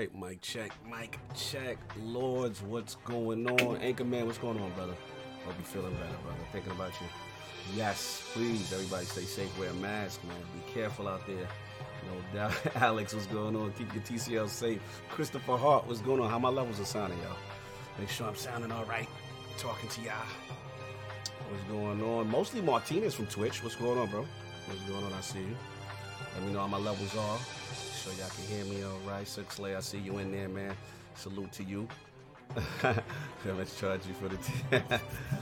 right, Mike check, Mike check. Lords, what's going on? Anchor man, what's going on, brother? Hope you feeling better, brother. Thinking about you. Yes, please, everybody stay safe, wear a mask, man. Be careful out there. No doubt. Alex, what's going on? Keep your TCL safe. Christopher Hart, what's going on? How my levels are sounding, y'all? Make sure I'm sounding all right. Talking to y'all. What's going on? Mostly Martinez from Twitch. What's going on, bro? What's going on? I see you. Let me know how my levels are. So y'all can hear me all right. Sixley, I see you in there, man. Salute to you. Let's charge you for the t-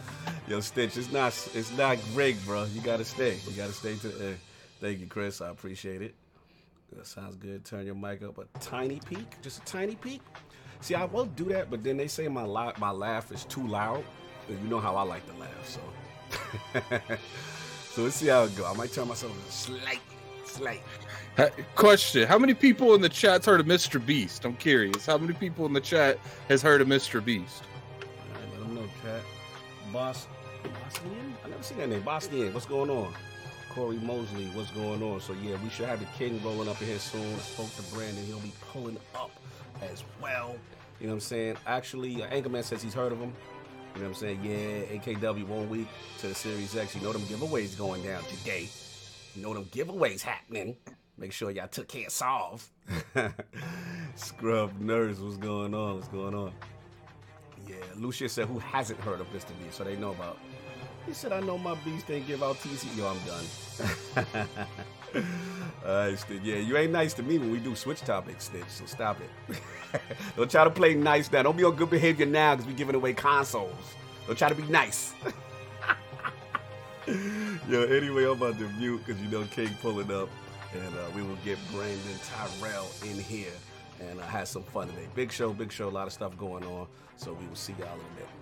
Yo, Stitch, it's not it's not rigged, bro. You gotta stay. You gotta stay to the end. Thank you, Chris. I appreciate it. That sounds good. Turn your mic up a tiny peak, just a tiny peak. See, I will do that, but then they say my la- my laugh is too loud. And you know how I like to laugh, so. so let's see how it go. I might turn myself slightly, slightly. Question: How many people in the chat's heard of Mr. Beast? I'm curious. How many people in the chat has heard of Mr. Beast? I don't know, chat. Boss, Bosnian? I never seen that name. Bosnian. What's going on? Corey Mosley, what's going on? So yeah, we should have the king rolling up here soon. I spoke to Brandin. He'll be pulling up as well. You know what I'm saying? Actually, uh, Anchorman says he's heard of him. You know what I'm saying? Yeah, AKW one week to the Series X. You know them giveaways going down today. You know them giveaways happening. Make sure y'all took care of solve. Scrub nurse, what's going on? What's going on? Yeah, Lucia said, who hasn't heard of Mr. Beast? So they know about. He said, I know my beast ain't give out TC. Yo, I'm done. All right, Stitch. Yeah, you ain't nice to me when we do switch topics, Stitch, so stop it. Don't try to play nice now. Don't be on good behavior now because we're giving away consoles. Don't try to be nice. Yo, anyway, I'm about to mute because you know King pulling up. And uh, we will get Brandin Tyrrel in here and uh, have some fun today. Big show, big show, a lot of stuff going on. So we will see y'all in a bit.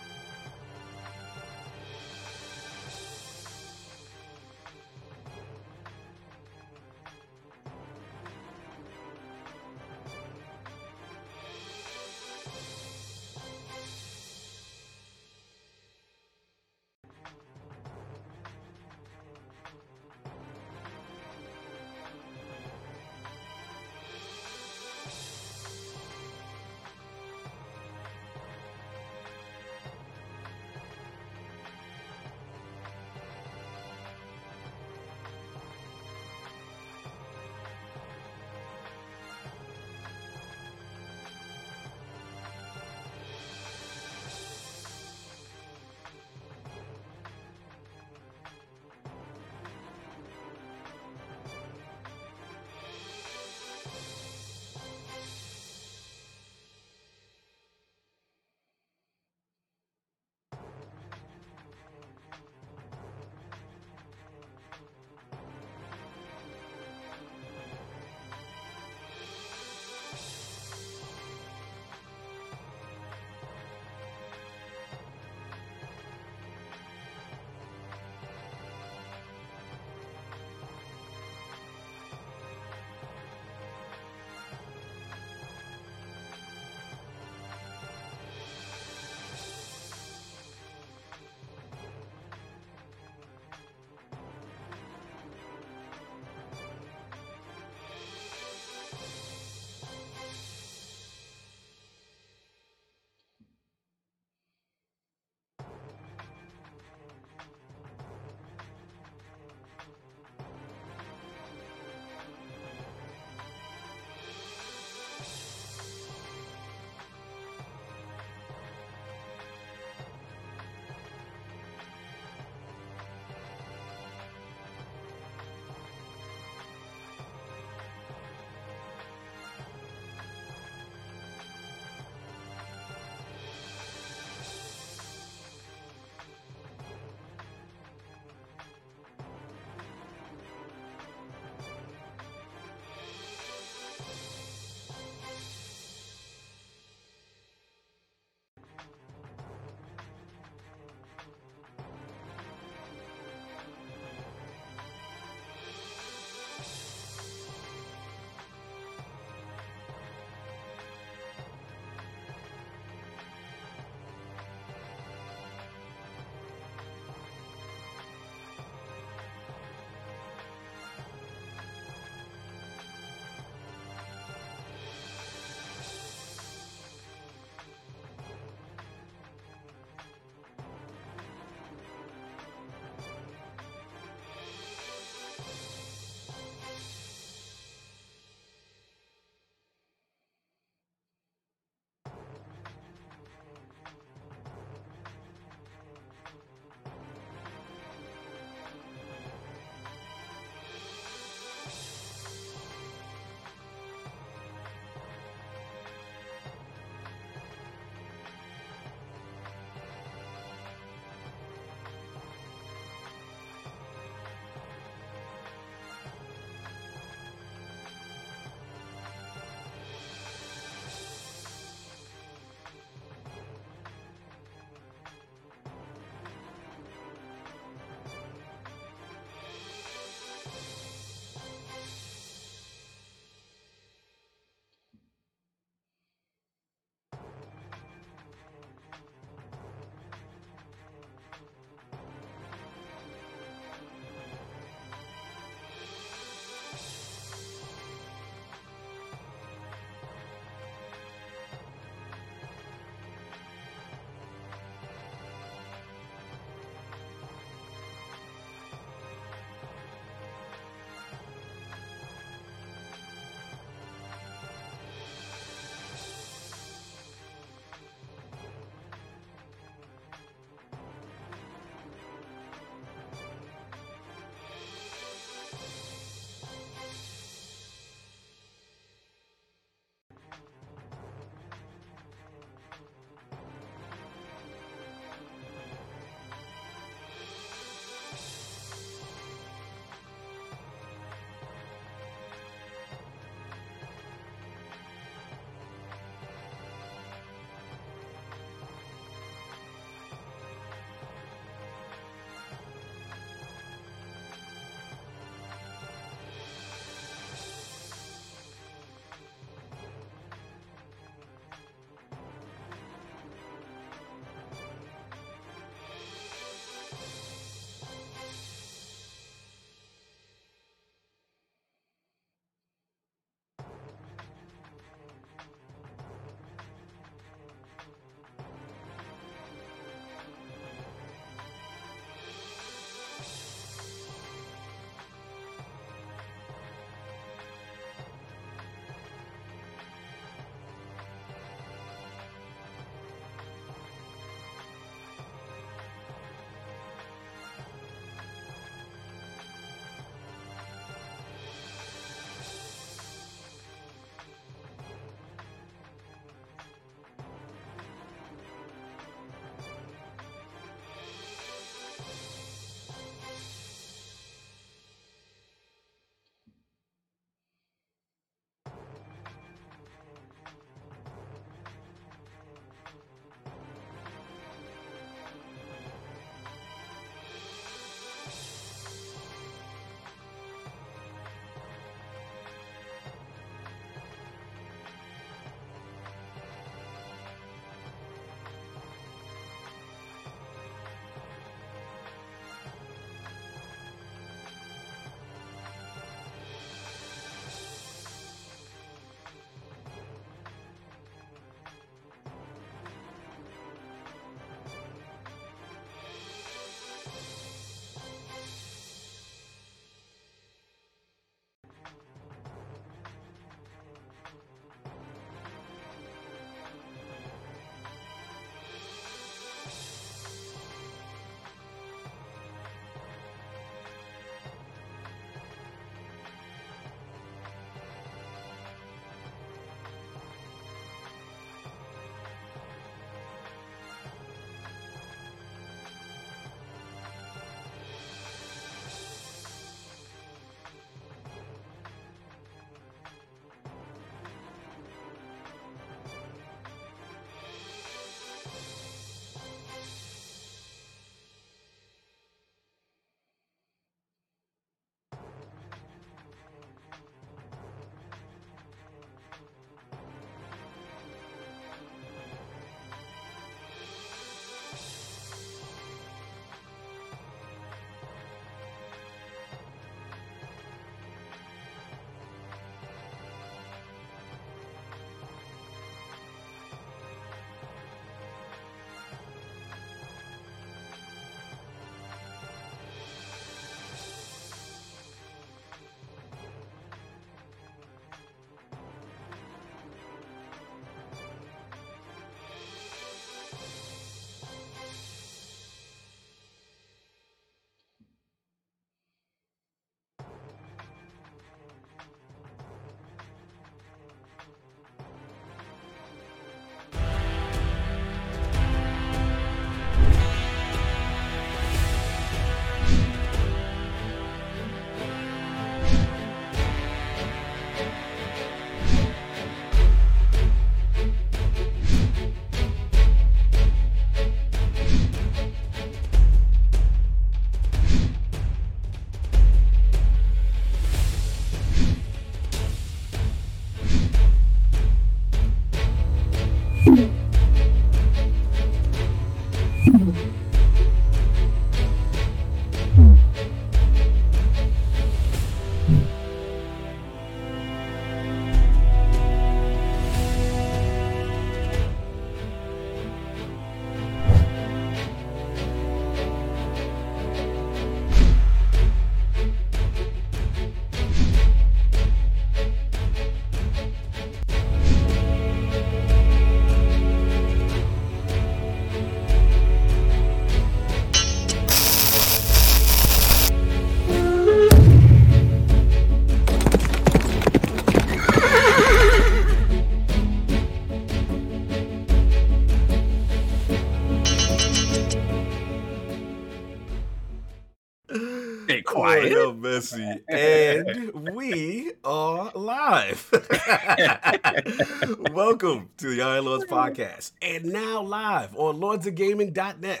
Messi, and we are live. Welcome to the Iron Lords podcast, and now live on lordsofgaming.net.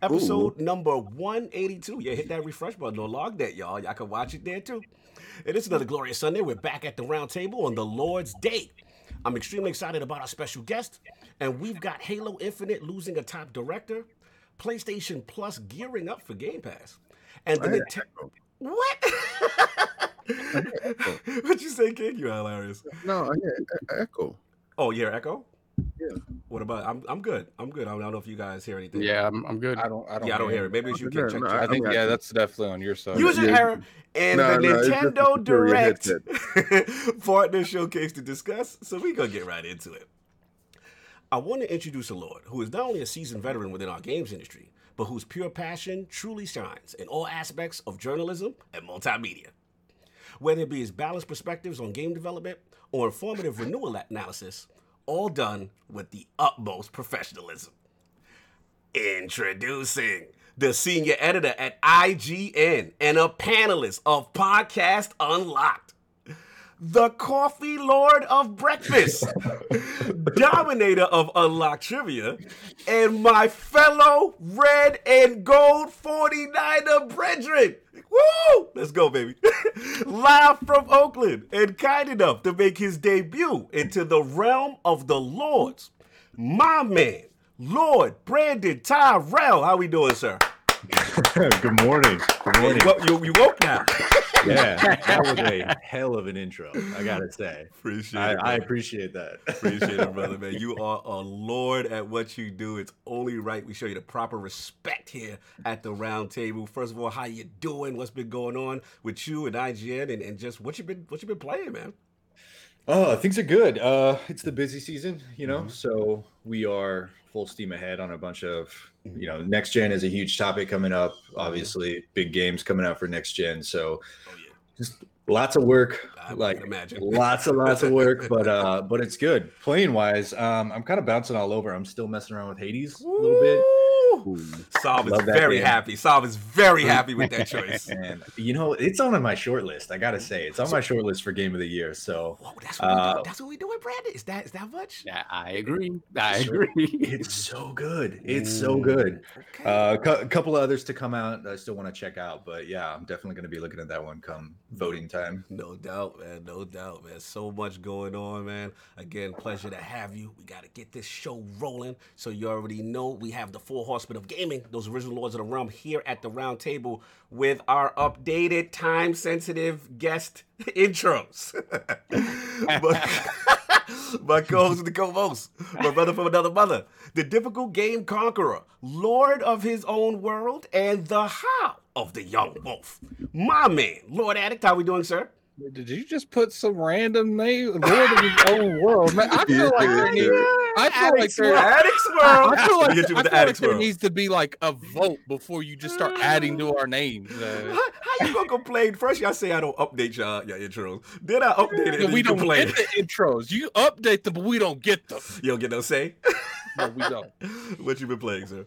Episode number 182. Yeah, hit that refresh button or log that, y'all. Y'all can watch it there too. And it's another glorious Sunday. We're back at the round table on the Lord's Day. I'm extremely excited about our special guest, and we've got Halo Infinite losing a top director, PlayStation Plus gearing up for Game Pass, and the Nintendo. What? what you say, King? You hilarious. No, I hear e- echo. Oh, you hear Echo? Yeah. What about? I'm I'm good. I'm good. I don't know if you guys hear anything. Yeah, I'm, I'm good. I don't. I don't. Yeah, I don't hear it. Maybe it's you Yeah, can check. no. I think yeah, that's definitely on your side. User Yeah. error and No, the no, it's just Nintendo Direct partner showcase to discuss. So we gonna get right into it. I want to introduce a Lord who is not only a seasoned veteran within our games industry, but whose pure passion truly shines in all aspects of journalism and multimedia. Whether it be his balanced perspectives on game development or informative renewal analysis, all done with the utmost professionalism. Introducing the senior editor at IGN and a panelist of Podcast Unlocked, the coffee lord of breakfast, dominator of Unlocked Trivia, and my fellow red and gold 49er brethren. Woo! Let's go, baby. Live from Oakland and kind enough to make his debut into the realm of the Lords. My man, Lord Brandin Tyrrel. How we doing, sir? Good morning. Good morning. wo- you, you woke now. Yeah, that was a hell of an intro. I gotta say, Appreciate I, it. I appreciate that. Appreciate it, brother, man. You are a lord at what you do. It's only right we show you the proper respect here at the round table. First of all, how you doing? What's been going on with you and IGN, and, and just what you been what you been playing, man? Oh, things are good. Uh, it's the busy season, you know, Mhm. so we are full steam ahead on a bunch of, you know, next gen is a huge topic coming up. Obviously, big games coming out for next gen. So Oh yeah, just lots of work, I like imagine. lots and lots of work, but uh, but it's good. Playing wise, um, I'm kind of bouncing all over. I'm still messing around with Hades a little bit. Woo! Saab is very game. happy. Saab is very happy with that choice. And you know, it's on my short list. I gotta say, it's on my short list for game of the year. So Whoa, that's what we Uh, do. That's what we doing, Brandin. Is that is that much? Yeah, I agree. I agree. it's so good. It's so good. Okay. Uh, a couple of others to come out. I still want to check out, but yeah, I'm definitely going to be looking at that one come voting time. No doubt, man. No doubt, man. So much going on, man. Again, pleasure to have you. We got to get this show rolling. So you already know we have the four horsemen of gaming, those original lords of the realm, here at the round table with our updated, time-sensitive guest intros. but, my co-host and the co-host, my brother from another mother, the difficult game conqueror, lord of his own world, and the how of the young wolf. My man, Lord Addict, how we doing, sir? Did you just put some random name Lord of his own world? Man, I feel like there needs, I feel like there, Addict's World. I feel like, We hit you I with the feel like Addict's there World. needs to be like a vote before you just start adding to our names. Uh, How, how you gonna complain? First, y'all say I don't update y'all your intros. Then I update it. And we don't complain. get the intros. You update them, but we don't get them. You don't get no say. No, we don't. what you been playing, sir?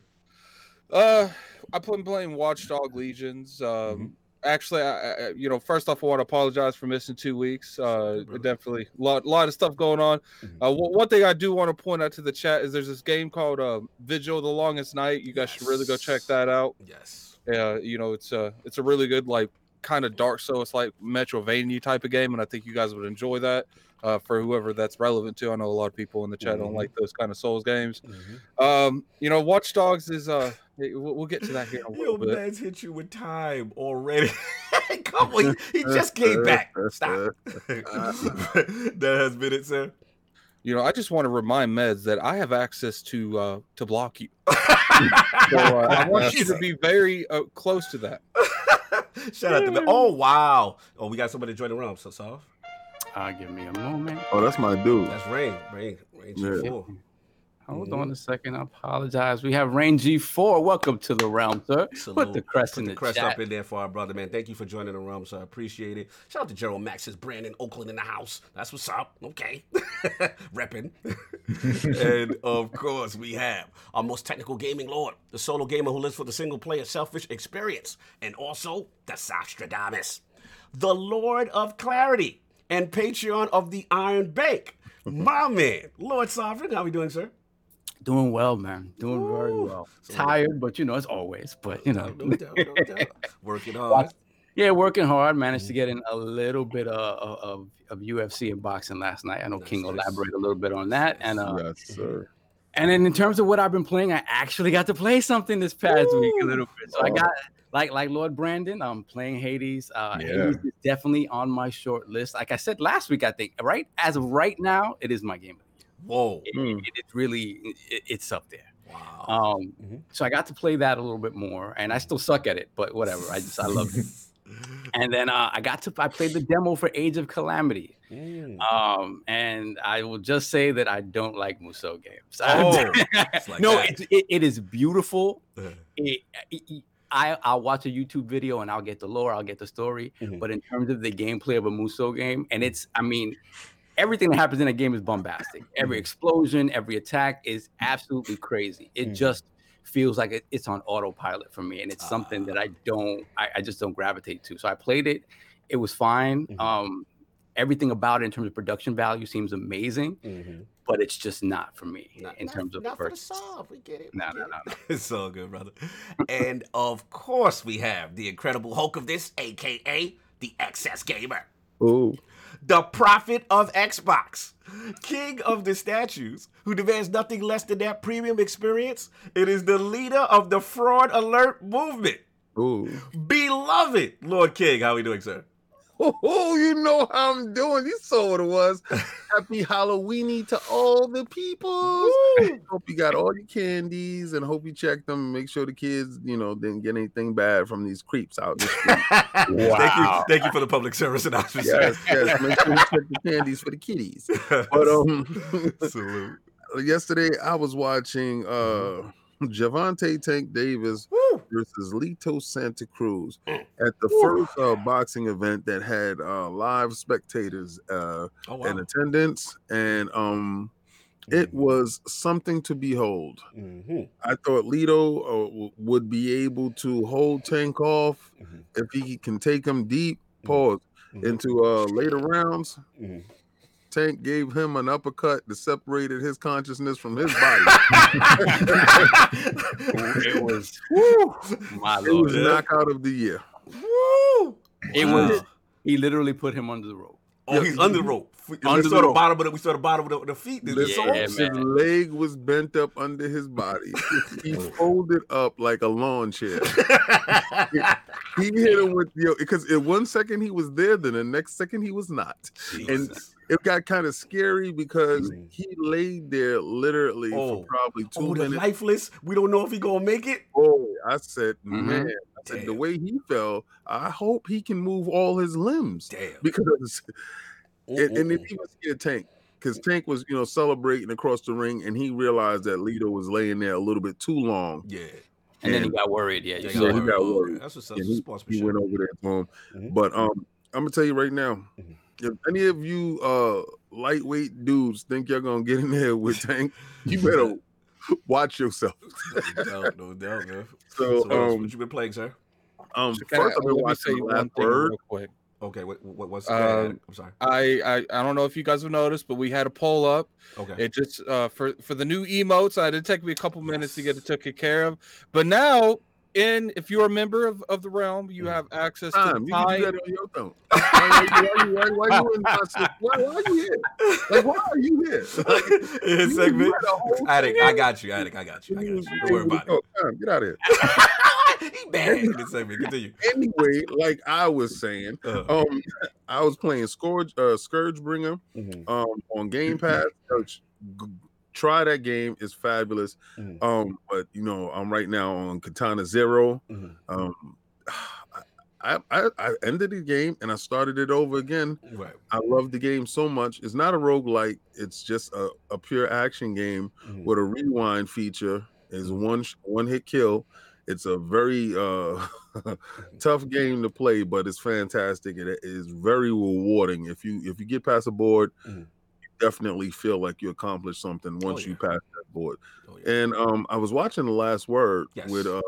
Uh, I've been playing Watch Dogs Legions. Um, Mhm. Actually, I, I, you know, first off, I want to apologize for missing two weeks. Uh, brother. definitely a lot, lot of stuff going on. Mhm. Uh, one one thing I do want to point out to the chat is there's this game called uh, Vigil: The Longest Night. You guys should really go check that out. Yes. Yeah, you know, it's a it's a really good like kind of dark so it's like Metroidvania type of game, and I think you guys would enjoy that. Uh, for whoever that's relevant to, I know a lot of people in the chat Mhm. don't like those kind of Souls games. Um, you know, Watch Dogs is uh, we'll, we'll get to that here in a Yo, little bit. man's hit you with time already. Come on, he, he just came back. Stop. that has been it, sir. You know, I just want to remind Meds that I have access to uh to block you. So uh, I want you to be very uh, close to that. Shout out to. Oh wow. Oh, we got somebody to join the room. So soft. Uh, give me a moment. Oh, that's my dude. That's Rain. Rain. Rain Yeah. G4. Hold Mhm. on a second. I apologize. We have Rain G4. Welcome to the realm, sir. Put Salute. the crest Put in the the, crest chat. up in there for our brother, man. Thank you for joining the room, so I appreciate it. Shout out to Gerald Max's Brandin Oakland in the house. That's what's up. Okay. Reppin'. and of course, we have our most technical gaming lord, the solo gamer who lives for the single player selfish experience, and also the Sostradamus, the Lord of Clarity, and Patreon of the Iron Bank. My man, Lord Sovereign, how we doing, sir? Doing well, man. Doing very well. So- Tired, but you know, it's always. But you know, No doubt, no doubt. Working hard. yeah, working hard. Managed to Mm-hmm. get in a little bit of, of, of UFC and boxing last night. I know Nice, King will nice. elaborate a little bit on that. And uh, yes, sir. and then in terms of what I've been playing, I actually got to play something this past week a little bit. So I Oh. got like like Lord Brandin. I'm playing Hades. Uh, Yeah. Hades is definitely on my short list. Like I said last week, I think right as of right now, it is my game. of the year. Whoa. It, Mm. it- it's really it, it's up there. Wow. Um, Mhm. so I got to play that a little bit more, and I still suck at it, but whatever. I just I love it. And then uh, I got to I played the demo for Age of Calamity, Mm. um, and I will just say that I don't like Musou games. Oh, it's like no, that. it's, it, it is beautiful. Uh, It, it- I I'll watch a YouTube video and I'll get the lore, I'll get the story. Mhm. But in terms of the gameplay of a Musou game, and it's I mean. Everything that happens in a game is bombastic. Every Mhm. explosion, every attack is absolutely crazy. It Mhm. just feels like it, it's on autopilot for me, and it's something that I don't, I, I just don't gravitate to. So I played it; it was fine. Mhm. Um, everything about it in terms of production value seems amazing, mhm. But it's just not for me Not- in not- terms of not for the purchase. We get it. we No, get no, it. It's all good, brother. and of course, we have the Incredible Hulk of this, aka the Excess Gamer, Ooh. the Prophet of Xbox, King of the Statues, who demands nothing less than that premium experience. It is the leader of the Fraud Alert movement, Ooh. beloved Lord King. How are we doing, sir? Oh, you know how I'm doing. You saw what it was. Happy Halloweeny to all the people. Hope you got all your candies and hope you check them. Make sure the kids, you know, didn't get anything bad from these creeps out. in the street. Thank you, Wow. thank you for the public service announcement. yes, yes. Make sure you check the candies for the kiddies. But um, salute. yesterday I was watching uh Gervonta Tank Davis Woo. Versus Lito Santa Cruz Mm. at the Woo. first uh, boxing event that had uh, live spectators uh, Oh in attendance, and um, it was something to behold. hmm I thought Lito uh, would be able to hold Tank off Mhm. if he can take him deep. Mhm. Pause Mhm. into uh, later rounds. Tank gave him an uppercut that separated his consciousness from his body. it was whew, my it was lord. knockout of the year. Woo! It was. He literally put him under the rope. Oh, he's under the rope. We, we Under saw the the bottom of the we saw the bottom of the, the feet. The, the Yeah, his leg was bent up under his body. He folded up like a lawn chair. He hit him with yo because in one second he was there, then the next second he was not. Jesus. It got kind of scary because Mm. he laid there literally Oh. for probably two oh, the minutes. lifeless. We don't know if he gonna make it. Oh, I said, Mhm. man, I said the way he fell, I hope he can move all his limbs Damn. because and, and it Mm-mm-mm. scared Tank because Tank was, you know, celebrating across the ring, and he realized that Lito was laying there a little bit too long. yeah. And then he got worried. Yeah, you Yeah, Yeah, he got worried. That's what's up. And That's he, sportsmanship. he went over there to him. Mhm. But um, I'm gonna tell you right now, Mhm. if any of you uh lightweight dudes think you're gonna get in there with Tank, you better watch yourself. no doubt, no doubt, man. So, So, um, what you been playing, sir? Um, So I- first I've been let me say watching one Last thing Word. real quick. Okay, what, what what's Uh, I'm sorry. I, I I don't know if you guys have noticed, but we had a poll up. Okay. It just uh for for the new emotes. I did take me a couple minutes to get it taken care of, but now in if you're a member of, of the realm, you Mhm. have access to Time, you can do on your phone. Why, why, why, why, why, you in my why, why are you here? Like, why are you here? Like, you- segment. you had a whole Attic, I got you. Attic, I got you. I got You. Don't worry about it. Time, Get out of here. he bad in segment. Continue. Anyway, like I was saying, Uh, um, I was playing Scourge, uh, Scourge Bringer, mhm, um, on Game Pass. Coach, try that game; it's fabulous. Mhm. Um, but you know, I'm right now on Katana Zero. mhm. Um, I, I, I ended the game and I started it over again. Right. I love the game so much. It's not a roguelike, it's just a, a pure action game Mhm. with a rewind feature. Is one one hit kill. It's a very uh tough game to play, but it's fantastic. It is very rewarding. If you if you get past the board, Mhm. Definitely feel like you accomplished something once yeah. you pass that board. Oh, yeah. And um I was watching the last word Yes. with uh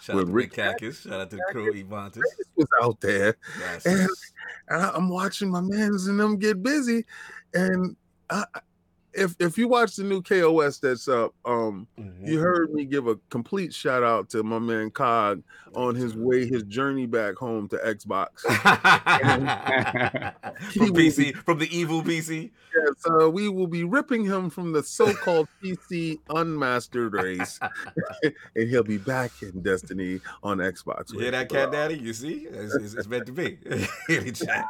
Shout with Rick Cactus. Shout out to the crew, Evantis. was out there Yes. and and I, I'm watching my mans and them get busy. And I- if if you watch the new KOS that's up, um, Mhm. you heard me give a complete shout out to my man Cog on his way, his journey back home to Xbox. From PC, from the evil PC. Yes, uh, we will be ripping him from the so-called PC unmastered race, and he'll be back in Destiny on Xbox. You hear that, Cat Daddy? You see, it's, it's, it's meant to be. In the chat.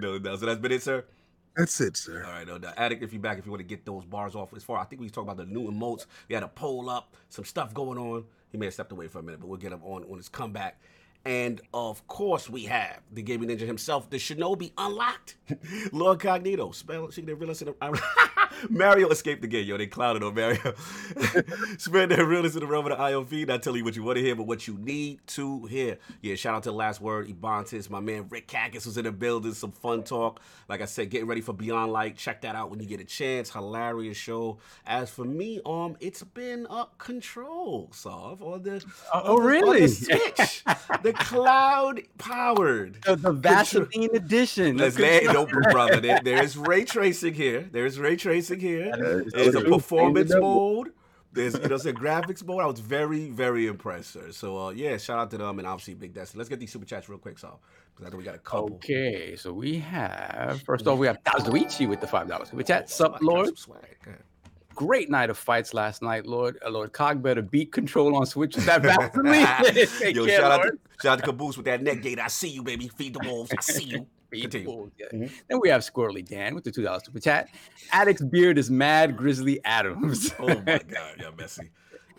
no doubt. So that's been it, sir. That's it, sir. All right, no doubt. Addict, if you're back, if you want to get those bars off, as far I think we talked about the new emotes. We had a poll up, some stuff going on. He may have stepped away for a minute, but we'll get him on on his comeback. And of course, we have the gaming ninja himself, the Shinobi Unlocked, Lord Cognito. Spell she didn't realize it. Mario escaped the game, yo. They clouded on Mario. Spread that realness in the realm of the IOV. Not telling you what you want to hear, but what you need to hear. Yeah, shout out to the last word, Ebontis. My man Rick Cactus was in the building. Some fun talk. Like I said, getting ready for Beyond Light. Check that out when you get a chance. Hilarious show. As for me, um, it's been up control, Solve, on the Oh, on the- on the really? Switch. the cloud powered. The, the Vaseline edition. Let's lay it open, brother. There, there's ray tracing here. There's ray tracing here. There's a performance mode. There's you know, it's a graphics mode. I was very, very impressed, sir. So uh, yeah, shout out to them and obviously Big Destiny. Let's get these super chats real quick, so because I know we got a couple. Okay, so we have first off we have Tazuichi with the five dollars super chat. Sup, Lord? some swag. Go ahead. Great night of fights last night, Lord. Uh, Lord Cog better beat control on Switch with that Vaseline. Take Yo, care, shout out, to, shout out to Caboose with that neck gate. I see you, baby. Feed the wolves. I see you. Beat Continue. Bulls, yeah. Mhm. Then we have Squirrely Dan with the two dollars super chat. Addict's beard is mad Grizzly Adams. Oh my God, y'all messy.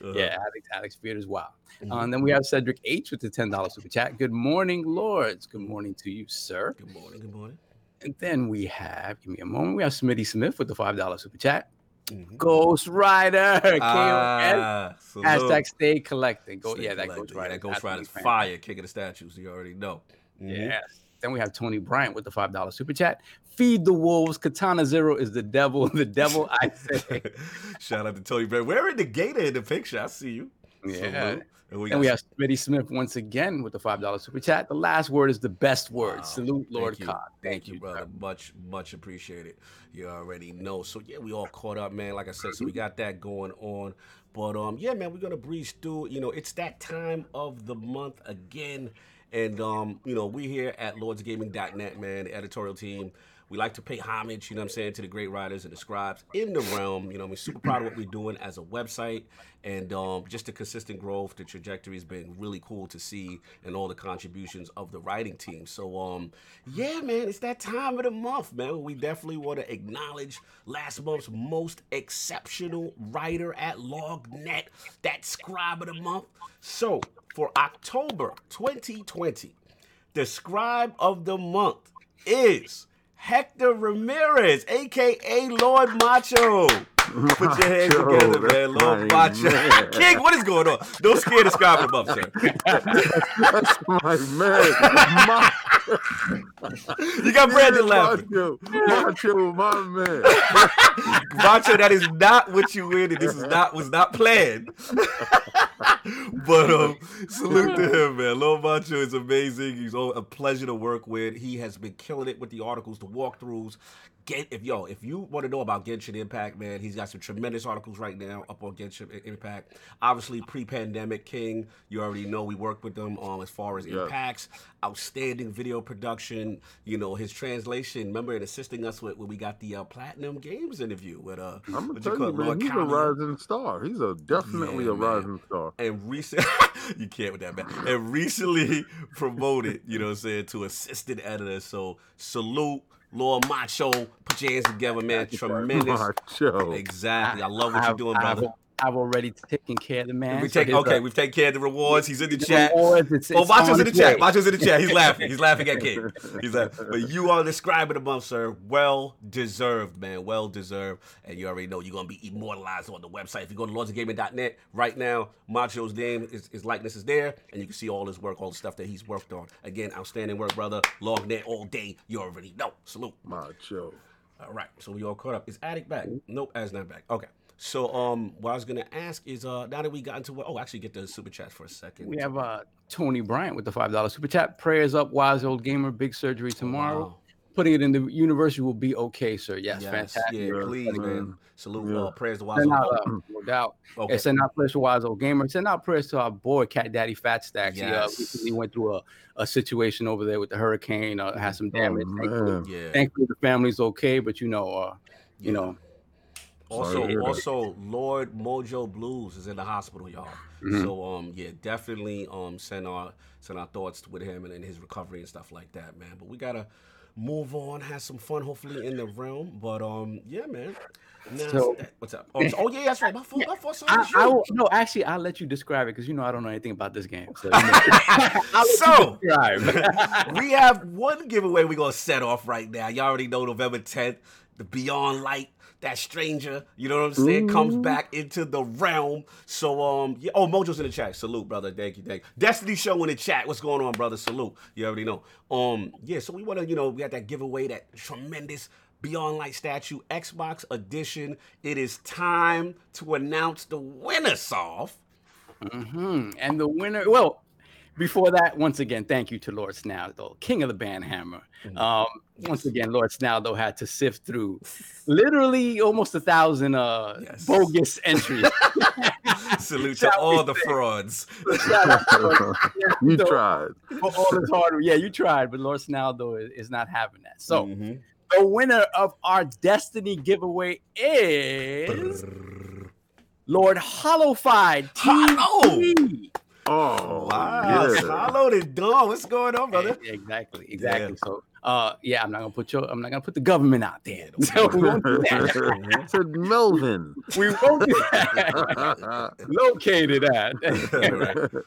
Uh, yeah, Alex, Alex Beard well. Mhm. Uh, and then we have Cedric H with the ten dollars super chat. Good morning, Lords. Good morning to you, sir. Good morning. Good morning. And then we have, give me a moment. We have Smitty Smith with the five dollars super chat. Mhm. Ghost Rider. Ah. Hashtag stay collecting. Go, Stay yeah, that collected. Ghost Yeah, Rider. That Ghost Rider's fantastic. fire. King of the statues. You already know. Mhm. Yes. Then we have Tony Bryant with the five dollar super chat. Feed the wolves. Katana Zero is the devil. The devil, I say. Shout out to Tony Bryant. We're in the gator in the picture. I see you. yeah. Salute. And we, And we got- have Smitty Smith once again with the five dollar super chat. The last word is the best word. Wow. Salute, Lord Thank you. Thank, you, brother. Much, much appreciated. You already know. So yeah, we all caught up, man. Like I said, so we got that going on. But um, yeah, man, we're gonna breeze through. You know, it's that time of the month again. And um, you know, we here at LordsGaming.net, man, the editorial team. We like to pay homage, you know what I'm saying, to the great writers and the scribes in the realm. You know, we're super proud of what we're doing as a website and um, just the consistent growth. The trajectory has been really cool to see and all the contributions of the writing team. So, um, yeah, man, it's that time of the month, man. We definitely want to acknowledge last month's most exceptional writer at LogNet, that scribe of the month. So, for October 2020, the scribe of the month is Hector Ramirez, aka Lord Macho. Put your hands Macho, together, man. Macho. man. King, what is going on? Don't scare the of the month, sir. That's my man. My, You got Brandin laughing. Macho, Macho, my man. Macho, that is not what you and this is not was not planned. but um, salute to him, man. Lil Macho is amazing. He's a pleasure to work with. He has been killing it with the articles, the walkthroughs. Get if yo, if you want to know about Genshin Impact, man, he's got some tremendous articles right now up on Genshin Impact. Obviously, pre-pandemic King, you already know we worked with them um as far as Yeah. impacts, outstanding video production. You know his translation. Remember, and assisting us with when we got the uh, Platinum Games interview with uh, I'm gonna tell you, it, man, Lord he's a rising star. He's a definitely Yeah, a man. rising star. and recent you can't with that man and recently promoted you know what i'm saying to assistant editor so salute Lord Macho, put your hands together, man. Tremendous. Macho. Exactly. I love what you're doing, brother. I've already taken care of the man. we take here's okay. the- We've taken care of the rewards. He's in the the chat. rewards, it's- Oh, it's Macho's in the chat. way. Macho's in the chat. He's laughing. He's laughing at King. He's laughing. But you are describing the month, sir. Well deserved, man. Well deserved. And you already know you're gonna be immortalized on the website. If you go to lordsofgaming.net right now, Macho's name, his, his likeness is there, and you can see all his work, all the stuff that he's worked on. Again, outstanding work, brother. Long net all day. You already know. Salute. Macho. All right, so we all caught up. Is Attic back? Nope, Addick's not back. Okay. So um, what I was gonna ask is uh, now that we got into what? Oh, actually, get the super chats for a second. We have uh, Tony Bryant with the five dollar super chat. Prayers up, wise old gamer. Big surgery tomorrow. Wow. Putting it in the university will be okay, sir. Yes, Yes, fantastic. Yeah, please, man. man. Salute. Yeah. Uh, prayers to Wise. Send Old- out, uh, no doubt. okay. And send out prayers to Wise Old Gamer. Send out prayers to our boy Cat Daddy Fat Stacks. He uh, Yes. recently went through a, a situation over there with the hurricane. Uh, had some damage. Oh, thankfully. Yeah. thankfully, the family's okay. But you know, uh, you Yeah. know, Also, to hear that. also, Lord Mojo Blues is in the hospital, y'all. Mhm. So, um, yeah, definitely, um, send our send our thoughts with him and in his recovery and stuff like that, man. But we gotta move on, have some fun, hopefully in the realm. But um, yeah, man. Now, So- what's up? Oh, oh, yeah, that's right. My fault. My fault. Sorry, I, it's I will, no, actually, I'll let you describe it because you know I don't know anything about this game. So, you know, So- you describe. we have one giveaway we're gonna set off right now. Y'all already know November 10th, the Beyond Light, that stranger, you know what I'm saying, comes back into the realm. So um yeah, oh Mojo's in the chat. Salute, brother. Thank you, thank you. Destiny show in the chat. What's going on, brother? Salute. You already know. Um, yeah, so we wanna, you know, we got that giveaway, that tremendous Beyond Light statue, Xbox edition. It is time to announce the winner, Soft. hmm And the winner, well, before that, once again, thank you to Lord Snaldo, king of the band hammer. Mm-hmm. Um, once again, Lord Snaldo had to sift through literally almost a thousand uh, Yes. bogus entries. Salute to all the frauds. Shout out to Lord you tried. for all this hard. Yeah, you tried, but Lord Snaldo is, not having that. So Mhm. the winner of our Destiny giveaway is Lord Hollowified. Hollow! Oh, Wow, yeah. Solid and Dawn. What's going on, brother? Exactly, exactly. Yeah. So, uh, yeah, I'm not gonna put your, I'm not gonna put the government out there. Yeah, don't So we won't do that. said Melvin. we won't do that. Located at.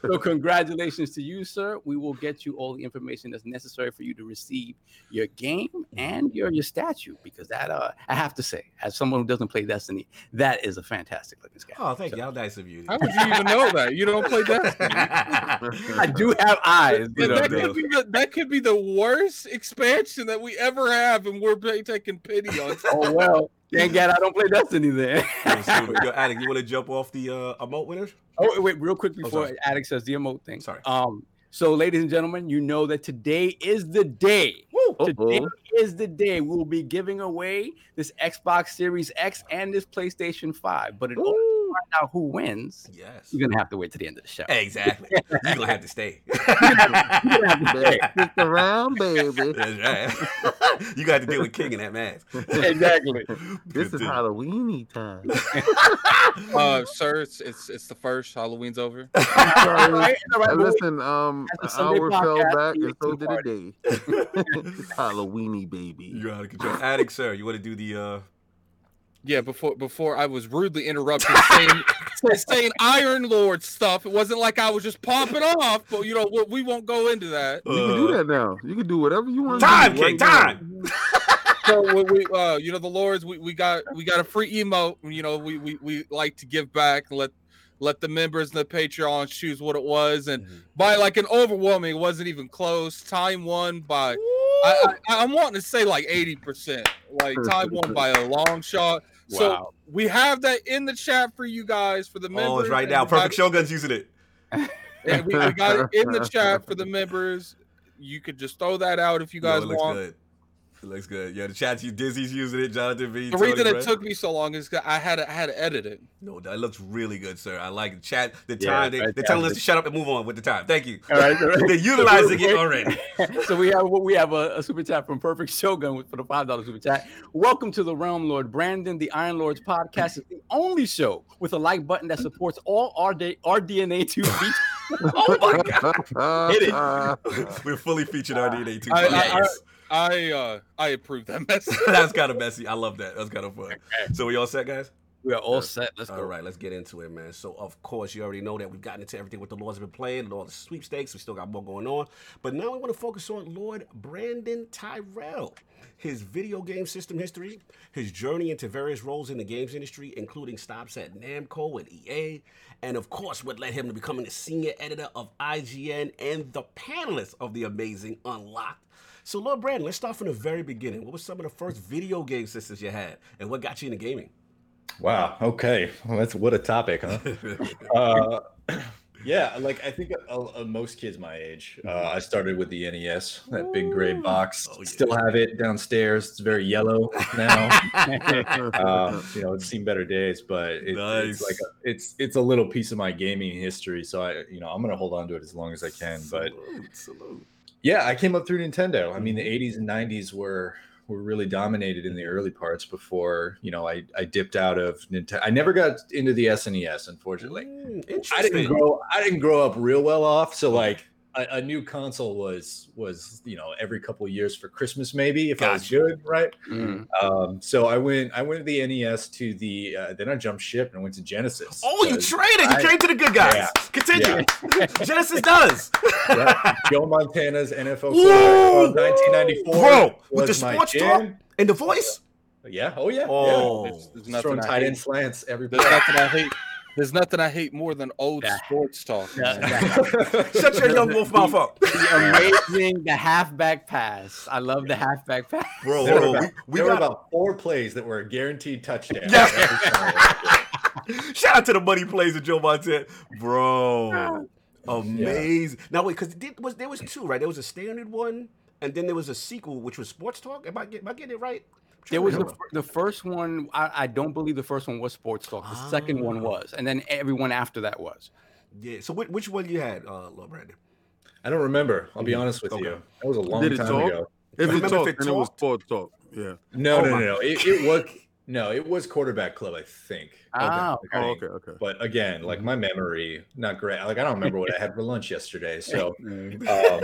So, congratulations to you, sir. We will get you all the information that's necessary for you to receive your game and your your statue because that, uh, I have to say, as someone who doesn't play Destiny, that is a fantastic looking statue. Oh, thank you. How nice of you. How would you even know that? You don't play Destiny. I do have eyes. You That, know, that could be the, that could be the worst expansion that we ever have, and we're pay- taking pity on. oh well. Thank God I don't play Destiny then. Yo, Steven, Yo, Attic, you want to jump off the uh, emote winners? Oh wait, real quick before sorry. Alex says the emote thing. Sorry. Um, so ladies and gentlemen, you know that today is the day. Woo! Today Uh-oh. is the day we will be giving away this Xbox Series X and this PlayStation 5. But it. order to find out who wins, Yes. you're gonna have to wait to the end of the show. Exactly. You're going to have to stay. You're gonna have to stay. Stick around, baby. That's right. you got to deal with King in that mask. exactly. This is deal. Halloweeny time. Uh, sir, it's, it's it's the first. Halloween's over. All right, all right, Hey, but listen, um, an hour fell back, and so did a day. it's Halloweeny, baby. You're out of control. Attic, sir, you want to do the. uh Yeah, before before I was rudely interrupted saying saying Iron Lord stuff. It wasn't like I was just popping off, but you know we, we won't go into that. You can do that now. You can do whatever you want. Time, to do King, time. So we, we uh you know the lords we, we got we got a free emote. You know we, we we like to give back and let let the members and the Patreon choose what it was, and Mhm. by like an overwhelming, it wasn't even close. Time won by I, I I'm wanting to say like eighty percent. Like time won by a long shot. So we have that in the chat for you guys for the members. Oh, it's right now. Perfect Shogun's using it. and we, we got it in the chat for the members. You could just throw that out if you Yo, guys looks want. good. It looks good. Yeah, the chat you. Dizzy's using it. Jonathan V. The Tony reason it took me so long is 'cause I had to, I had to edit it. No, that looks really good, sir. I like it. Chat. The Yeah, time they, they're telling us to shut up and move on with the time. Thank you. All right, all right. They're utilizing it already. so we have we have a, a super chat from Perfect Shogun for the five dollar super chat. Welcome to the Realm Lord Brandin. The Iron Lords podcast is the only show with a like button that supports all our day our DNA two. Oh my god. Hit it. We're fully featured on DNA two. I- I- Yes. I uh I approve that message. That's kind of messy. I love that. That's kind of fun. So we all set, guys? We are all set. Let's All go. right, let's get into it, man. So, of course, you already know that we've gotten into everything what the Lords have been playing and all the sweepstakes. We still got more going on. But now we want to focus on Lord Brandin Tyrrel, his video game system history, his journey into various roles in the games industry, including stops at Namco and EA, and of course, what led him to becoming the senior editor of IGN and the panelist of the amazing Unlocked. So, Lord Brandin, let's start from the very beginning. What were some of the first video game systems you had, and what got you into gaming? Wow. Okay. Well, that's what a topic, huh? uh, yeah, like I think uh, uh, most kids my age, uh, I started with the NES, that big gray box. Oh, yeah. Still have it downstairs. It's very yellow now. uh, you know, it's seen better days, but it, Nice. it's like a, it's it's a little piece of my gaming history. So I, you know, I'm gonna hold on to it as long as I can. But Salute, salute. Yeah, I came up through Nintendo. I mean, the 80s and 90s were were really dominated in the early parts before you know I I dipped out of Nintendo. I never got into the SNES, unfortunately. Mm, I didn't grow I didn't grow up real well off, so like a, a new console was was you know every couple of years for Christmas maybe if I was good, right? Mm. Um, so I went I went to the NES to the uh, then I jumped ship and went to Genesis. Oh, you because- traded. You I- came to the good guys. Yeah. Continue. Genesis does. yeah, Joe Montana's NFL Ooh. 1994 Bro, with the my sports jam. talk and the voice. Yeah. Oh yeah. Oh. yeah. There's, there's nothing throwing tight end slants every There's nothing I hate. There's nothing I hate more than old Yeah. sports talk. Yeah, man. Shut your young wolf mouth up. The amazing the halfback pass. I love the halfback pass. Bro, There bro, about, we, we got about four plays that were a guaranteed touchdown. Yeah. shout out to the money plays of Joe Montana. Bro. Amazing. Now wait, because was there was two, right? There was a standard one, and then there was a sequel, which was Sports Talk. Am I, get, am I getting it right? I'm trying There was the, the first one. I, I don't believe the first one was sports talk. The second one Ah. was, and then everyone after that was. yeah. So which, which one you had, uh, Lil Brandin? I don't remember. I'll be honest with Okay. you. That was a long Did it time talk? ago. If Remember it if it then it was sports talk. Yeah. No, Oh no, my- no, no. It, it was no, it was quarterback club, I think. Ah, I Oh, okay, okay. But again, like my memory, not great. Like I don't remember what I had for lunch yesterday. So um,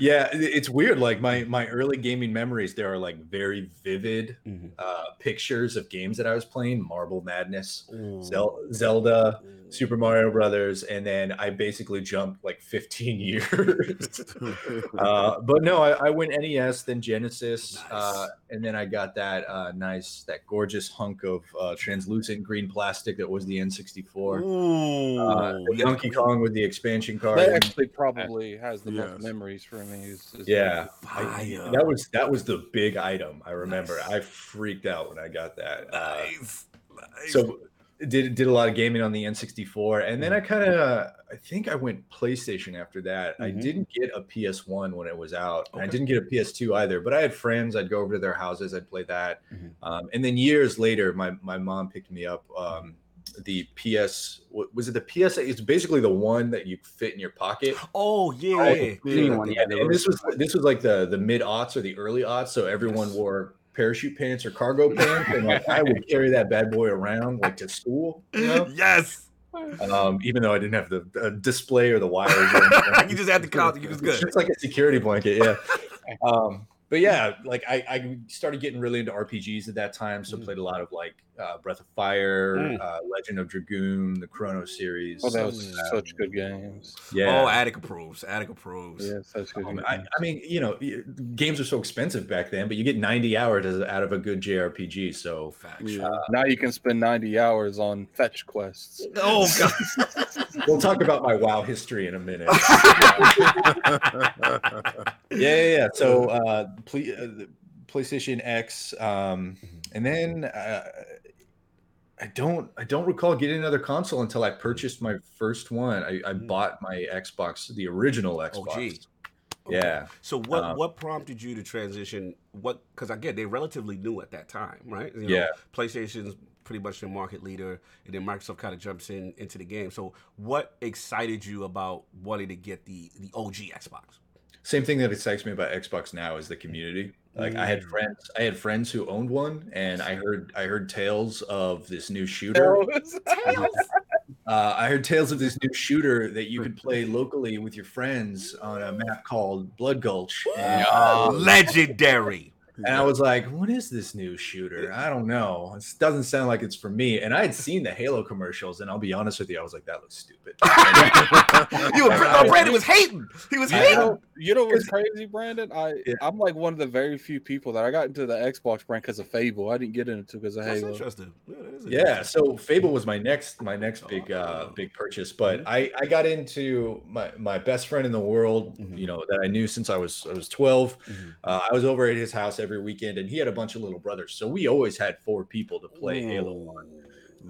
yeah, it's weird. Like my my early gaming memories, there are like very vivid Mhm. uh, pictures of games that I was playing: Marble Madness. Zel- Zelda, Ooh. Super Mario Brothers, and then I basically jumped like 15 years. uh, but no, I, I went NES, then Genesis, uh, and then I got that uh, nice, that gorgeous hunk of uh, translucent green plastic that was the N64. Ooh. Uh, Donkey Kong with the expansion card. That actually probably has the Yes. most memories for me. Is, is yeah, I- that was that was the big item. I remember. Nice. I freaked out when I got that. Uh, Nice. Nice. so did did a lot of gaming on the N64, and then I kind of I think I went PlayStation after that. I Mhm. didn't get a PS1 when it was out. and I didn't get a PS2 either. But I had friends. I'd go over to their houses. I'd play that. Mhm. Um, and then years later, my my mom picked me up. Um, the PS was it the PS? It's basically the one that you fit in your pocket. oh yeah, Oh, yeah. yeah. And, and this was this was like the the mid aughts or the early aughts, so everyone Yes. wore parachute pants or cargo pants, and like I would carry that bad boy around like to school, you know. yes. Um, even though I didn't have the uh, display or the wires, or you just had to count. You was It's good. just like a security blanket, yeah. Um, but yeah, like I, I started getting really into RPGs at that time, so Mm. played a lot of like uh, Breath of Fire, Mm. uh, Legend of Dragoon, the Chrono series. Oh, that was Mm. such good games. yeah. Oh, Attic approves. Attic approves. Yeah, such good Um, games. I, I mean, you know, games are so expensive back then, but you get 90 hours out of a good JRPG. So, Facts. Yeah. now you can spend 90 hours on fetch quests. Oh god. we'll talk about my WoW history in a minute. yeah, yeah, yeah. So, uh, ple- uh, PlayStation X, um, and then uh, I don't, I don't recall getting another console until I purchased my first one. I, I Mm. bought my Xbox, the original Xbox. OG. Yeah. So what Um, what prompted you to transition? What because again they're relatively new at that time, right? You Yeah. PlayStation's pretty much the market leader, and then Microsoft kind of jumps in into the game. So what excited you about wanting to get the the OG Xbox? Same thing that excites me about Xbox now is the community. Like I had Mm. friends, I had friends who owned one, and I heard I heard tales of this new shooter. Uh, I heard tales of this new shooter that you could play locally with your friends on a map called Blood Gulch. And, Legendary. And I was like, what is this new shooter? I don't know. It doesn't sound like it's for me. And I had seen the Halo commercials, and I'll be honest with you, I was like, that looks stupid. you were, no, Brandin was hating. He was You hating. Know, you know what's crazy, Brandin? I Yeah. I'm like one of the very few people that I got into the Xbox brand because of Fable. I didn't get into because of That's Halo. interesting. Yeah, that is yeah so fable was my next my next big uh Oh. big purchase but i i got into my my best friend in the world Mhm. you know that i knew since i was i was 12 Mhm. uh, i was over at his house every weekend and he had a bunch of little brothers so we always had four people to play halo on.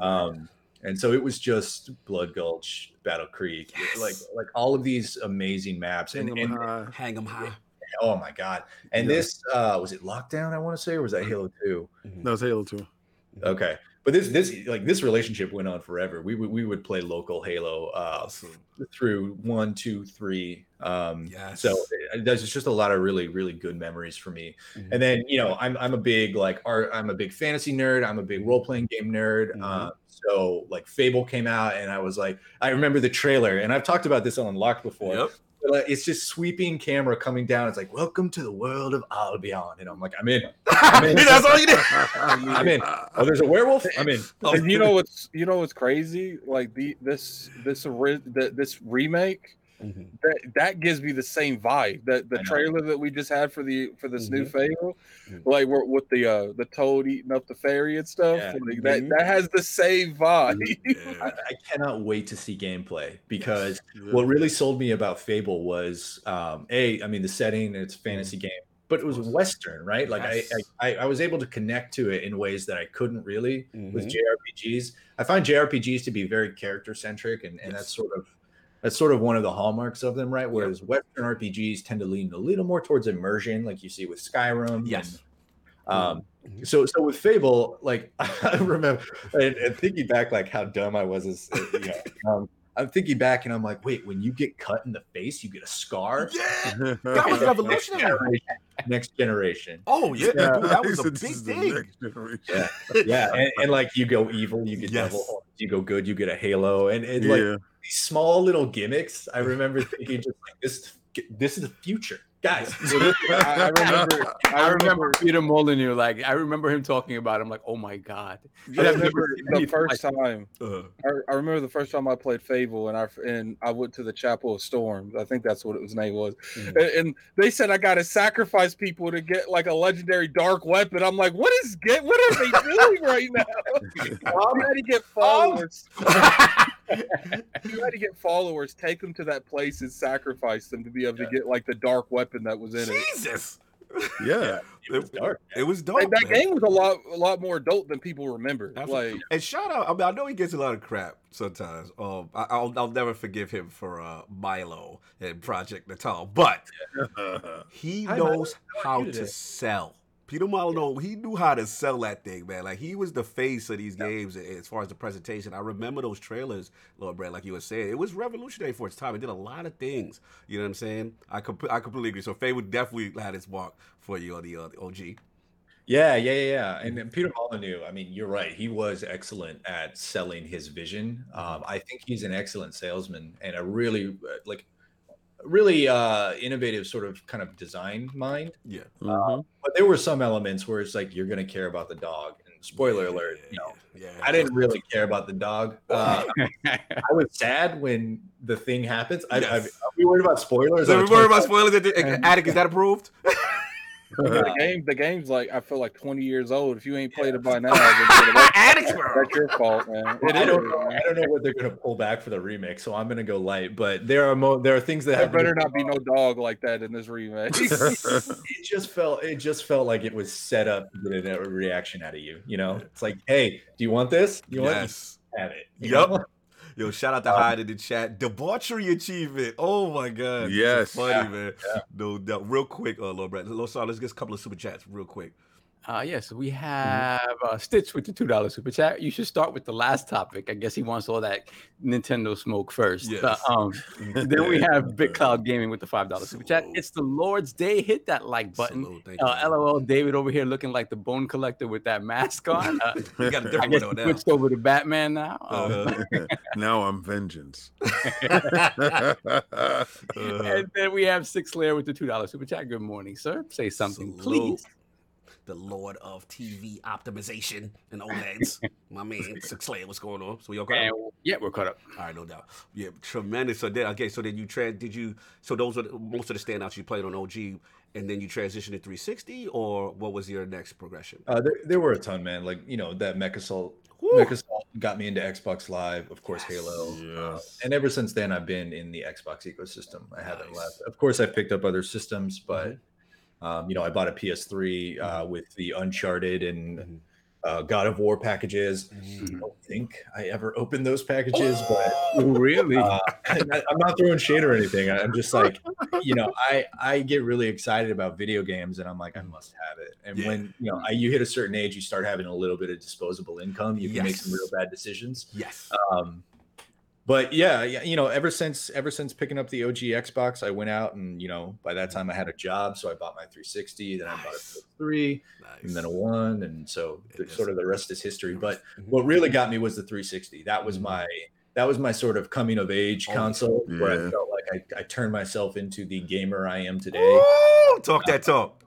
um and so it was just blood gulch battle creek like Yes. like all of these amazing maps and, Hang 'em and high. hang him high. oh my god and Yeah. this uh was it lockdown i want to say or was that halo 2 No, it's Halo 2. Okay, but this this like this relationship went on forever. We would we would play local Halo uh, Awesome. through one, two, three. Um, Yes. So there's just a lot of really really good memories for me. Mhm. And then you know I'm I'm a big like art. I'm a big fantasy nerd. I'm a big role playing game nerd. Mhm. Uh, so like Fable came out, and I was like, I remember the trailer, and I've talked about this on Unlocked before. Yep. Uh, it's just sweeping camera coming down. It's like, welcome to the world of Albion, and I'm like, I'm in. I'm in. That's all you did. I'm in. Oh, there's a werewolf. I'm in. Oh, And you know what's you know what's crazy? Like the this this this remake Mhm. that that gives me the same vibe. That the trailer that we just had for the for this new Mhm. Fable, Mhm. like we're with the uh the toad eating up the fairy and stuff. Yeah. Like, that Mhm. that has the same vibe. I, I cannot wait to see gameplay because Yeah. what really sold me about Fable was um, a, I mean, the setting, it's a fantasy game, but it was. Western, right? Like Yes. I, I, I was able to connect to it in ways that I couldn't really with. JRPGs. I find JRPGs to be very character centric, and, and Yes. that's sort of that's sort of one of the hallmarks of them, right? Whereas Western RPGs tend to lean a little more towards immersion, like you see with Skyrim. Yes. and, um, Mhm. so so with Fable, like I remember and, and thinking back, like how dumb I was as uh, you know, um, I'm thinking back and I'm like, wait, when you get cut in the face, you get a scar. Yeah. That was Next generation. Next generation. Oh yeah, Yeah. dude, that was a big thing. Yeah. Yeah, and, and like you go evil, you get Yes. devil horns. You go good, you get a halo, and, and like Yeah. These small little gimmicks. I remember thinking just like this. This is the future, guys. I, I remember. I remember Peter Molyneux. Like I remember him talking about. it. I'm like, oh my god. I remember the first like time. Uh, I, I remember the first time I played Fable, and I and I went to the Chapel of Storms. I think that's what it was name was, Mhm. and, and they said I got to sacrifice people to get like a legendary dark weapon. I'm like, what is get? What are they doing right now? I'm ready to get followers. you had to get followers, take them to that place and sacrifice them to be able to get like the dark weapon that was in it. Jesus. Yeah. It was dark. It was dope. Like, that man. game was a lot, a lot more adult than people remember. Absolutely. Like, and shout out. I mean, I know he gets a lot of crap sometimes. Um, I, I'll I'll never forgive him for uh Milo and Project Natal, but he knows How are how you to sell. Peter Milo, he knew how to sell that thing, man. Like he was the face of these games as far as the presentation. I remember those trailers, Lord Brad, like you were saying. It was revolutionary for its time. It did a lot of things. You know what I'm saying? I comp- I completely agree. So Faye would definitely had its mark for you on the, uh, the OG. Yeah, yeah, yeah, yeah. And then Peter Molyneux, I mean, you're right. He was excellent at selling his vision. Um, I think he's an excellent salesman and a really uh, like really uh innovative sort of kind of design mind. Yeah. Mhm. But there were some elements where it's like you're going to care about the dog. And spoiler alert, you know, Yeah. I didn't really care about the dog. Uh, I was sad when the thing happens. I, I, Yes. are we worried about spoilers? So on we worry about 25? spoilers. Attic, is that approved? the game, the game's like I feel like 20 years old. If you ain't played it by now, that's, Addicts, that's your fault, man. It I is. don't know. I don't know what they're going to pull back for the remake, so I'm going to go light. But there are mo- there are things that There have better not be no dog like that in this remake. It just felt it just felt like it was set up to get a reaction out of you. You know, it's like, hey, do you want this? You want Yes. have it? you Yup. know? Yo, shout out to Um, Hyde in the chat. Debauchery achievement. Oh my god. Yes. Funny, Yeah. man. No doubt. Real quick, uh, Lord Brad. Lord Sorry, let's get a couple of super chats real quick. Uh, yes, we have uh, Stitch with the two dollar super chat. You should start with the last topic. I guess he wants all that Nintendo smoke first. Uh, Yes. um, then we have Big Cloud Gaming with the five dollar super chat. It's the Lord's Day. Hit that like button. Uh. LOL, David over here looking like the bone collector with that mask on. Uh, We got a different one now. switched over to Batman now. Um, now I'm vengeance. Uh, and then we have Six Layer with the two dollar super chat. Good morning, sir. Say something, Salute. please. The Lord of TV optimization and OLEDs. My man, Six Slayer, what's going on? So we okay? And, yeah, we're caught up. All right, no doubt. Yeah, tremendous. So then, okay, so then you trans? Did you? So those were the, most of the standouts you played on OG, and then you transitioned to 360, or what was your next progression? Uh, there, there were a ton, man. Like you know that Mech Assault, Woo! Mech Assault got me into Xbox Live, of course, Halo, uh, and ever since then I've been in the Xbox ecosystem. I haven't left. Of course, I've picked up other systems, but Mm-hmm. Um, you know I bought a PS3 uh, with the Uncharted and Mhm. uh, God of War packages. Mm-hmm. I don't think I ever opened those packages, but really? uh, I- I'm not throwing shade or anything. I'm just like, you know, I I get really excited about video games, and I'm like, I must have it. And Yeah. when you know, I, you hit a certain age, you start having a little bit of disposable income. You can make some real bad decisions. Yes. Um, but yeah, yeah, you know, ever since ever since picking up the OG Xbox, I went out and you know, by that time I had a job, so I bought my 360, then I bought a Nice. PS3, nice. and then a one, and so the, sort of the rest is history. But Mhm. what really got me was the 360. That was Mhm. my that was my sort of coming of age Oh, console where I felt like I, I turned myself into the gamer I am today. Ooh, talk that talk.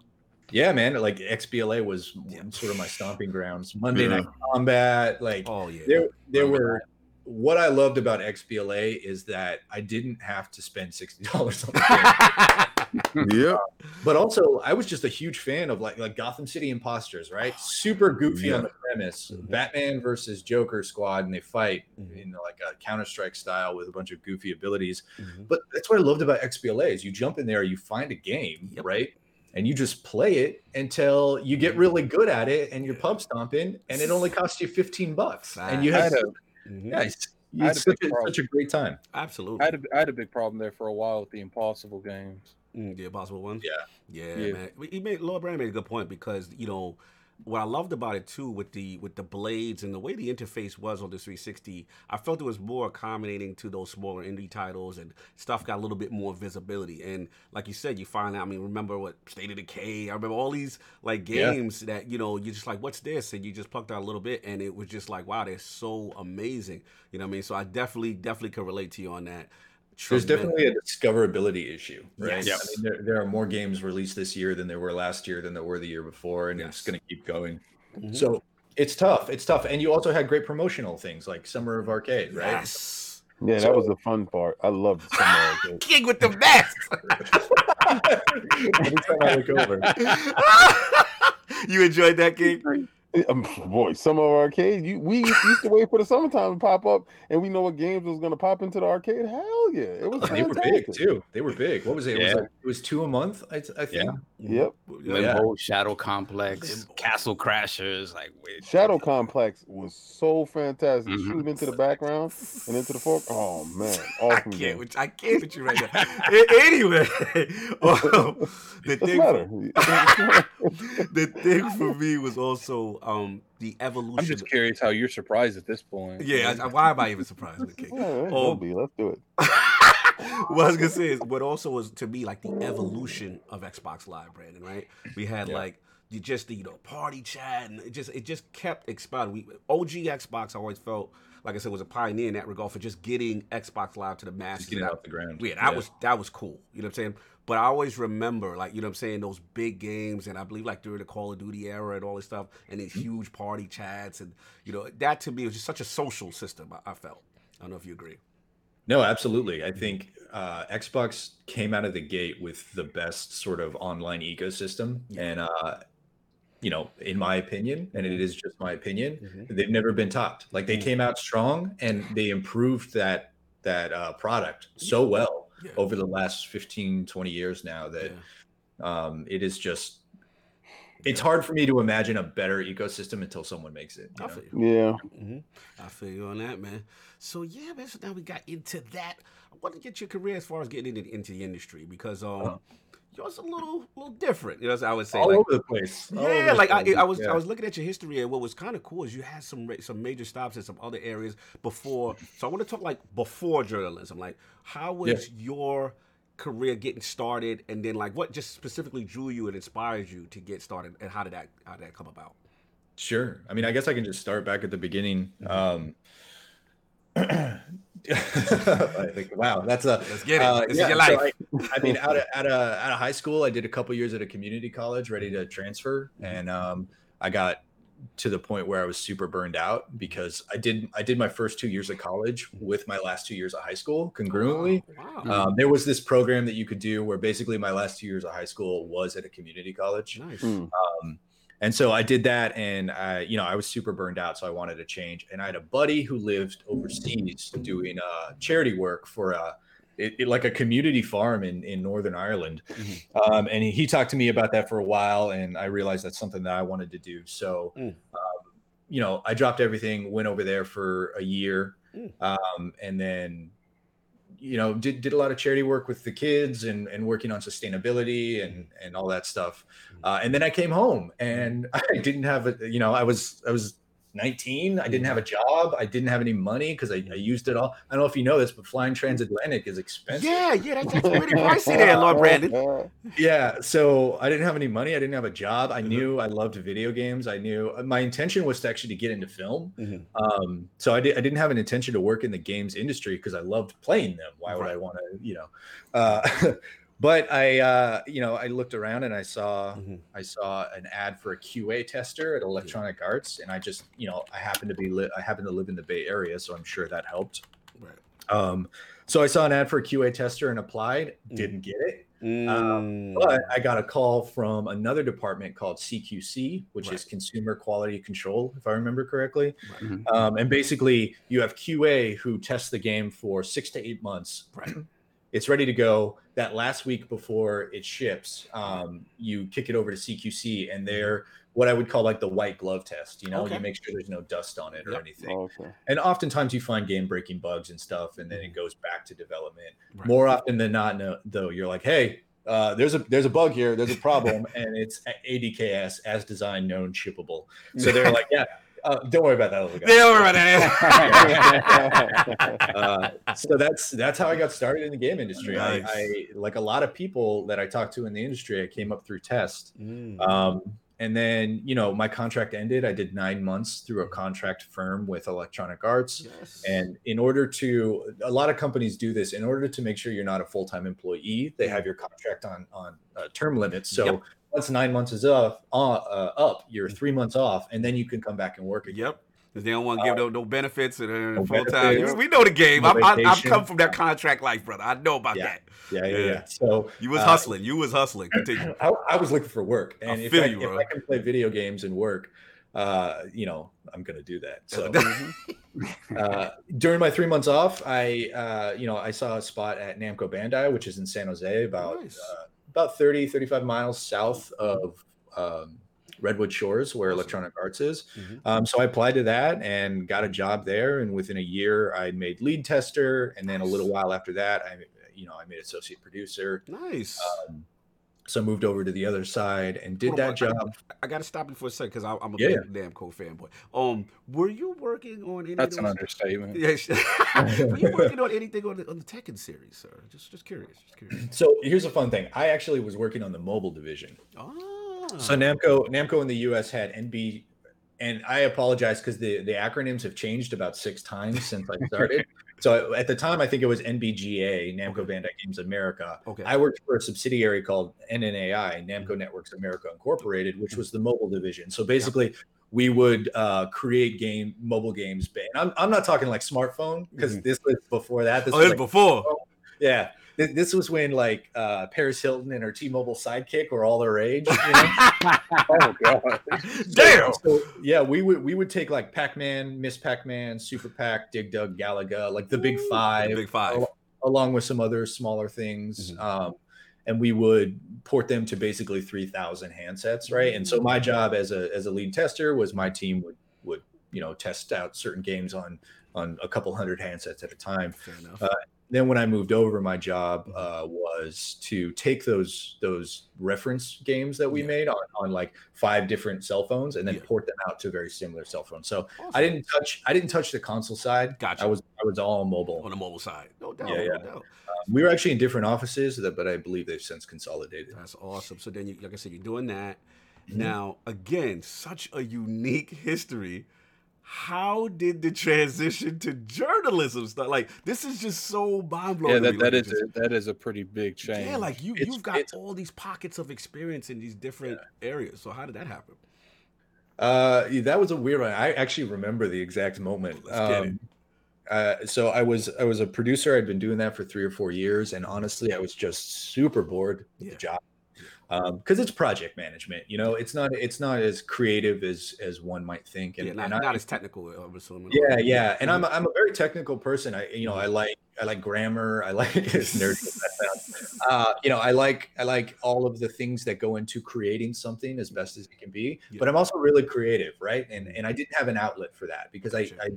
Yeah, man. Like XBLA was Yeah. sort of my stomping grounds. Monday Yeah. Night Combat, like Oh yeah. there there Remember were what I loved about XBLA is that I didn't have to spend sixty dollars on the game. Yep. but also I was just a huge fan of like like Gotham City Imposters, right? Super goofy Yeah. on the premise. Mhm. Batman versus Joker squad, and they fight Mhm. in like a Counter Strike style with a bunch of goofy abilities. Mhm. But that's what I loved about XBLA is you jump in there, you find a game, Yep. right? And you just play it until you get really good at it and you're pub stomping, and it only costs you 15 bucks. And you I have had a, Mhm. yeah, it's, I had it's a such, a, such a great time. Absolutely. I had a, I had a big problem there for a while with the impossible games. Mm, the impossible ones? Yeah. Yeah, Yeah. man. He made Lord Brandin made a good point because you know what I loved about it too with the with the blades and the way the interface was on the 360. I felt it was more accommodating to those smaller indie titles and stuff got a little bit more visibility. And like you said, you find out. I mean, remember what State of Decay? I remember all these like Yeah. games that you know you're just like, what's this? And you just plucked out a little bit, and it was just like, wow, they're so amazing. You know what I mean? So I definitely definitely could relate to you on that. There's definitely a discoverability issue, right? Yes. I mean, there, there are more games released this year than there were last year than there were the year before, and it's going to keep going. Mhm. So it's tough. It's tough. And you also had great promotional things like Summer of Arcade, right? Yes. Yeah, that was the fun part. I loved Summer of Arcade. King with the best. Every time I look over. you enjoyed that King? Um, boy, Summer Arcade. You we used to wait for the summertime to pop up, and we know what games was gonna pop into the arcade. Hell yeah, it was They were fantastic. big too. They were big. What was it? It was like it was two a month. I, I think. Yep. Limbo, Shadow Complex, Limbo. Castle Crashers. Like, wait, Shadow Complex was so fantastic. Mhm. Shooting into the background and into the fork. Oh man, I can't. game. With, I can't with you right now. Anyway, um, the Doesn't thing, matter. the thing for me was also um, the evolution. I'm just curious how you're surprised at this point. yeah, I, I- why am I even surprised with King? Yeah, Oh. don't be. Let's do it. what I was gonna say is what also was to me like the evolution of Xbox Live, Brandin. Right? We had Yeah. like you just the you know party chat, and it just it just kept expanding. We OG Xbox, I always felt like I said was a pioneer in that regard for just getting Xbox Live to the masses. Just getting out it the ground. yeah, that was that was cool. You know what I'm saying? But I always remember, like, you know what I'm saying, those big games, and I believe like during the Call of Duty era and all this stuff, and these huge party chats, and you know, that to me was just such a social system. I, I felt. I don't know if you agree. No, absolutely. I think uh, Xbox came out of the gate with the best sort of online ecosystem, and uh, you know, in my opinion, and it is just my opinion, Mm-hmm. they've never been topped. Like they Mm. came out strong, and they improved that that uh, product so well Yeah. over the last 15, 20 years now that Yeah. um, it is just. It's hard for me to imagine a better ecosystem until someone makes it. you I feel you. Yeah. hmm I feel you on that, man. So yeah, man. So now we got into that. I want to get your career as far as getting into, into the industry because um, Uh-huh. Yours a little little different. You know, as I would say, All like, over the place. all Yeah, like I, place. I was, Yeah. I was looking at your history, and what was kind of cool is you had some, some major stops in some other areas before. So I want to talk like before journalism. Like, how was your career getting started, and then like what just specifically drew you and inspired you to get started, and how did that, how did that come about? Sure. I mean, I guess I can just start back at the beginning. Um, I think, wow, that's a Let's get it. uh, this yeah, is your so. I, I mean, out of, out of out of high school, I did a couple years at a community college, ready to transfer, Mm-hmm. and um, I got to the point where I was super burned out because I did I did my first two years of college with my last two years of high school congruently. Wow. Um, there was this program that you could do where basically my last two years of high school was at a community college. nice. Mm. Um, and so I did that, and I, you know, I was super burned out, so I wanted to change. And I had a buddy who lived overseas doing uh, charity work for a, it, it- like a community farm in in Northern Ireland. Mhm. Um, and he, he talked to me about that for a while, and I realized that's something that I wanted to do. So, Mm. um, you know, I dropped everything, went over there for a year, Mm. um, and then you know did, did a lot of charity work with the kids and, and working on sustainability and mm-hmm. and all that stuff. Mm-hmm. Uh, and then i came home mm-hmm. and i didn't have a you know i was i was 19 i didn't have a job i didn't have any money because I, I used it all. I don't know if you know this but flying transatlantic is expensive. Yeah, yeah, that's, that's pretty pricey there, Lord Brandin. yeah so i didn't have any money i didn't have a job. I Mhm. knew i loved video games. I knew uh, my intention was to actually to get into film. Mhm. um so i, did, I didn't have an intention to work in the games industry because i loved playing them. Why would i want to you know uh but i uh you know i looked around and i saw Mhm. i saw an ad for a qa tester at electronic arts and i just you know i happen to be li- i happen to live in the bay area so i'm sure that helped Right. um so i saw an ad for a qa tester and applied Mm. didn't get it Mm. but I got a call from another department called CQC, which Right. is Consumer Quality Control, if I remember correctly. Mhm. Um, and basically, you have QA who tests the game for six to eight months. Right. It's ready to go. That last week before it ships, um, you kick it over to CQC, and they're what I would call like the white glove test. You know, Okay. you make sure there's no dust on it or Yep. anything. Okay. And oftentimes you find game breaking bugs and stuff, and then it goes back to development. Right. More often than not, no, though, you're like, hey, uh, there's a there's a bug here, there's a problem, and it's ADKS as designed, known, shippable. So they're like, yeah, uh, don't worry about that little guy. They don't worry about that. Uh, so that's that's how I got started in the game industry. Nice. I, I like a lot of people that I talked to in the industry. I came up through test. Mm. Um, and then, you know, my contract ended. I did nine months through a contract firm with Electronic Arts. Yes. And in order to, a lot of companies do this in order to make sure you're not a full time employee. They have your contract on on uh, term limits. So Yep. Once nine months is up, uh, uh, up, you're three months off, and then you can come back and work again. Yep. 'Cause they don't want to give no, no benefits and uh, no full time. We know the game. no I'm, I'm, I've come from that contract life, brother. I know about Yeah. that. Yeah, yeah, Yeah. yeah. So You was Uh, husling. You was hustling. Continue. I, I was looking for work, and if, feel I, you, if. I can play video games and work, uh, you know, I'm gonna do that. So uh, during my three months off, I, uh, you know, I saw a spot at Namco Bandai, which is in San Jose, about Nice. About 30, 35 miles south of um, Redwood Shores, where Electronic Arts is. Mhm. Um, so I applied to that and got a job there. And within a year, I made lead tester, and then a little while after that, I, you know, I made associate producer. Nice. Um, so I moved over to the other side and did on, that I- job. I got to stop you for a second because I'm a Yeah, big Namco fanboy. Um, were you working on any? That's of an understatement. Yes. were you working on anything on the, on the Tekken series, sir? Just just curious. Just curious. So here's a fun thing. I actually was working on the mobile division. Ah. So Namco, Namco in the US had NB, and I apologize because the the acronyms have changed about six times since I started. so at the time, I think it was NBGA, Namco Okay. Bandai Games America. Okay. I worked for a subsidiary called NNAI, Namco mm-hmm. Networks America Incorporated, which mm-hmm. was the mobile division. So basically. We would uh, create game mobile games. And I'm, I'm not talking like smartphone because mm-hmm. this was before that. This oh, was it was like before. Oh, yeah. Th- This was when like uh, Paris Hilton and her T-Mobile sidekick were all their age. You know? Oh god. Damn. So, yeah, we would we would take like Pac-Man, Miss Pac-Man, Super Pac, Dig Dug, Galaga, like the Big Five, The Big Five. al- along with some other smaller things. Mhm. Um, and we would port them to basically 3,000 handsets, right? And so my job as a as a lead tester was my team would would you know test out certain games on on a couple hundred handsets at a time Fair enough. Uh, then when I moved over, my job uh, was to take those those reference games that we Yeah. made on, on like five different cell phones and then Yeah. port them out to a very similar cell phones. So Awesome. I didn't touch I didn't touch the console side. Gotcha. I was I was all mobile. on the mobile side. No doubt. Yeah, no yeah. doubt. We were actually in different offices, that, but I believe they've since consolidated. That's awesome. So then, you, like I said, you're doing that. Mhm. Now, again, such a unique history. How did the transition to journalism start? Like, this is just so mind blowing. Yeah, to that, me. that Like, is just- a, that is a pretty big change. Yeah, like you, It's- you've got all these pockets of experience in these different areas. So how did that happen? Uh, that was a weird one. I actually remember the exact moment. Let's get it. Um, uh, so I was I was a producer. I'd been doing that for three or four years, and honestly, I was just super bored with Yeah. the job Um, because it's project management. You know, it's not it's not as creative as as one might think. And, yeah, not, and I, not as technical, uh, assuming. yeah, yeah. And I'm a, I'm a very technical person. I you know I mm-hmm. like I like grammar. I like as nerdy as that sounds. Uh, you know I like I like all of the things that go into creating something as best as it can be. Yeah. But I'm also really creative, right? And and I mm-hmm. didn't have an outlet for that because I. I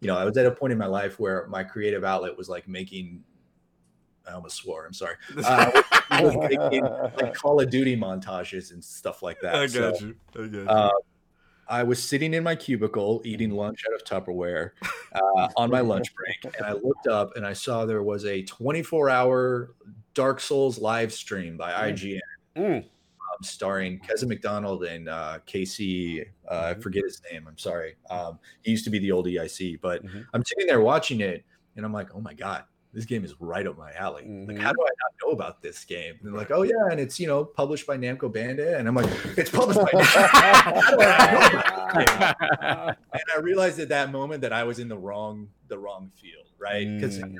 you know I was at a point in my life where my creative outlet was like making. I almost swore. I'm sorry. Uh, making like Call of Duty montages and stuff like that. I So, got you. I got you. uh, I was sitting in my cubicle eating lunch out of Tupperware uh, on my lunch break, and I looked up and I saw there was a 24-hour Dark Souls live stream by IGN, Mm. um, starring Keza MacDonald and uh, Casey. Uh, I Mhm. forget his name. I'm sorry. Um, he used to be the old EIC, but Mhm. I'm sitting there watching it, and I'm like, oh my god. This game is right up my alley. Like, how Mhm. do I not know about this game? And they're like, oh yeah, and it's you know published by Namco Bandai, and I'm like, it's published by. How I not know about this game? and I realized at that moment that I was in the wrong the wrong field, right? Because Mm.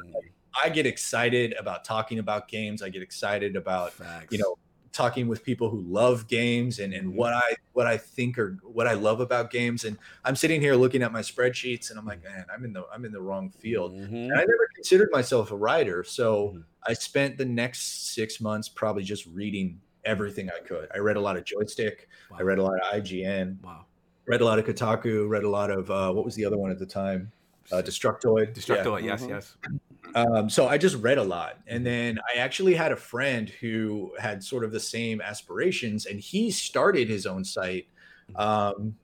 I get excited about talking about games. I get excited about Facts. you know talking with people who love games and and what I what I think or what I love about games. And I'm sitting here looking at my spreadsheets, and I'm like, man, I'm in the I'm in the wrong field. Mhm. And I never considered myself a writer, so Mhm. I spent the next six months probably just reading everything I could. I read a lot of Joystiq. Wow. I read a lot of IGN Wow. read a lot of Kotaku, read a lot of uh, what was the other one at the time? Uh, Destructoid. Destructoid, yes, Mhm. yes. Um, so I just read a lot, and then I actually had a friend who had sort of the same aspirations, and he started his own site. Um,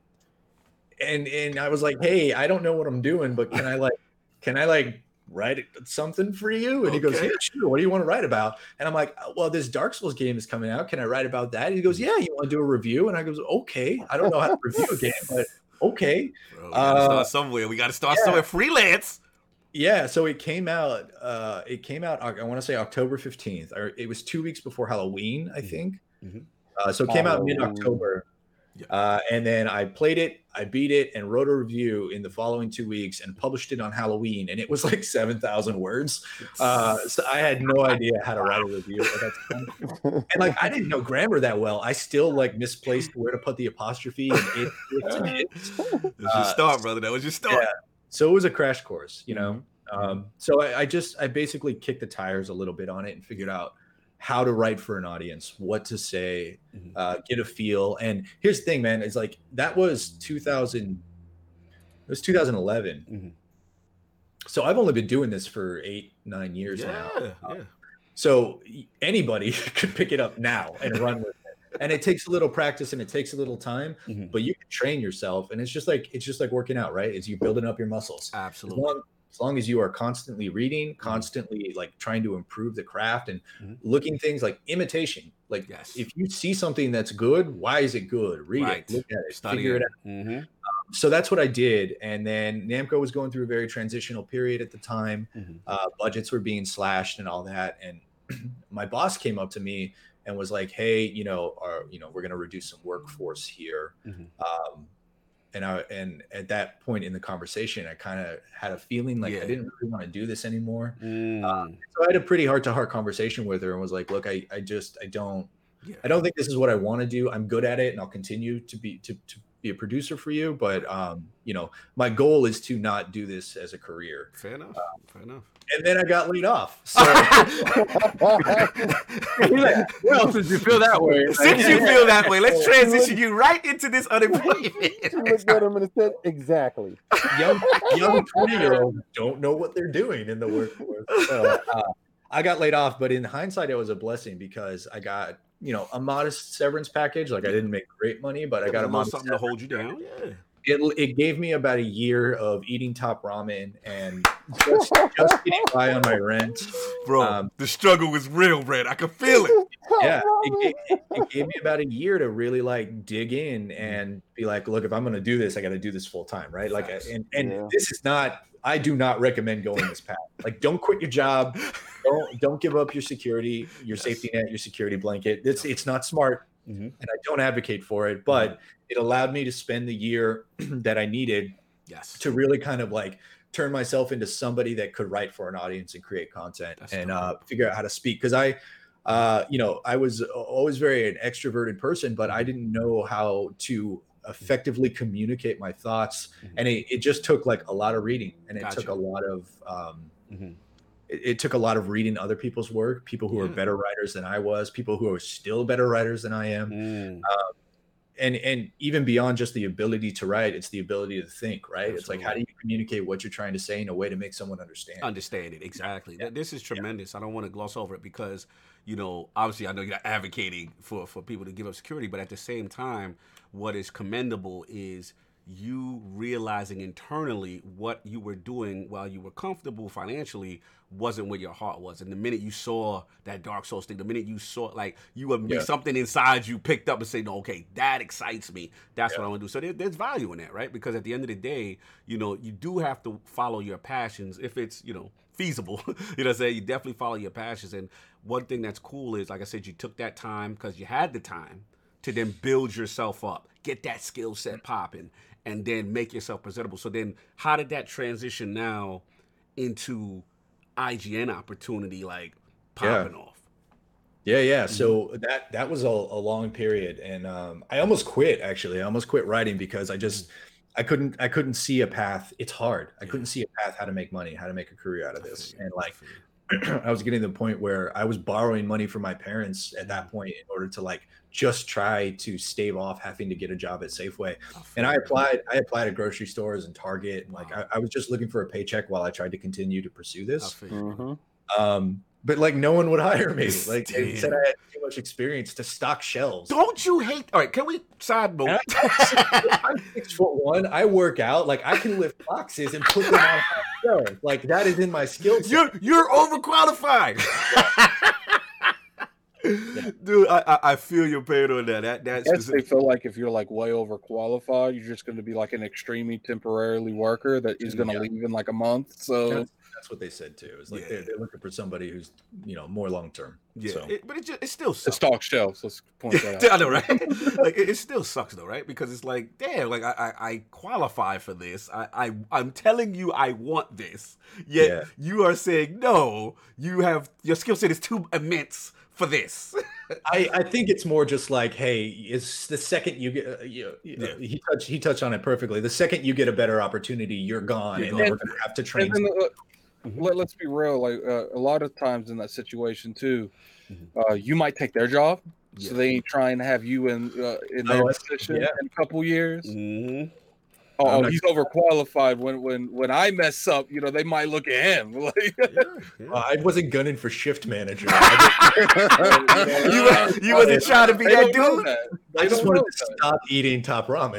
and and I was like, hey, I don't know what I'm doing, but can I like, can I like write something for you? And he goes, yeah, sure. What do you want to write about? And I'm like, well, this Dark Souls game is coming out. Can I write about that? And he goes, yeah, you want to do a review? And I goes, okay. I don't know how to review a game, but okay. Bro, we gotta Uh, start somewhere. We gotta start yeah. somewhere. Freelance. Yeah, so it came out. Uh, it came out. I want to say October fifteenth, it was two weeks before Halloween, I Mhm. think. Mhm. Uh, so it came out mid October, Yeah. uh, and then I played it, I beat it, and wrote a review in the following two weeks, and published it on Halloween, and it was like seven thousand words. Uh, so I had no idea how to write a review at that time, and like I didn't know grammar that well. I still like misplaced where to put the apostrophe and it. it's. That was your uh, start, brother. That was your start. Yeah. So it was a crash course, you know. Um, so I, I just I basically kicked the tires a little bit on it and figured out how to write for an audience, what to say, Mhm. uh, get a feel. And here's the thing, man, is like that was 2000. It was 2011. Mhm. So I've only been doing this for eight nine years now. Yeah, yeah. So anybody could pick it up now and run with it. And it takes a little practice and it takes a little time, Mhm. but you can train yourself. And it's just like it's just like working out, right? It's you building up your muscles. As Absolutely. long, as long as you are constantly reading, constantly like trying to improve the craft and Mhm. looking things like imitation. Like Yes. if you see something that's good, why is it good? Read Right. it, look at it, Study figure it out Mhm. so that's what I did. And then Namco was going through a very transitional period at the time. Mhm. Uh, budgets were being slashed and all that. And my boss came up to me and was like, "Hey, you know, our, you know, we're going to reduce some workforce here." Mhm. Um, and I and at that point in the conversation, I kind of had a feeling like Yeah. I didn't really want to do this anymore. Mm. So I had a pretty heart to heart conversation with her and was like, "Look, I I just I don't Yeah. I don't think this is what I want to do. I'm good at it, and I'll continue to be to, to be a producer for you. But um, you know, my goal is to not do this as a career. Fair enough. Fair enough. And then I got laid off. So well, since you feel that way, Since you feel that way, let's transition you right into this unemployment. She looked at him and said, "Exactly." young young 20 year olds don't know what they're doing in the workforce. So uh, I got laid off, but in hindsight, it was a blessing because I got you know a modest severance package. Like I didn't make great money, but I got a modest something to hold you down. Yeah. it, it gave me about a year of eating top ramen and just, just getting by on my rent. Bro, Um, the struggle was real, Brad. I could feel it. yeah, it, it, it gave me about a year to really like dig in and be like, look, if I'm going to do this, I got to do this full time, right? Like, and and Yeah. this is not. I do not recommend going this path. Like, don't quit your job. Don't don't give up your security, your Yes. safety net, your security blanket. It's it's not smart, Mhm. and I don't advocate for it. But it allowed me to spend the year that I needed Yes. to really kind of like turn myself into somebody that could write for an audience and create content That's and uh, figure out how to speak because i uh, you know i was always very an extroverted person but i didn't know how to effectively communicate my thoughts Mhm. and it, it just took like a lot of reading and it took a lot of um, Mhm. it, it took a lot of reading other people's work people who are better writers than i was people who are still better writers than i am Mm. and and even beyond just the ability to write it's the ability to think right it's like how do you communicate what you're trying to say in a way to make someone understand understand it exactly. Yeah. This is tremendous. I don't want to gloss over it because you know, obviously, I know you're advocating for for people to give up security, but at the same time, what is commendable is you realizing internally what you were doing while you were comfortable financially wasn't where your heart was. And the minute you saw that Dark Souls thing, the minute you saw like you would Yeah. something inside you picked up and say, "No, okay, that excites me. That's Yeah. what I want to do." So there, there's value in that, right? Because at the end of the day, you know, you do have to follow your passions if it's you know feasible. you know, what I'm saying you definitely follow your passions. And one thing that's cool is, like I said, you took that time because you had the time to then build yourself up, get that skill set popping, and then make yourself presentable. So then, how did that transition now into IGN opportunity, like Yeah. popping off? yeah yeah Mm-hmm. so that that was a, a long period and um i almost quit actually i almost quit writing because i just i couldn't i couldn't see a path it's hard i Yeah. couldn't see a path how to make money how to make a career out of this and like. I was getting to the point where I was borrowing money from my parents at that point in order to like just try to stave off having to get a job at Safeway. I And I applied, I applied at grocery stores and Target, and like Wow. I, I was just looking for a paycheck while I tried to continue to pursue this. feel. Mhm. Um, but like no one would hire me. Like they said I had too much experience to stock shelves. Don't you hate? All right, can we side note? And I'm six foot one. I work out. Like I can lift boxes and put them on shelves. Like that is in my skill set. You're you're overqualified. Dude, I, I I feel your pain on that. That that's I guess they feel like if you're like way overqualified, you're just going to be like an extremely temporarily worker that is going to Yeah. leave in like a month. So That's, that's what they said too. It's like Yeah. they're, they're looking for somebody who's you know more long term. yeah, So it- but it just it still the sucks. stock shelves. Let's point that out. I know, right? like it, it still sucks though, right? Because it's like, damn, like I, I, I qualify for this. I, I I'm telling you I want this. Yet Yeah. you are saying no, you have your skill set is too immense for this. I, I think it's more just like, hey, it's the second you get, uh, you, you- Yeah. he touched he touched on it perfectly. The second you get a better opportunity, you're gone, You're and gone. then we're gonna have to train. And then, uh, Mhm. let, let's be real. Like uh, a lot of times in that situation too, Mhm. uh, you might take their job, Yeah. so they ain't trying to have you in uh, in Oh, their that's- position yeah. in a couple years. mm-hmm. Oh, I'm oh, not- he's overqualified. When when when I mess up, you know, they might look at him. Like, Uh, I wasn't gunning for shift manager. You you wasn't trying to be they that dude. that. I just don't wanted to that. stop eating top ramen.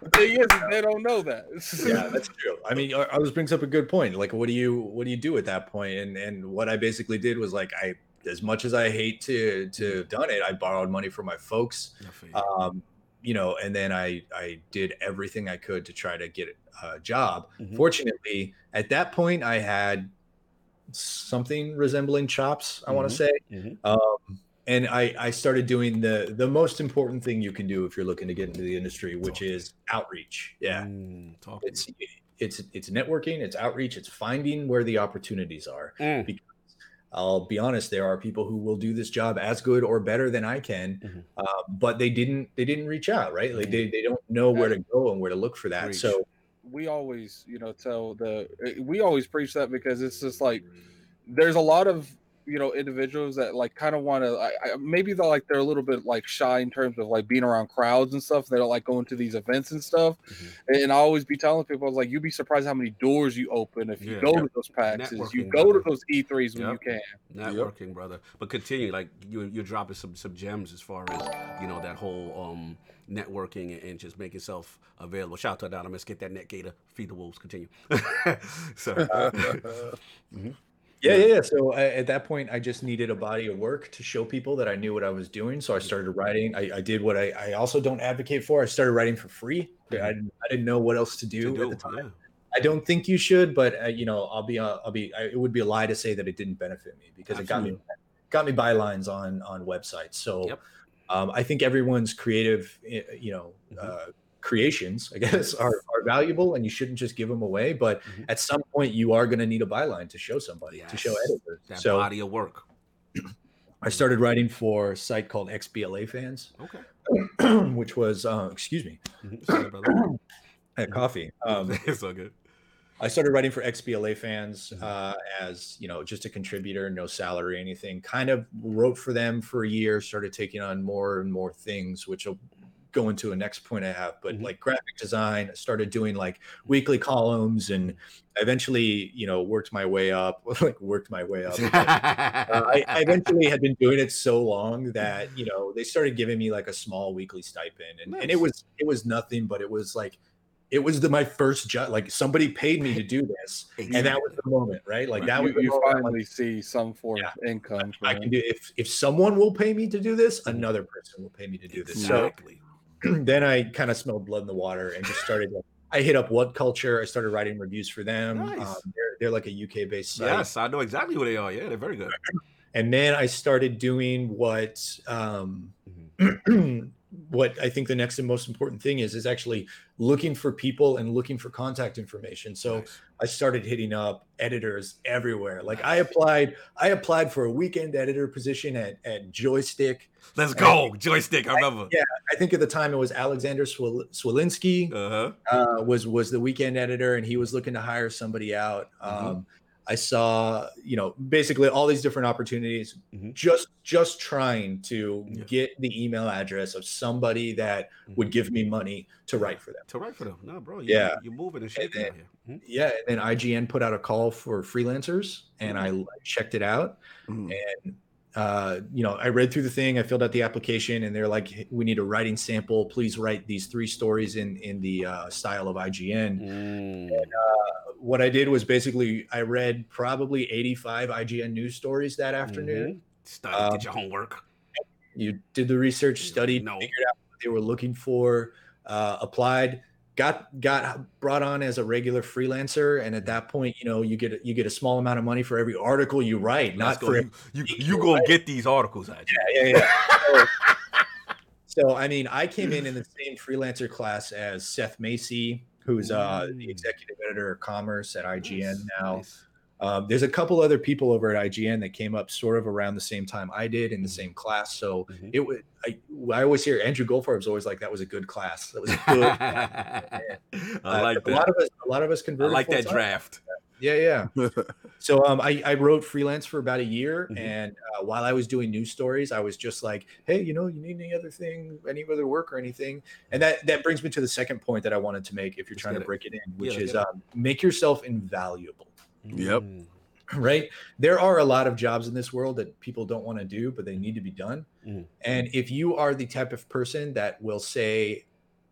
The thing is, is they don't know that. yeah, that's true. I mean, Ar- Arlos brings up a good point. Like, what do you what do you do at that point? And and what I basically did was like, I as much as I hate to to have done it, I borrowed money from my folks. I feel you. um, you know, and then I I did everything I could to try to get a job. Mhm. Fortunately, at that point, I had something resembling chops. I want Mhm. to say, Mhm. um, and I I started doing the the most important thing you can do if you're looking to get into the industry, which Talk. is outreach. Yeah, Mm, it's it's it's networking, it's outreach, it's finding where the opportunities are. Mm. I'll be honest, there are people who will do this job as good or better than I can, Mhm. uh, but they didn't they didn't reach out, right? Like they, they don't know where to go and where to look for that. Preach. So we always, you know, tell the we always preach that because it's just like there's a lot of you know individuals that like kind of want to I, I, maybe they're like they're a little bit like shy in terms of like being around crowds and stuff they don't like going to these events and stuff Mhm. and i always be telling people I was like you'd be surprised how many doors you open if you Yeah. go to those PAXs you Networking, go to those e3s when Yep. you can networking, brother. But continue, like you you're dropping some some gems as far as you know that whole um networking and, and just make yourself available. Shout out to Anonymous, get that net gator, feed the wolves. Continue. Sorry. Mhm. Yeah, yeah, yeah. So uh, at that point, I just needed a body of work to show people that I knew what I was doing. So I started writing. I, I did what I, I also don't advocate for. I started writing for free. I didn't, I didn't know what else to do, To at the time. yeah. I don't think you should, but uh, you know, I'll be, uh, I'll be. I, it would be a lie to say that it didn't benefit me because it got me, got me bylines on on websites. So Yep. um, I think everyone's creative, eh, you know, Mhm. uh, creations, I guess, are, are valuable, and you shouldn't just give them away. But Mhm. at some point, you are going to need a byline to show somebody, to show Yes. editors. That so body of work. I started writing for a site called XBLA Fans, Okay. which was, uh, excuse me, Mhm. I had coffee. Um, it's all good. I started writing for XBLA fans Mhm. uh, as you know, just a contributor, no salary, anything. Kind of wrote for them for a year. Started taking on more and more things, which will go into a next point I have. But Mhm. like graphic design, I started doing like weekly columns, and I eventually, you know, worked my way up. Like worked my way up. Uh, I, I eventually had been doing it so long that you know they started giving me like a small weekly stipend, and, and it was it was nothing, but it was like it was the my first job. Like somebody paid me to do this, and that was the moment, right? Like that was you, the you like, finally see some form of income. I from can do if if someone will pay me to do this, another person will pay me to do this. So Exactly. then I kind of smelled blood in the water and just started. I hit up What Culture. I started writing reviews for them. Nice. Um, they're, they're like a UK based site. Yes, I know exactly who they are. Yeah, they're very good. and then I started doing what um, what I think the next and most important thing is is actually looking for people and looking for contact information. So Nice. I started hitting up editors everywhere. Like I applied, I applied for a weekend editor position at at Joystiq. Let's go. Joystiq. I remember. Yeah, I think at the time it was Alexander Swil- Swilinski Uh-huh. uh, was was the weekend editor, and he was looking to hire somebody out. Mhm. Um, I saw, you know, basically all these different opportunities, Mhm. just just trying to Yeah. get the email address of somebody that would Mhm. give me money to write for them. to write for them. No, bro. You, Yeah. You're moving and shaking then- out here. Mhm. Yeah, and then IGN put out a call for freelancers, and I checked it out, Mm. and uh, you know, I read through the thing, I filled out the application, and they're like, "We need a writing sample. Please write these three stories in in the uh, style of IGN." Mm. what I did was basically I read probably 85 IGN news stories that afternoon. Mhm. Study, Um, get your homework. You did the research, studied, No. figured out what they were looking for, uh, applied, got got brought on as a regular freelancer, and at that point, you know, you get you get a small amount of money for every article you write, Let's not go. for You, you, you gonna get these articles out. yeah, yeah, yeah. So, so, I mean, I came in in the same freelancer class as Seth Macy, who's uh, the executive editor of commerce at IGN Nice, now. nice. Um, there's a couple other people over at IGN that came up sort of around the same time I did in the same class. So Mhm. it would I, I always hear Andrew Goldfarb's always like that was a good class. That was a good. I Uh, like a lot of us. A lot of us I like that full-time. draft. Yeah, yeah. So um, I, I wrote freelance for about a year, Mhm. and uh, while I was doing news stories, I was just like, "Hey, you know, you need any other thing, any other work or anything?" And that that brings me to the second point that I wanted to make. If you're Let's trying to it. break it in, which let's is um, make yourself invaluable. Yep. Mm. Right? There are a lot of jobs in this world that people don't want to do, but they need to be done. Mhm. And if you are the type of person that will say,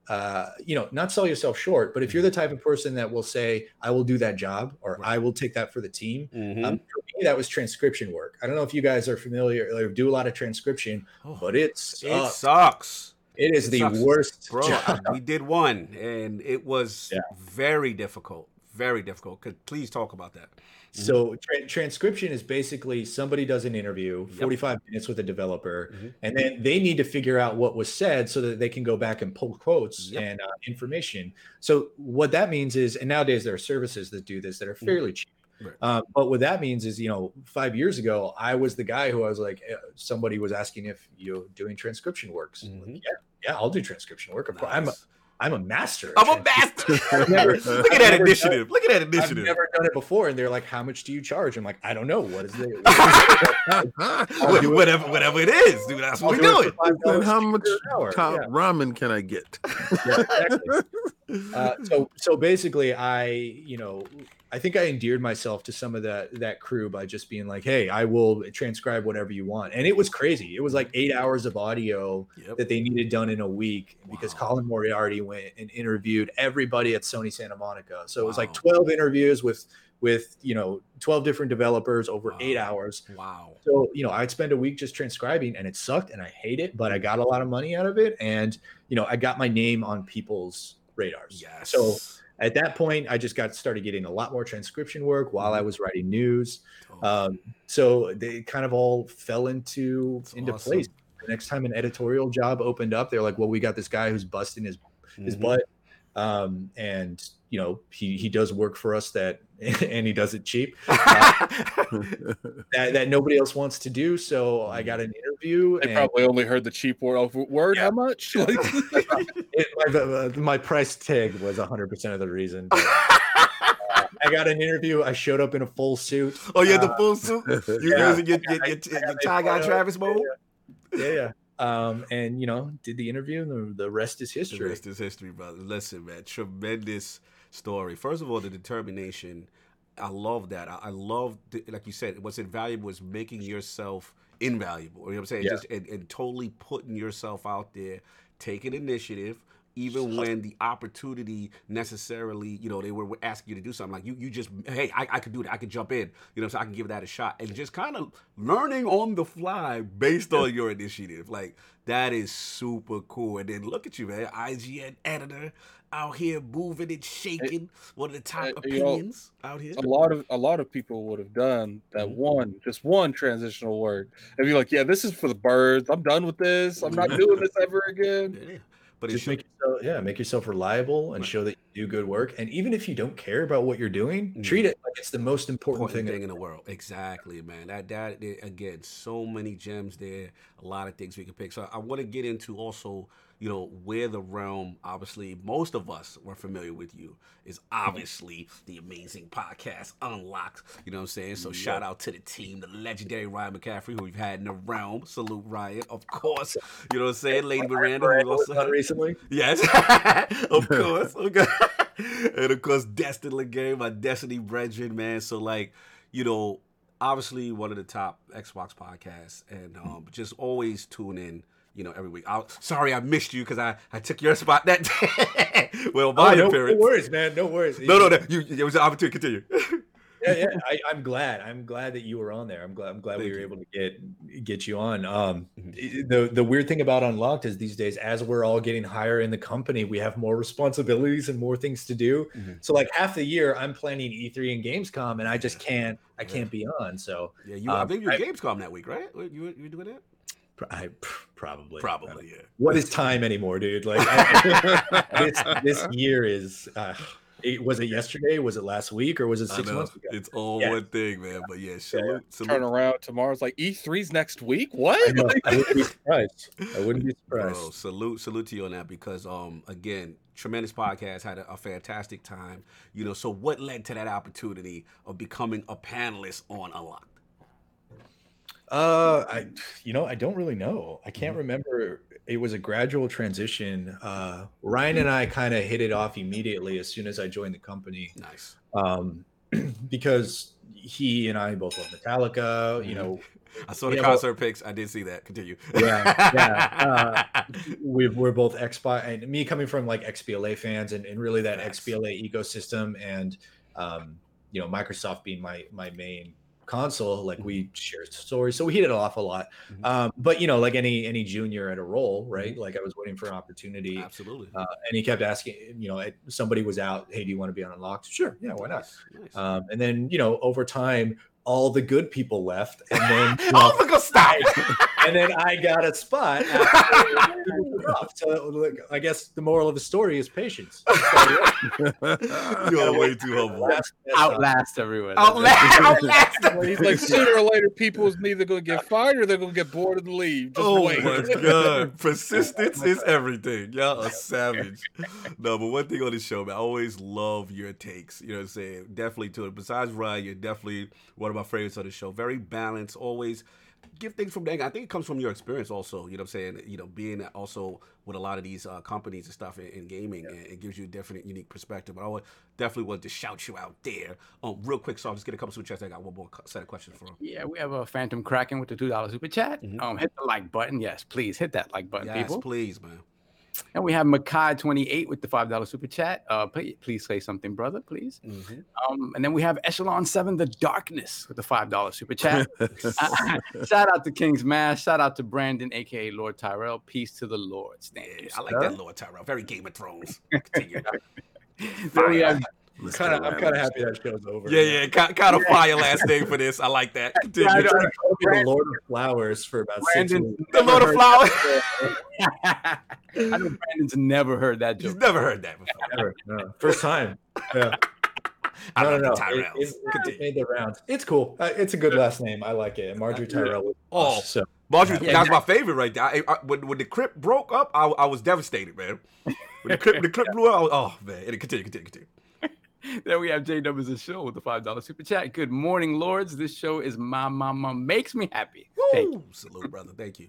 uh, you know, not sell yourself short, but if you're the type of person that will say, I will do that job or. I will take that for the team, Mhm. um, for me, that was transcription work. I don't know if you guys are familiar or do a lot of transcription, Oh, but it it sucks. sucks. It is it the sucks. worst bro. job. We did one, and it was Yeah. very difficult. Very difficult. Could please talk about that? So tra- transcription is basically somebody does an interview, Yep. 45 minutes with a developer, Mhm. and then they need to figure out what was said so that they can go back and pull quotes Yep. and uh, information. So what that means is, and nowadays there are services that do this that are Mhm. fairly cheap. Right. Um, but what that means is, you know, five years ago, I was the guy who I was like, uh, somebody was asking if you're doing transcription works. I'm like, yeah, yeah, I'll do transcription work. Course. I'm a, Nice. I'm a master. at I'm a master. Never- Look at that never initiative. Look at that initiative. I've initiative. never done it before, and they're like, "How much do you charge?" I'm like, "I don't know. What is it? Wha- do it. whatever, whatever it is, dude. That's I'll what we're it doing. for $5 And how much top Yeah, ramen can I get? yeah, exactly. Uh, so so basically, I you know I think I endeared myself to some of that that crew by just being like, hey, I will transcribe whatever you want, and it was crazy. It was like eight hours of audio Yep. that they needed done in a week because Colin Moriarty went and interviewed everybody at Sony Santa Monica. So it was like 12 interviews with with you know 12 different developers over Wow. eight hours. Wow. So you know I'd spend a week just transcribing, and it sucked, and I hate it, but I got a lot of money out of it, and you know I got my name on people's radars. Yes. So at that point, I just got started getting a lot more transcription work while Mm-hmm. I was writing news. Um, so they kind of all fell into That's into awesome. place. The next time an editorial job opened up, they're like, "Well, we got this guy who's busting his his Mhm. butt, um, and you know he he does work for us that, and he does it cheap that, that nobody else wants to do." So I got an interview. They and probably only heard the cheap word. Word, how much? It, my, uh, my price tag was 100 percent of the reason. but, uh, I got an interview. I showed up in a full suit. oh, you had the Uh, full suit. You yeah. guys in your, your, your, your, your tie guy Travis mode. yeah, yeah. Um, and you know, did the interview, and the, the rest is history. The rest is history, brother. Listen, man, tremendous story. First of all, the determination. I love that. I, I love, the, like you said, what's invaluable is making yourself invaluable. You know what I'm saying? Yeah. Just and, and totally putting yourself out there, taking initiative, even when the opportunity necessarily, you know, they were asking you to do something. Like you, you just, hey, I, I could do that. I could jump in. You know, so I can give that a shot, and just kind of learning on the fly based on your initiative. Like that is super cool. And then look at you, man, IGN editor out here moving and shaking. One of the top uh, you know, opinions out here. a lot of a lot of people would have done that Mhm. one, just one transitional word, and be like, "Yeah, this is for the birds. I'm done with this. I'm not doing this ever again." Yeah. But Just make yourself, yeah, make yourself reliable and Right. show that you do good work. And even if you don't care about what you're doing, Mhm. treat it like it's the most important, important thing. thing in the world. Exactly, man. That that again, so many gems there. A lot of things we can pick. So I want to get into also, you know, where the realm. Obviously, most of us were familiar with you. Is obviously the amazing podcast Unlocked. You know what I'm saying? So shout out to the team, the legendary Ryan McCaffrey, who we've had in the realm. Salute Ryan, of course. You know what I'm saying? Lady Miranda, who we also had. recently. Yes, of course. Okay. and of course, Destiny Game, my Destiny brethren, man. So, like, you know, obviously one of the top Xbox podcasts, and um, just always tune in. You know, every week. I, sorry, I missed you because I, I took your spot that day. well, my Oh, no, no worries, man. No worries. No, no, no. You, it was an opportunity. To continue. yeah, yeah. I, I'm glad. I'm glad that you were on there. I'm glad. I'm glad we were you. able to get get you on. Um, Mhm. the the weird thing about Unlocked is these days, as we're all getting higher in the company, we have more responsibilities and more things to do. Mhm. So, like half the year, I'm planning E3 and Gamescom, and I just can't. I Yeah. can't be on. So, Yeah, you. I Um, think you were I- Gamescom that week, right? You you doing that? Pr- I probably Probably, yeah. What is time anymore, dude? Like I, this this year is. Uh, it, was it yesterday? Was it last week? Or was it six months ago? It's all Yeah. one thing, man. But yeah, salute, salute Turn around tomorrow's like E3's next week. What? I, know. I wouldn't be surprised. I wouldn't be surprised. Bro, salute, salute to you on that because, um, again, tremendous podcast had a, a fantastic time. You know, so what led to that opportunity of becoming a panelist on Unlocked? Uh, I, you know, I don't really know. I Mm-hmm. can't remember. It was a gradual transition. Uh, Ryan and I kind of hit it off immediately as soon as I joined the company, Nice. um, because he and I both love Metallica. You Mhm. know, I saw the Yeah, well- concert pics. I did see that. Continue. Yeah, yeah, we, we're both Xbox, and me coming from like XBLA fans, and, and really that Facts. XBLA ecosystem, and um, you know, Microsoft being my my main console, like we shared stories, so we hit it off a lot. Mhm. Um, but you know, like any any junior at a role, right? Like I was waiting for an opportunity, Absolutely. uh, and he kept asking, you know, somebody was out, hey, do you want to be on Unlocked? Sure, yeah, why not? Nice, nice. Um, and then you know, over time, all the good people left, and then know, oh, look, stop. And then I got a spot. after it was rough. So look, I guess the moral of the story is patience. You're way too humble. Last- Outlast everyone. Outlast, outlast. He's like, sooner or later, people's neither going to get fired or they're going to get bored and leave. Just oh wait. my god, persistence is everything. Y'all are savage. No, but one thing on this show, man, I always love your takes. You know what I'm saying? Definitely to it. Besides Ryan, you're definitely one of my favorites on the show. Very balanced, always give things from there. I think it comes from your experience also. You know what I'm saying? You know, being also with a lot of these uh, companies and stuff in, in gaming, yeah. and it gives you a different, unique perspective. But I would definitely want to shout you out there. Um, real quick, so I'll just get a couple super chats. I got one more set of questions for. Him. Yeah, we have a Phantom Kraken with the two dollar super chat. Mm-hmm. Um, hit the like button. Yes, please hit that like button, yes, people. please, man. And we have Makai28 with the $5 super chat. Uh, please, please say something, brother, please. Mm-hmm. Um, and then we have Echelon7, The Darkness with the $5 super chat. shout out to King's Mass. Shout out to Brandin, aka Lord Tyrell. Peace to the you, I like that Lord Tyrell. Very Game of Thrones. then we have kind of, I'm kind of happy that show's over. Yeah, yeah, kind, kind of fire last name for this. I like that. Continue. Yeah, the Lord of Flowers for about Brandin, six weeks. The Lord of Flowers. I know Brandin's never heard that joke. He's never heard that before. Never, no. First time. Yeah. I no, no, no. It, it, it, made the rounds. It's cool. Uh, it's a good last name. I like it. Margaery Tyrell. Oh, so Margaery, yeah, that's my favorite right there. I, I, when, when the crypt broke up, I, I was devastated, man. When the crypt, the crypt blew up, was, oh man. And it continue, continue, continue. Then we have J Numbers a show with the five dollar super chat. Good morning, lords. This show is my mama makes me happy. Thank you. Salute, brother. Thank you.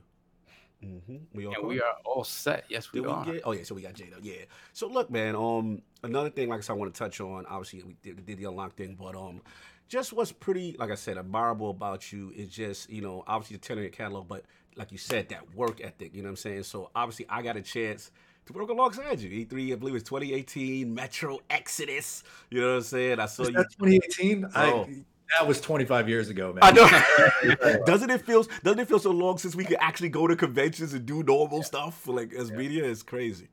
Mm-hmm. We all and we are all set. Yes, we did are. Get, oh yeah, so we got Jada. Yeah. So look, man. Um, another thing, like I said, I want to touch on. Obviously, we did, did the unlock thing, but um, just what's pretty, like I said, admirable about you is just you know obviously the tenor your catalog, but like you said, that work ethic. You know what I'm saying? So obviously, I got a chance to work alongside you. E3, I believe it's 2018, Metro Exodus. You know what I'm saying? I saw Was you. 2018? Oh. I, that was 25 years ago, man. I know. doesn't it feel doesn't it feel so long since we could actually go to conventions and do normal yeah. stuff like as yeah. media? It's crazy.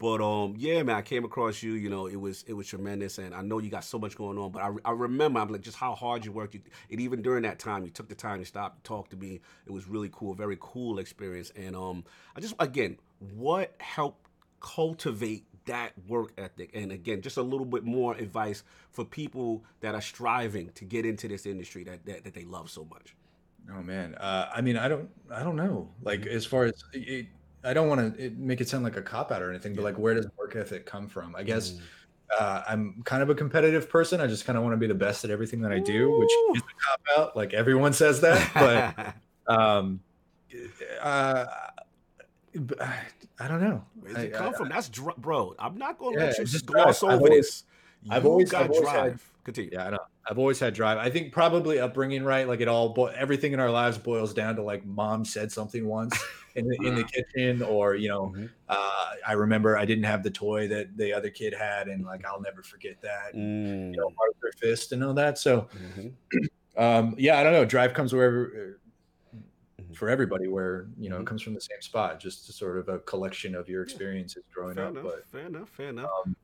But um, yeah, man, I came across you. You know, it was it was tremendous, and I know you got so much going on. But I, I remember, I'm like, just how hard you worked. You, and even during that time, you took the time to stop, to talk to me. It was really cool, very cool experience. And um, I just again, what helped cultivate that work ethic. And again just a little bit more advice for people that are striving to get into this industry that that, that they love so much. Oh man. Uh, i mean i don't i don't know. Like as far as it, i don't want to make it sound like a cop out or anything but like where does work ethic come from? I guess mm. uh, i'm kind of a competitive person. I just kind of want to be the best at everything that i do which is a cop out like everyone says that but um uh, I don't know. Where's it come I, from? I, That's dr- bro. I'm not gonna yeah, let you just gloss over always, this. I've always got I've always drive. Had, Continue. Yeah, I know. I've always had drive. I think probably upbringing, right? Like it all, bo- everything in our lives boils down to like mom said something once in the, in the kitchen, or you know, mm-hmm. uh, I remember I didn't have the toy that the other kid had, and like I'll never forget that. Mm. You know, Arthur Fist and all that. So, mm-hmm. um, yeah, I don't know. Drive comes wherever for everybody where you know mm-hmm. it comes from the same spot just to sort of a collection of your experiences growing fair up enough, but fair enough fair enough um,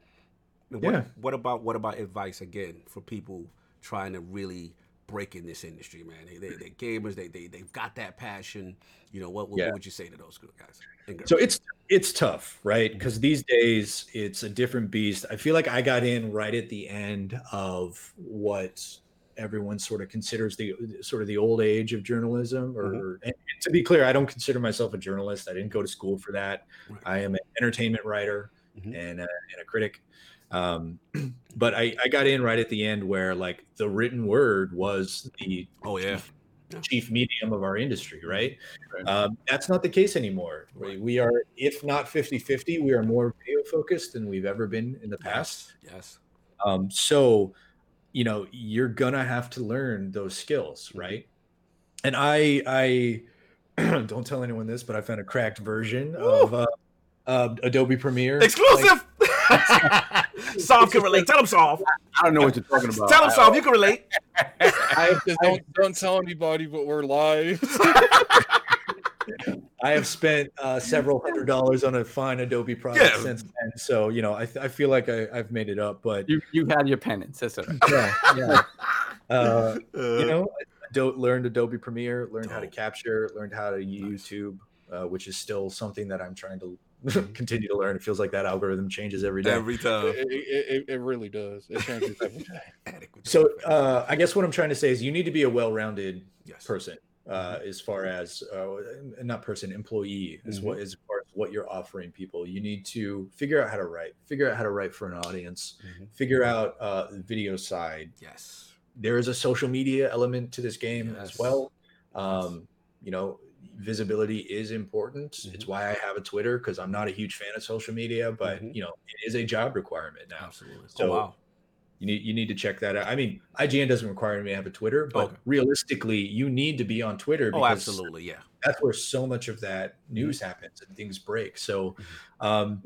what, yeah. what about what about advice again for people trying to really break in this industry man they, they, they're gamers they, they, they've got that passion you know what, what, yeah. what would you say to those guys so it's it's tough right because mm-hmm. these days it's a different beast i feel like i got in right at the end of what everyone sort of considers the sort of the old age of journalism or mm-hmm. and to be clear i don't consider myself a journalist i didn't go to school for that right. i am an entertainment writer mm-hmm. and, a, and a critic um, but I, I got in right at the end where like the written word was the oh yeah chief, chief medium of our industry right, right. Um, that's not the case anymore right. we are if not 50 50 we are more video focused than we've ever been in the past yes, yes. Um, so you know you're gonna have to learn those skills mm-hmm. right and i i don't tell anyone this but i found a cracked version Woo! of uh, uh, adobe premiere exclusive like, Solve can relate. Tell him Soft. I don't know what you're talking about. Tell him Soft. You can relate. I, don't, don't tell anybody, but we're live. I have spent uh, several hundred dollars on a fine Adobe product yeah. since then, so you know I, I feel like I, have made it up. But you you had your penance, that's right. Yeah, yeah. Uh, you know, I learned Adobe Premiere, learned how to capture, learned how to use YouTube, uh, which is still something that I'm trying to mm-hmm. continue to learn. It feels like that algorithm changes every day. Every time. It, it, it really does. It changes every day. so uh, I guess what I'm trying to say is you need to be a well-rounded yes. person uh, as far as uh, not person employee as mm-hmm. what as what you're offering people you need to figure out how to write figure out how to write for an audience mm-hmm. figure out uh, the video side yes there is a social media element to this game yes. as well um, you know, visibility is important. Mm-hmm. It's why I have a Twitter because I'm not a huge fan of social media, but Mhm. you know, it is a job requirement now. Absolutely. So- oh wow. You need you need to check that out. I mean, IGN doesn't require me to have a Twitter, but Okay. realistically, you need to be on Twitter Oh, absolutely. Yeah. that's where so much of that Mm-hmm. news happens and things break. So, um,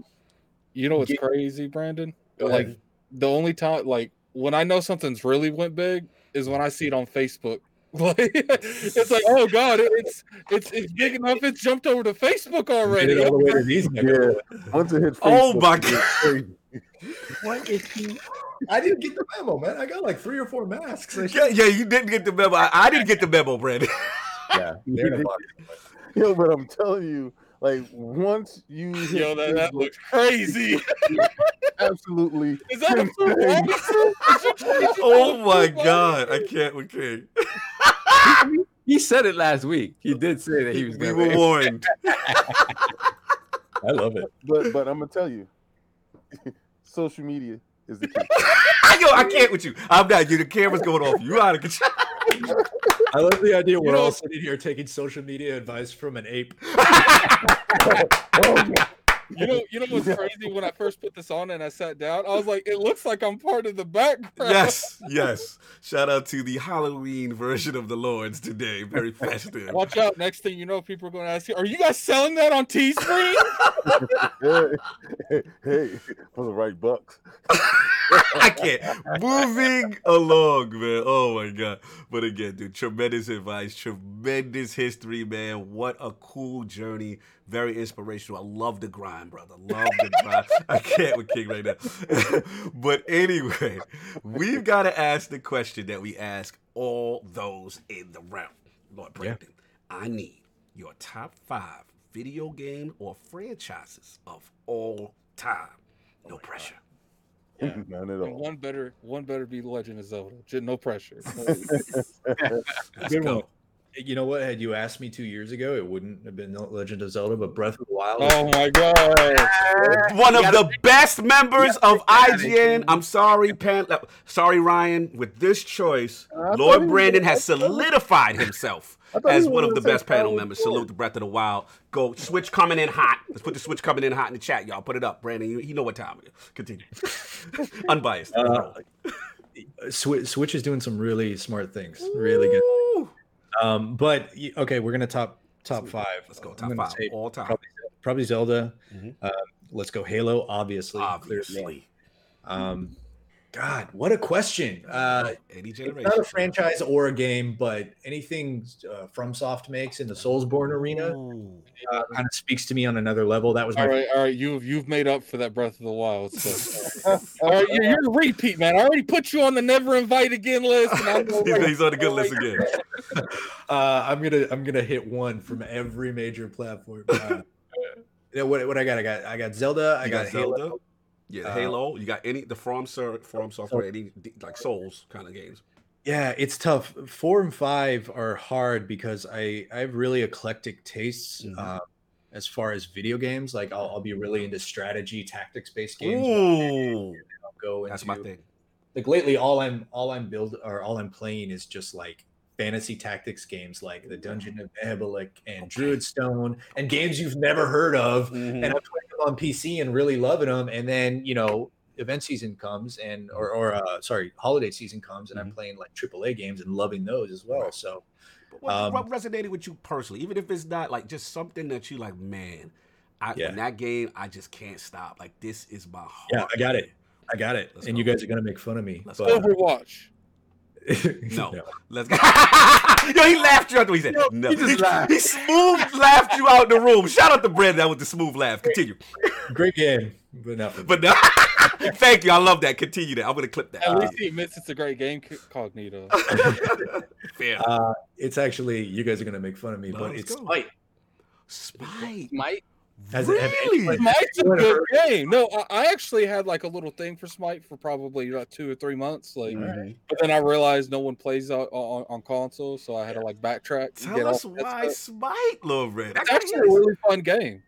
You know what's Get- crazy, Brandin? Like the only time, like when I know something's really went big is when I see it on Facebook. Like it's like, oh god, it's it's it's big enough. It's jumped over to Facebook already. all the way to these Yeah. niggas. Once it hits Oh my it gets crazy. What is he? I didn't get the memo, man. I got like three or four masks. Yeah, yeah, you didn't get the memo. I, I didn't get the memo, Brandin. yeah, they're in a box. Yo, but I'm telling you, like once you hit Yo, that, that Facebook, looks crazy. absolutely Is that a true oh my god, I can't. We can't. He said it last week. He did say that he was We going were warned. I love it. but but I'm gonna tell you, social media is the key. Yo, I can't with you. I'm not. You, the camera's going off. You out of control. I love the idea we're all sitting here taking social media advice from an ape. Oh, oh, You know, you know what's crazy? When I first put this on and I sat down, I was like, it looks like I'm part of the background. yes, yes. Shout out to the Halloween version of the Lords today. Very festive. Watch out! Next thing you know, people are going to ask you, "Are you guys selling that on Teespring?" hey, hey, for the right bucks. I can't. Moving along, man. Oh my god. But again, dude, tremendous advice, tremendous history, man. What a cool journey. Very inspirational. I love the grind, brother. Love the grind. I can't with King right now. but anyway, we've got to ask the question that we ask all those in the round. Lord Brandin, I need your top five video game or franchises of all time. No oh pressure. Yeah. None at And all. one better, one better be Legend of Zelda. J- No pressure. Let's Good go. one. You know what? Had you asked me two years ago, it wouldn't have been Legend of Zelda, but Breath of the Wild. oh my god! one of the best members of IGN. I'm sorry, Pan. uh, Sorry, Ryan. With this choice, I thought Lord Brandin has solidified himself I thought he as one of the best panel members. Four. Salute the Breath of the Wild. Go switch coming in hot. Let's put the switch coming in hot in the chat, y'all. Put it up, Brandin. You, you know what time it is. Continue. Unbiased. Uh, Switch, Switch is doing some really smart things. Really good. Um, but okay, we're gonna top top five. Let's go. Top five all time. Probably, probably Zelda. Mhm. Um, let's go Halo. Obviously, clearly. Obviously. Um, God, what a question. Uh, Any generation. not a franchise or a game, but anything uh, FromSoft makes in the Soulsborne arena uh, kind of speaks to me on another level. That was my All right, all right. You've you've made up for that Breath of the Wild. So. all right, you're, you're a repeat, man. I already put you on the never invite again list. And I'm gonna He's- He's on the good list again. uh, I'm gonna I'm gonna hit one from every major platform. Uh, you know, what what I got? I got I got Zelda. I You got, got Halo. Zelda. Yeah, Uh, Halo. You got any the From From software, any like Souls kind of games. Yeah, it's tough. Four and five are hard because I I have really eclectic tastes Mhm. uh, as far as video games. Like I'll, I'll be really into strategy, tactics based games. Ooh, I'll go that's my thing. like lately all i'm all i'm build or all i'm playing is just like fantasy tactics games like the dungeon of Naheulbeuk and Okay. Druidstone and games you've never heard of Mhm. and i'm playing them on pc and really loving them and then you know event season comes and or, or uh sorry holiday season comes and i'm playing like aaa games and loving those as well Right. so But what, Um, what resonated with you personally, even if it's not like just something that you like, man, I, Yeah. in that game, I just can't stop. Like this is my heart. Yeah, I got it. i got it Let's and go. you guys are gonna make fun of me Let's but Overwatch. No. Let's go. Yo, he laughed you out. the- He said, no. he just He, laughed. he smooth laughed you out the room. Shout out to Brandin. That was the smooth laugh. Continue. great game but not for me. But no, thank you. I love that. Continue that. I'm gonna clip that. At least he admits it's a great game, Cognito. Fair. uh it's actually you guys are gonna make fun of me No, but it's go. Smite. Smite. Might Has it- have really? anybody- Smite's a good heard- game. No, I, I actually had like a little thing for Smite for probably like two or three months. Like, Mhm. but then I realized no one plays on, on, on console, so I had to like backtrack. Tell get us why stuff. Smite, Lil Red. It's actually a really fun game.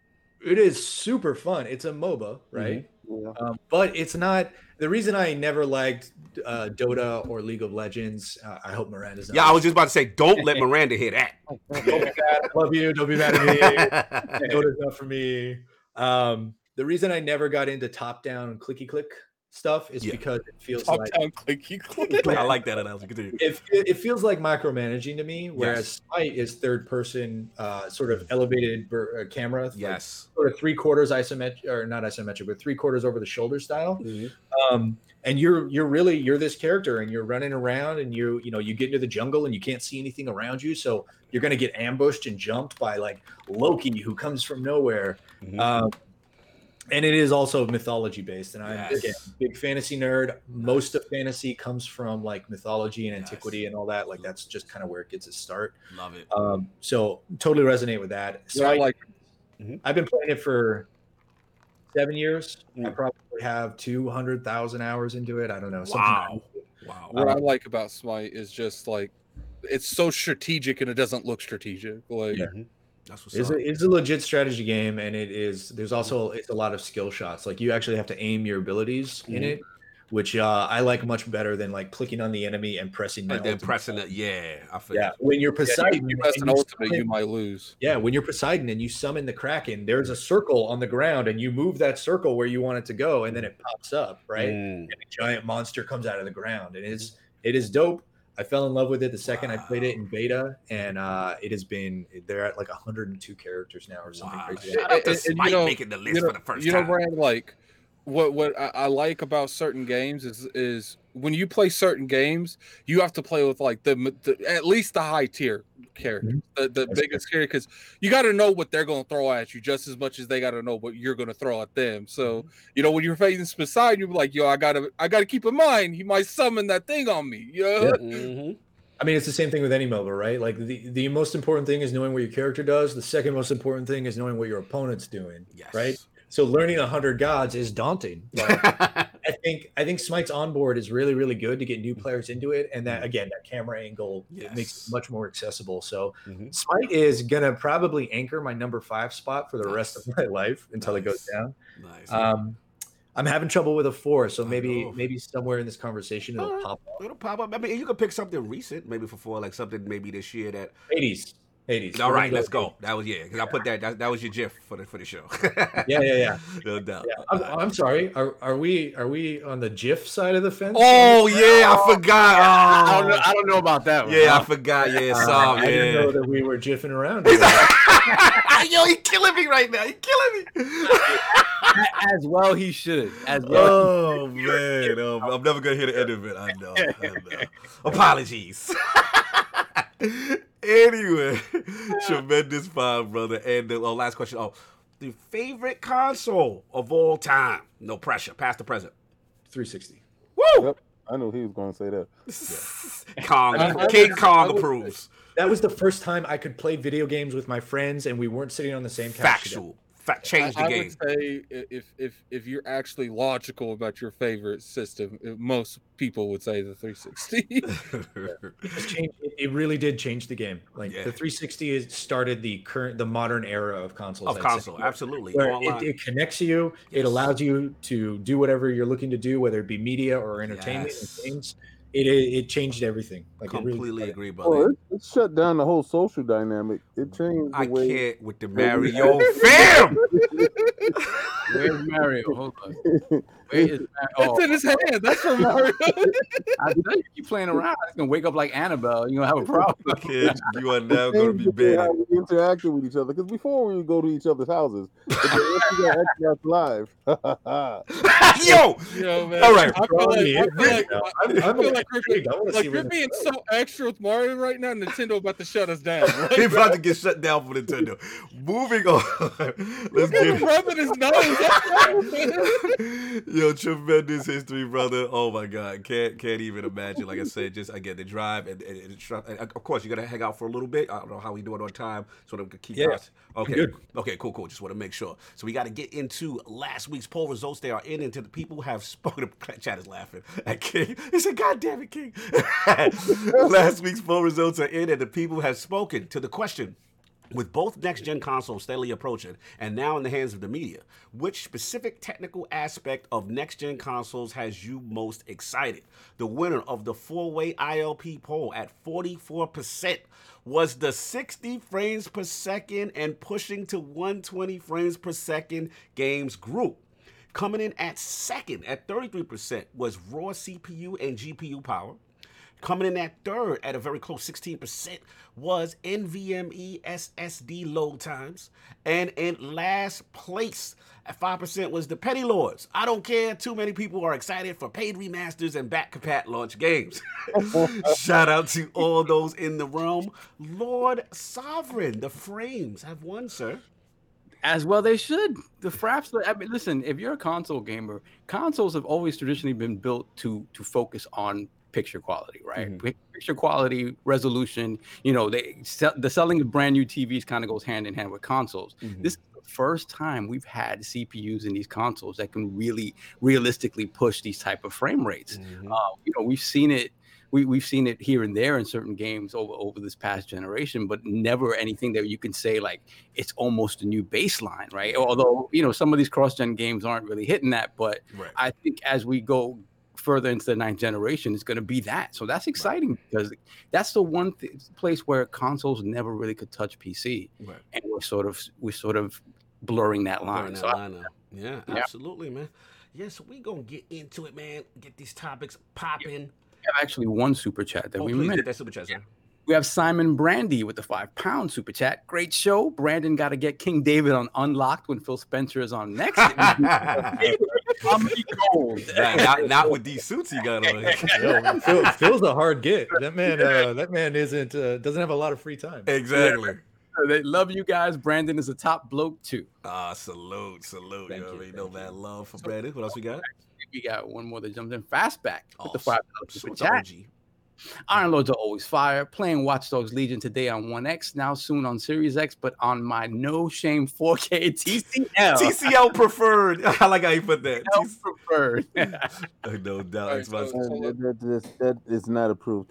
It is super fun. It's a MOBA, right? Yeah. Um, but it's not the reason I never liked uh, Dota or League of Legends. Uh, I hope Miranda's not. Yeah, I was just about to say, don't let Miranda hear that. Don't be mad. Love you. Don't be mad at me. Dota's not for me. Um, the reason I never got into top-down clicky click stuff is Yeah. because it feels Top like down clicky click. I like that analogy. Continue. it, it it feels like micromanaging to me. Whereas Smite is third-person, uh, sort of elevated ver- uh, camera. like Yes. sort of three quarters isometric or not isometric, but three quarters over the shoulder style. Mhm. Um, and you're you're really you're this character and you're running around and you you know you get into the jungle and you can't see anything around you, so you're gonna get ambushed and jumped by like Loki who comes from nowhere. Mhm. Um, and it is also mythology based, and I'm Yes. again, big fantasy nerd. Most of fantasy comes from like mythology and Yes. antiquity and all that. Like that's just kind of where it gets its start. Love it. Um, so totally resonate with that. Yeah, I Smite like I've been playing it for seven years. I Mm. probably have two hundred thousand hours into it. I don't know. something Wow. Wow. what I like about Smite is just like it's so strategic and it doesn't look strategic. Like Yeah. That's what's It's up. a, it's a legit strategy game, and it is. There's also it's a lot of skill shots. Like you actually have to aim your abilities in Mhm. it, which uh, I like much better than like clicking on the enemy and pressing. my and then pressing it. Yeah, I feel Yeah, when you're Yeah, Poseidon, you press and an you ultimate, you summon- might lose. Yeah, when you're Poseidon and you summon the Kraken, there's a circle on the ground, and you move that circle where you want it to go, and then it pops up, right? Mm. and a giant monster comes out of the ground and it's it is dope i fell in love with it the second i played it in beta and uh it has been they're at like 102 characters now or something Wow. crazy Shout out to And- and you Smite know- making the list you know, for the first you know, time. Brand, like what what I, I like about certain games is is when you play certain games, you have to play with like the, the at least the high tier characters, the, the That's biggest character, because you got to know what they're going to throw at you just as much as they got to know what you're going to throw at them. So you know when you're facing Poseidon, you're like, yo, I gotta I gotta keep in mind he might summon that thing on me. You know? Yeah. Mhm. i mean it's the same thing with any MOBA right like the the most important thing is knowing what your character does the second most important thing is knowing what your opponent's doing Yes. right so learning 100 gods is daunting but i think i think smite's onboard is really really good to get new players into it and that again that camera angle it makes it much more accessible so Mhm. Smite is gonna probably anchor my number five spot for the rest of my life until it goes down. Nice. Um, I'm having trouble with a four, so maybe maybe somewhere in this conversation it'll Alright. pop up. It'll pop up. I mean, you could pick something recent, maybe for four, like something maybe this year that. 80s, 80s. All We're right, gonna let's go. That was yeah. Because I put that, that. That was your GIF for the for the show. Yeah, yeah, yeah. no doubt. yeah. I'm, I'm sorry. Are, are we are we on the GIF side of the fence? Oh yeah, I forgot. I don't know. Oh, I don't know about that one. yeah, I forgot. Yeah, Uh, some. I didn't know that we were jiffing around. Yo, he killing me right now. He killing me. As well, he should. As well. Oh man, oh, I'm never gonna hear the end of it. I know. I know. Apologies. Anyway, tremendous fun, brother. And the oh, last question. Oh, the favorite console of all time. No pressure. Past the present. 360. Woo! Yep. I knew he was going to say that. Kong, I- I King would- Kong I approves. That was the first time I could play video games with my friends and we weren't sitting on the same couch. together. Factual. Fact change the I, I game. would say if if if you're actually logical about your favorite system, uh, most people would say the 360. It's changed, it, it really did change the game. Like Yeah. the 360 is started the current, the modern era of consoles. of I'd say. console, absolutely. Where it, it connects you, Yes. it allows you to do whatever you're looking to do, whether it be media or entertainment Yes. and games. It, it it changed everything. Like it really Completely did. agree, Oh, brother. it, it shut down the whole social dynamic. It changed the I way. can't with the Mario fam. Where's Mario? Hold on. Where is Mario? That's in his hand. That's from Mario. I tell you, keep playing around. It's gonna wake up like Annabelle. You're gonna have a problem. Kid, you are now going to be the way banned. we interacted with each other. Because before we would go to each other's houses, but then once we got Xbox Live, Yo, Yo, man. All right. I feel like, I feel like, I'm, I I'm feel like we're, intrigued. I want to like see we're being so extra with Mario right now. Nintendo about to shut us down. he Right? about to get shut down for Nintendo. Moving on. Let's He's get rubbing his nose. Yo, tremendous history, brother. Oh my God, can't can't even imagine. Like I said, just again the drive and, and, and, and of course you're gonna hang out for a little bit. I don't know how we do it on time, so that we can keep Yeah, us. Okay, good. okay, cool, cool. Just want to make sure. So we got to get into last week's poll results. They are in, and to the people who have spoken. Chat is laughing at King. He said, "God damn it, King." last week's poll results are in, and the people have spoken to the question. With both next gen consoles steadily approaching and now in the hands of the media, which specific technical aspect of next gen consoles has you most excited? The winner of the four way ILP poll at 44% was the 60 frames per second and pushing to 120 frames per second games group. Coming in at second at 33% was raw CPU and GPU power. Coming in at third at a very close 16% was NVMe SSD load times. And in last place at 5% was the Petty Lords. I don't care. Too many people are excited for paid remasters and back compat launch games. Shout out to all those in the realm. Lord Sovereign, the frames have won, sir. As well, they should. The fraps. I mean, listen. If you're a console gamer, consoles have always traditionally been built to to focus on picture quality, right? Mhm. Picture quality, resolution. You know, they sell, the selling of brand new TVs kind of goes hand in hand with consoles. Mhm. This is the first time we've had CPUs in these consoles that can really realistically push these type of frame rates. Mhm. Uh, you know, we've seen it. We, we've seen it here and there in certain games over over this past generation, but never anything that you can say like it's almost a new baseline, right? Although you know some of these cross-gen games aren't really hitting that, but Right. I think as we go further into the ninth generation, it's going to be that. So that's exciting because that's the one th- place where consoles never really could touch PC, Right. and we're sort of we're sort of blurring that line. Blurring that I- line out. Yeah, Yeah. absolutely, man. Yeah, so we gonna get into it, man. Get these topics popping. we have actually one super chat that Oh, we please that super chat, sir. We have Simon Brandy with the five pound super chat. Great show. Brandon got to get King David on Unlocked when Phil Spencer is on next. Comedy gold. Not, not, not with these suits he got on. Yo, Phil, Phil's a hard get. That man, uh, that man isn't uh, doesn't have a lot of free time. exactly. They love you guys. Brandon is a top bloke too. Ah, salute, salute. Thank you you, already know you. that love for Brandon. What else we got? We got one more that jumped in fastback with the Oh, five so super it's the chat. OG. Iron Lords are always fire. Playing Watch Dogs Legion today on One X, now soon on Series X, but on my no shame 4K TCL. TCL preferred. I like how you put that. TCL preferred. No doubt. It's my- That, that, that, that is not approved.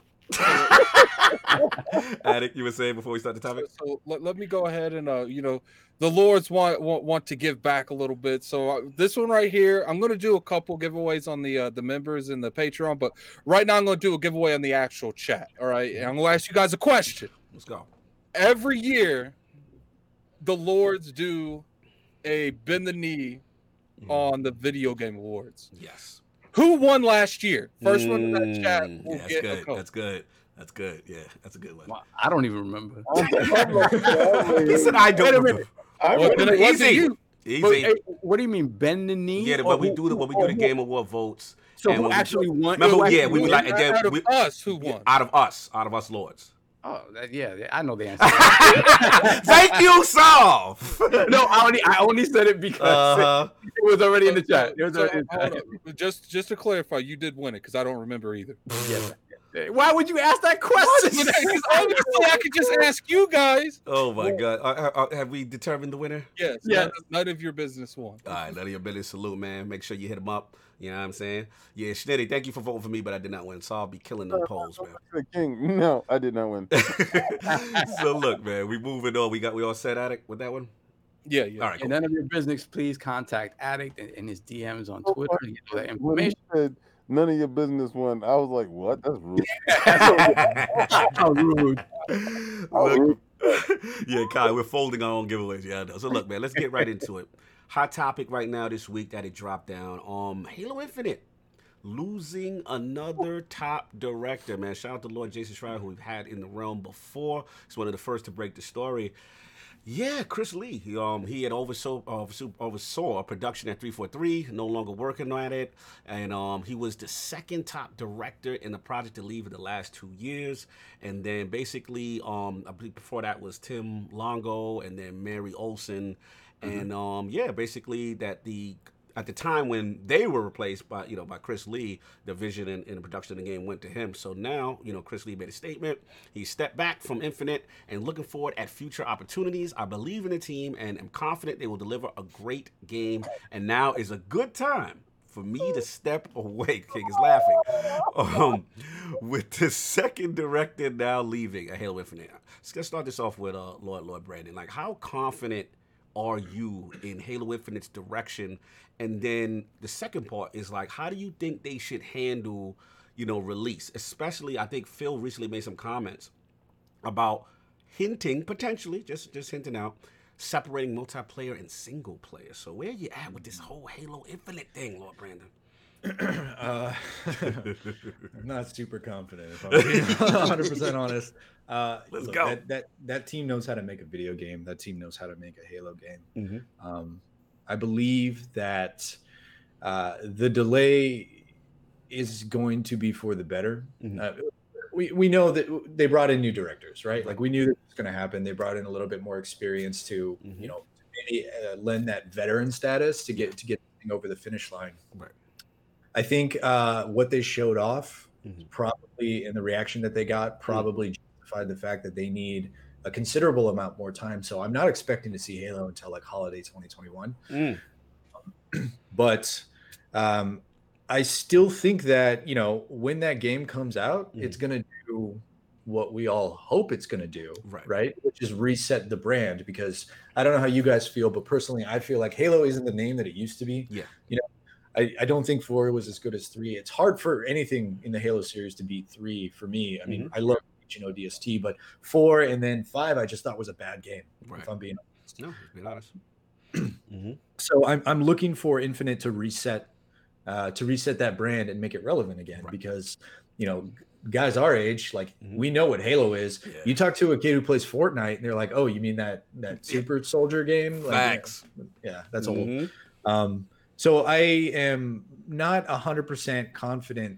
Addict, you were saying before we start the topic? So, so let, let me go ahead and uh, you know, the Lords want want, want to give back a little bit. So uh, this one right here, I'm going to do a couple giveaways on the uh, the members and the Patreon, but right now I'm going to do a giveaway on the actual chat. All right, and I'm to ask you guys a question. Let's go. Every year, the Lords do a bend the knee on the video game awards. Yes. Who won last year? First one in that chat Mm, will yeah, that's get a good. That's good. That's good. Yeah, that's a good one. Wow, I don't even remember. He said, "I don't." Wait a remember." minute. I Well, then Easy. Easy. But, hey, what do you mean bend the knee? yeah, Or but we do the when we or do the who- game award votes. So who when we- actually won? Remember, who yeah, we were won? like- and then out of we- us, who won? Out of us, out of us lords. Oh, yeah, yeah, I know the answer. Thank you, Solve. no, I only I only said it because Uh-huh. it was already in the chat. It was So, already in the chat. Just just to clarify, you did win it because I don't remember either. Why would you ask that question? Because obviously I could just ask you guys. Oh my God! Uh, uh, uh, have we determined the winner? Yes. Yes. None, none of your business won. All right, none of your business. Salute, man. Make sure you hit him up. You know what I'm saying? Yeah, Schnitty, thank you for voting for me, but I did not win. So I'll be killing them uh, polls, man. The king. No, I did not win. so look, man, we moving on. We got we all set Addict, with that one. Yeah, yeah. All right, And cool. none of your business, please contact Addict and, and his DMs on Oh, Twitter. You know that information. said none of your business won, I was like, what? That's rude. How rude. Look, yeah, Kai, we're folding our own giveaways. Yeah, I know. So look, man, let's get right into it. Hot topic right now this week that it dropped down. Um, Halo Infinite losing another top director. Man, shout out to Lord Jason Schreier, who we've had in the realm before. He's one of the first to break the story. Yeah, Chris Lee. He, um, he had oversaw, oversaw oversaw a production at 343, no longer working at it, and um, he was the second top director in the project to leave in the last two years. And then basically, um, I believe before that was Tim Longo, and then Mary Olson, and um, yeah, basically that the at the time when they were replaced by you know by Chris Lee, the vision and, and the production of the game went to him. So now you know Chris Lee made a statement. He stepped back from Infinite and looking forward at future opportunities. I believe in the team and am confident they will deliver a great game. And now is a good time for me to step away. King is laughing. Um, with the second director now leaving a Halo Infinite. Let's start this off with uh, Lord Lord Brandon. Like, how confident are you in Halo Infinite's direction? And then the second part is like, how do you think they should handle, you know, release? Especially, I think Phil recently made some comments about hinting potentially, just just hinting out, separating multiplayer and single player. So where you at with this whole Halo Infinite thing, Lord Brandon? Uh, I'm not super confident if I'm 100 percent honest. Uh, Let's look, go. That, that that team knows how to make a video game. That team knows how to make a Halo game. Mm-hmm. Um, I believe that uh, the delay is going to be for the better. Mhm. Uh, we, we know that they brought in new directors, right? Like we knew that was going to happen. They brought in a little bit more experience to, Mhm. you know, maybe uh, lend that veteran status to get to get over the finish line. Right. I think uh, what they showed off Mhm. probably, and the reaction that they got, probably justified the fact that they need a considerable amount more time. So I'm not expecting to see Halo until like holiday 2021 Mm. but um, I still think that you know when that game comes out, Mhm. it's going to do what we all hope it's going to do, Right. Right, which is reset the brand. Because I don't know how you guys feel, but personally, I feel like Halo isn't the name that it used to be. Yeah. you know. I, I don't think four was as good as three. It's hard for anything in the Halo series to beat three for me. I mean, Mm-hmm. I love you know DST, but four and then five, I just thought was a bad game. Right. If I'm being No, let's honest. mm-hmm. so I'm I'm looking for Infinite to reset uh, to reset that brand and make it relevant again Right. because you know guys our age like Mhm. we know what Halo is. Yeah. You talk to a kid who plays Fortnite and they're like, "Oh, you mean that that Super Soldier game?" Like, Facts. yeah, that's old. Mhm. Um, so I am not hundred percent confident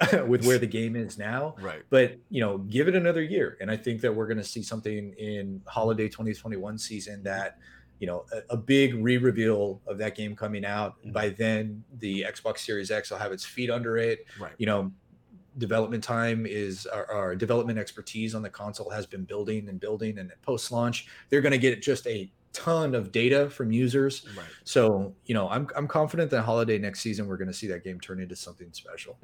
with where the game is now Right. but you know give it another year and i think that we're going to see something in holiday 2021 season that you know a, a big re-reveal of that game coming out Mhm. by then the xbox series x will have its feet under it Right. you know development time is our, our development expertise on the console has been building and building and post launch they're going to get just a ton of data from users Right. so you know i'm, I'm confident that holiday next season we're going to see that game turn into something special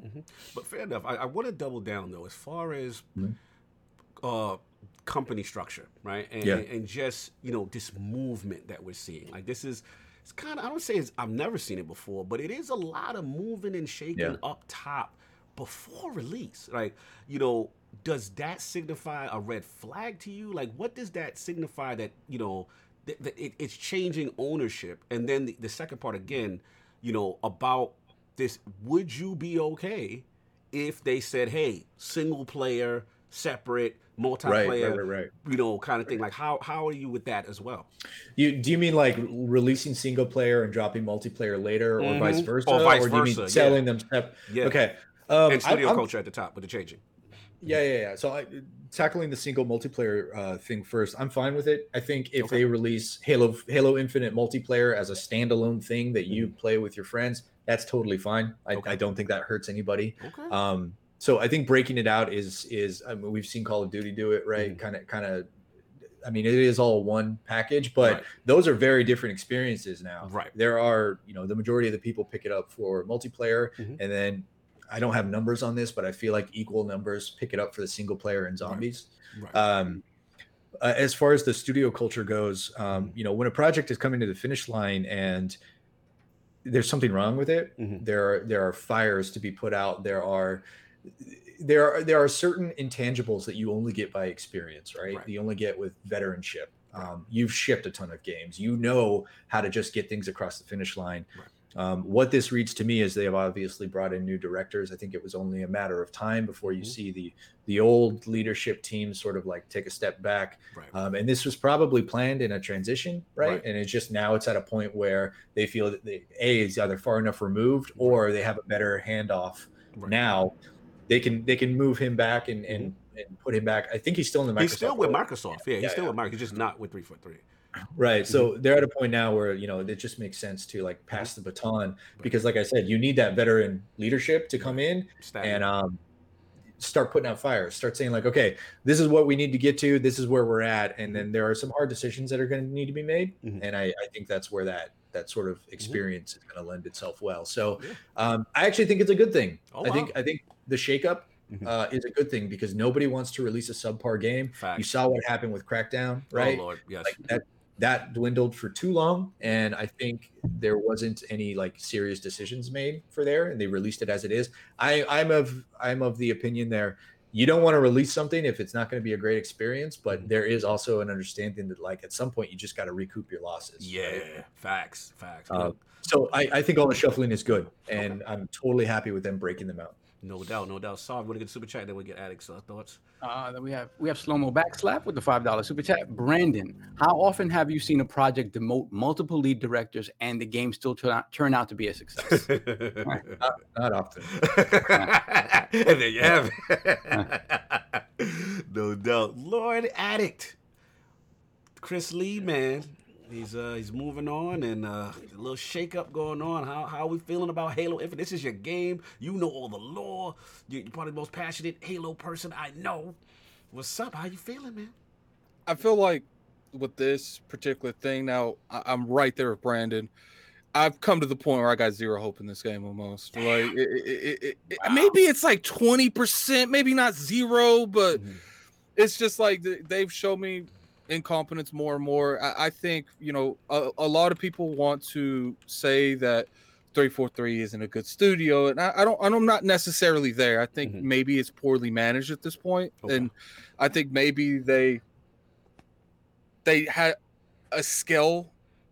But fair enough. I, I want to double down though, as far as Mhm. uh, company structure, right? And, Yeah. and just you know this movement that we're seeing. Like this is, it's kind of I don't say it's I've never seen it before, but it is a lot of moving and shaking Yeah. up top before release. Like you know, does that signify a red flag to you? Like what does that signify that you know? That, that it, it's changing ownership, and then the, the second part again, you know, about this. Would you be okay if they said, "Hey, single player, separate, multiplayer," right right right you know, kind of thing? Like, how how are you with that as well? You do you mean like releasing single player and dropping multiplayer later, or Mhm. vice versa, Or vice do you versa, mean selling them? Step? Yeah. Okay. Um, and I- studio I'm- culture at the top with the changing. Yeah, yeah, yeah. So I, tackling the single multiplayer uh, thing first, I'm fine with it. I think if Okay. they release Halo Halo Infinite multiplayer as a standalone thing that you play with your friends, that's totally fine. I, Mm-hmm. Okay. I don't think that hurts anybody. Okay. Um, so I think breaking it out is is I mean, we've seen Call of Duty do it right, kind of kind of. I mean, it is all one package, but Right. those are very different experiences now. Right. There are, you know, the majority of the people pick it up for multiplayer, Mhm. and then I don't have numbers on this, but I feel like equal numbers pick it up for the single player and zombies. right. Um, uh, as far as the studio culture goes, um, you know, when a project is coming to the finish line and there's something wrong with it, Mhm. there are there are fires to be put out. There are there are there are certain intangibles that you only get by experience, right? Right. You only get with veteranship. Um, you've shipped a ton of games. You know how to just get things across the finish line. Right. Um, what this reads to me is they have obviously brought in new directors. I think it was only a matter of time before you Mhm. see the the old leadership team sort of like take a step back. right. Um, and this was probably planned in a transition, right? Right. And it's just now it's at a point where they feel that they, a is either far enough removed or they have a better handoff right. now. They can they can move him back and and, and put him back. I think he's still in the Microsoft. He's still with. Microsoft. Yeah, he's Yeah, still yeah. with Microsoft. He's just not with three four three. Right. Mm-hmm. So they're at a point now where, you know, it just makes sense to like pass the baton because like I said, you need that veteran leadership to come in and um start putting out fires, start saying like, okay, this is what we need to get to, this is where we're at. And then there are some hard decisions that are going to need to be made. Mhm. And I, I think that's where that that sort of Mm-hmm. experience is going to lend itself well. So um, I actually think it's a good thing. Oh, I think. I think the shakeup uh, is a good thing because nobody wants to release a subpar game. Facts. You saw what happened with Crackdown, right? Oh Lord, yes. like that that dwindled for too long and i think there wasn't any like serious decisions made for there and they released it as it is i i'm of i'm of the opinion there you don't want to release something if it's not going to be a great experience but there is also an understanding that like at some point you just got to recoup your losses yeah, right? facts, facts. Uh, so I, I think all the shuffling is good and i'm totally happy with them breaking them out no doubt, no doubt. Sorry, we're gonna get super chat, then we get addicts uh, thoughts. Uh, then we have we have slow mo backslap with the five dollar super chat. Brandon, how often have you seen a project demote multiple lead directors and the game still turn out, turn out to be a success? not, not often and there you have it. no doubt. Lord Addict. Chris Lee, man. He's uh he's moving on and uh a little shake up going on. How how are we feeling about Halo Infinite? This is your game. You know all the lore. You're probably the most passionate Halo person I know. What's up? How you feeling, man? I feel like with this particular thing now, I- I'm right there with Brandon. I've come to the point where I got zero hope in this game almost. Like it, it, it, Wow. maybe it's like twenty percent, maybe not zero, but Mhm. it's just like they've shown me incompetence more and more. I, I think you know a, a lot of people want to say that 343 isn't a good studio, and I, I don't. I'm not necessarily there. I think Mhm. maybe it's poorly managed at this point, Okay. and I think maybe they they had a skill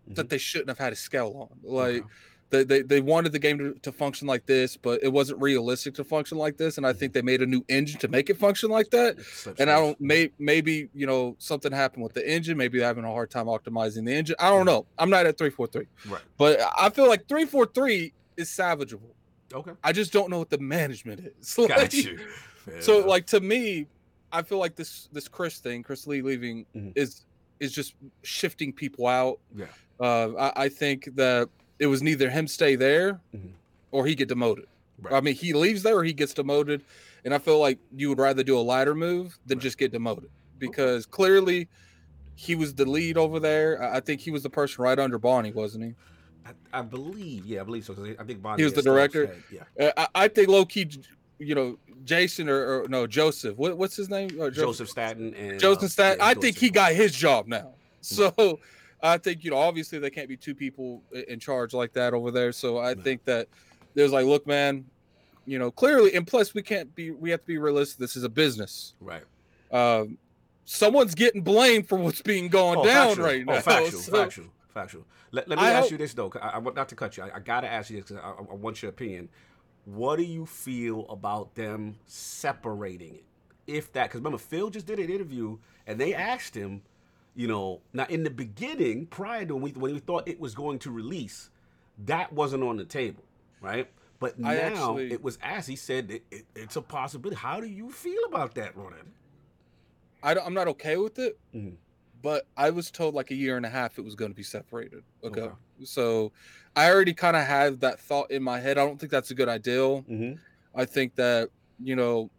that they shouldn't have had a skill on. Like Okay. They, they they wanted the game to, to function like this, but it wasn't realistic to function like this. And I think they made a new engine to make it function like that. And I slopes. don't may maybe you know something happened with the engine. Maybe they're having a hard time optimizing the engine. I don't know. I'm not at 343. Right. But I feel like 343 is salvageable. Okay. I just don't know what the management is. Like, Got you. Fair so enough. like to me, I feel like this this Chris thing, Chris Lee leaving Mhm. is is just shifting people out. Yeah. Uh, I, I think that it was neither him stay there Mhm. or he get demoted. Right. I mean, he leaves there or he gets demoted, and I feel like you would rather do a lighter move than Right. just get demoted because clearly he was the lead over there. I think he was the person right under Bonnie, wasn't he? I, I believe, yeah, I believe so. I think Bonnie He was the director? said- Yeah. Uh, I, I think low key, you know, Jason or, or no Joseph. What, what's his name? Uh, Joseph Staten and Joseph uh, yeah, I think he got his job now. So I think you know, obviously there can't be two people in charge like that over there. So I No. think that there's like, look, man, you know, clearly, and plus we can't be, we have to be realistic. This is a business. right. Um, someone's getting blamed for what's being going Oh, down factual. right now. Oh, factual, So- factual, factual. Let, let me I ask hope- you this though. I, I want not to cut you. I, I gotta ask you this because I, I, I want your opinion. What do you feel about them separating it? If that, because remember Phil just did an interview and they asked him, you know, now in the beginning, prior to when we when we thought it was going to release, that wasn't on the table, right? But now actually- it was asked. He said it, it, it's a possibility. How do you feel about that, Ronan? I don't, I'm not okay with it, Mhm. but I was told like a year and a half it was going to be separated. Okay. Okay. So I already kind of had that thought in my head. I don't think that's a good ideal. Mm-hmm. I think that, you know,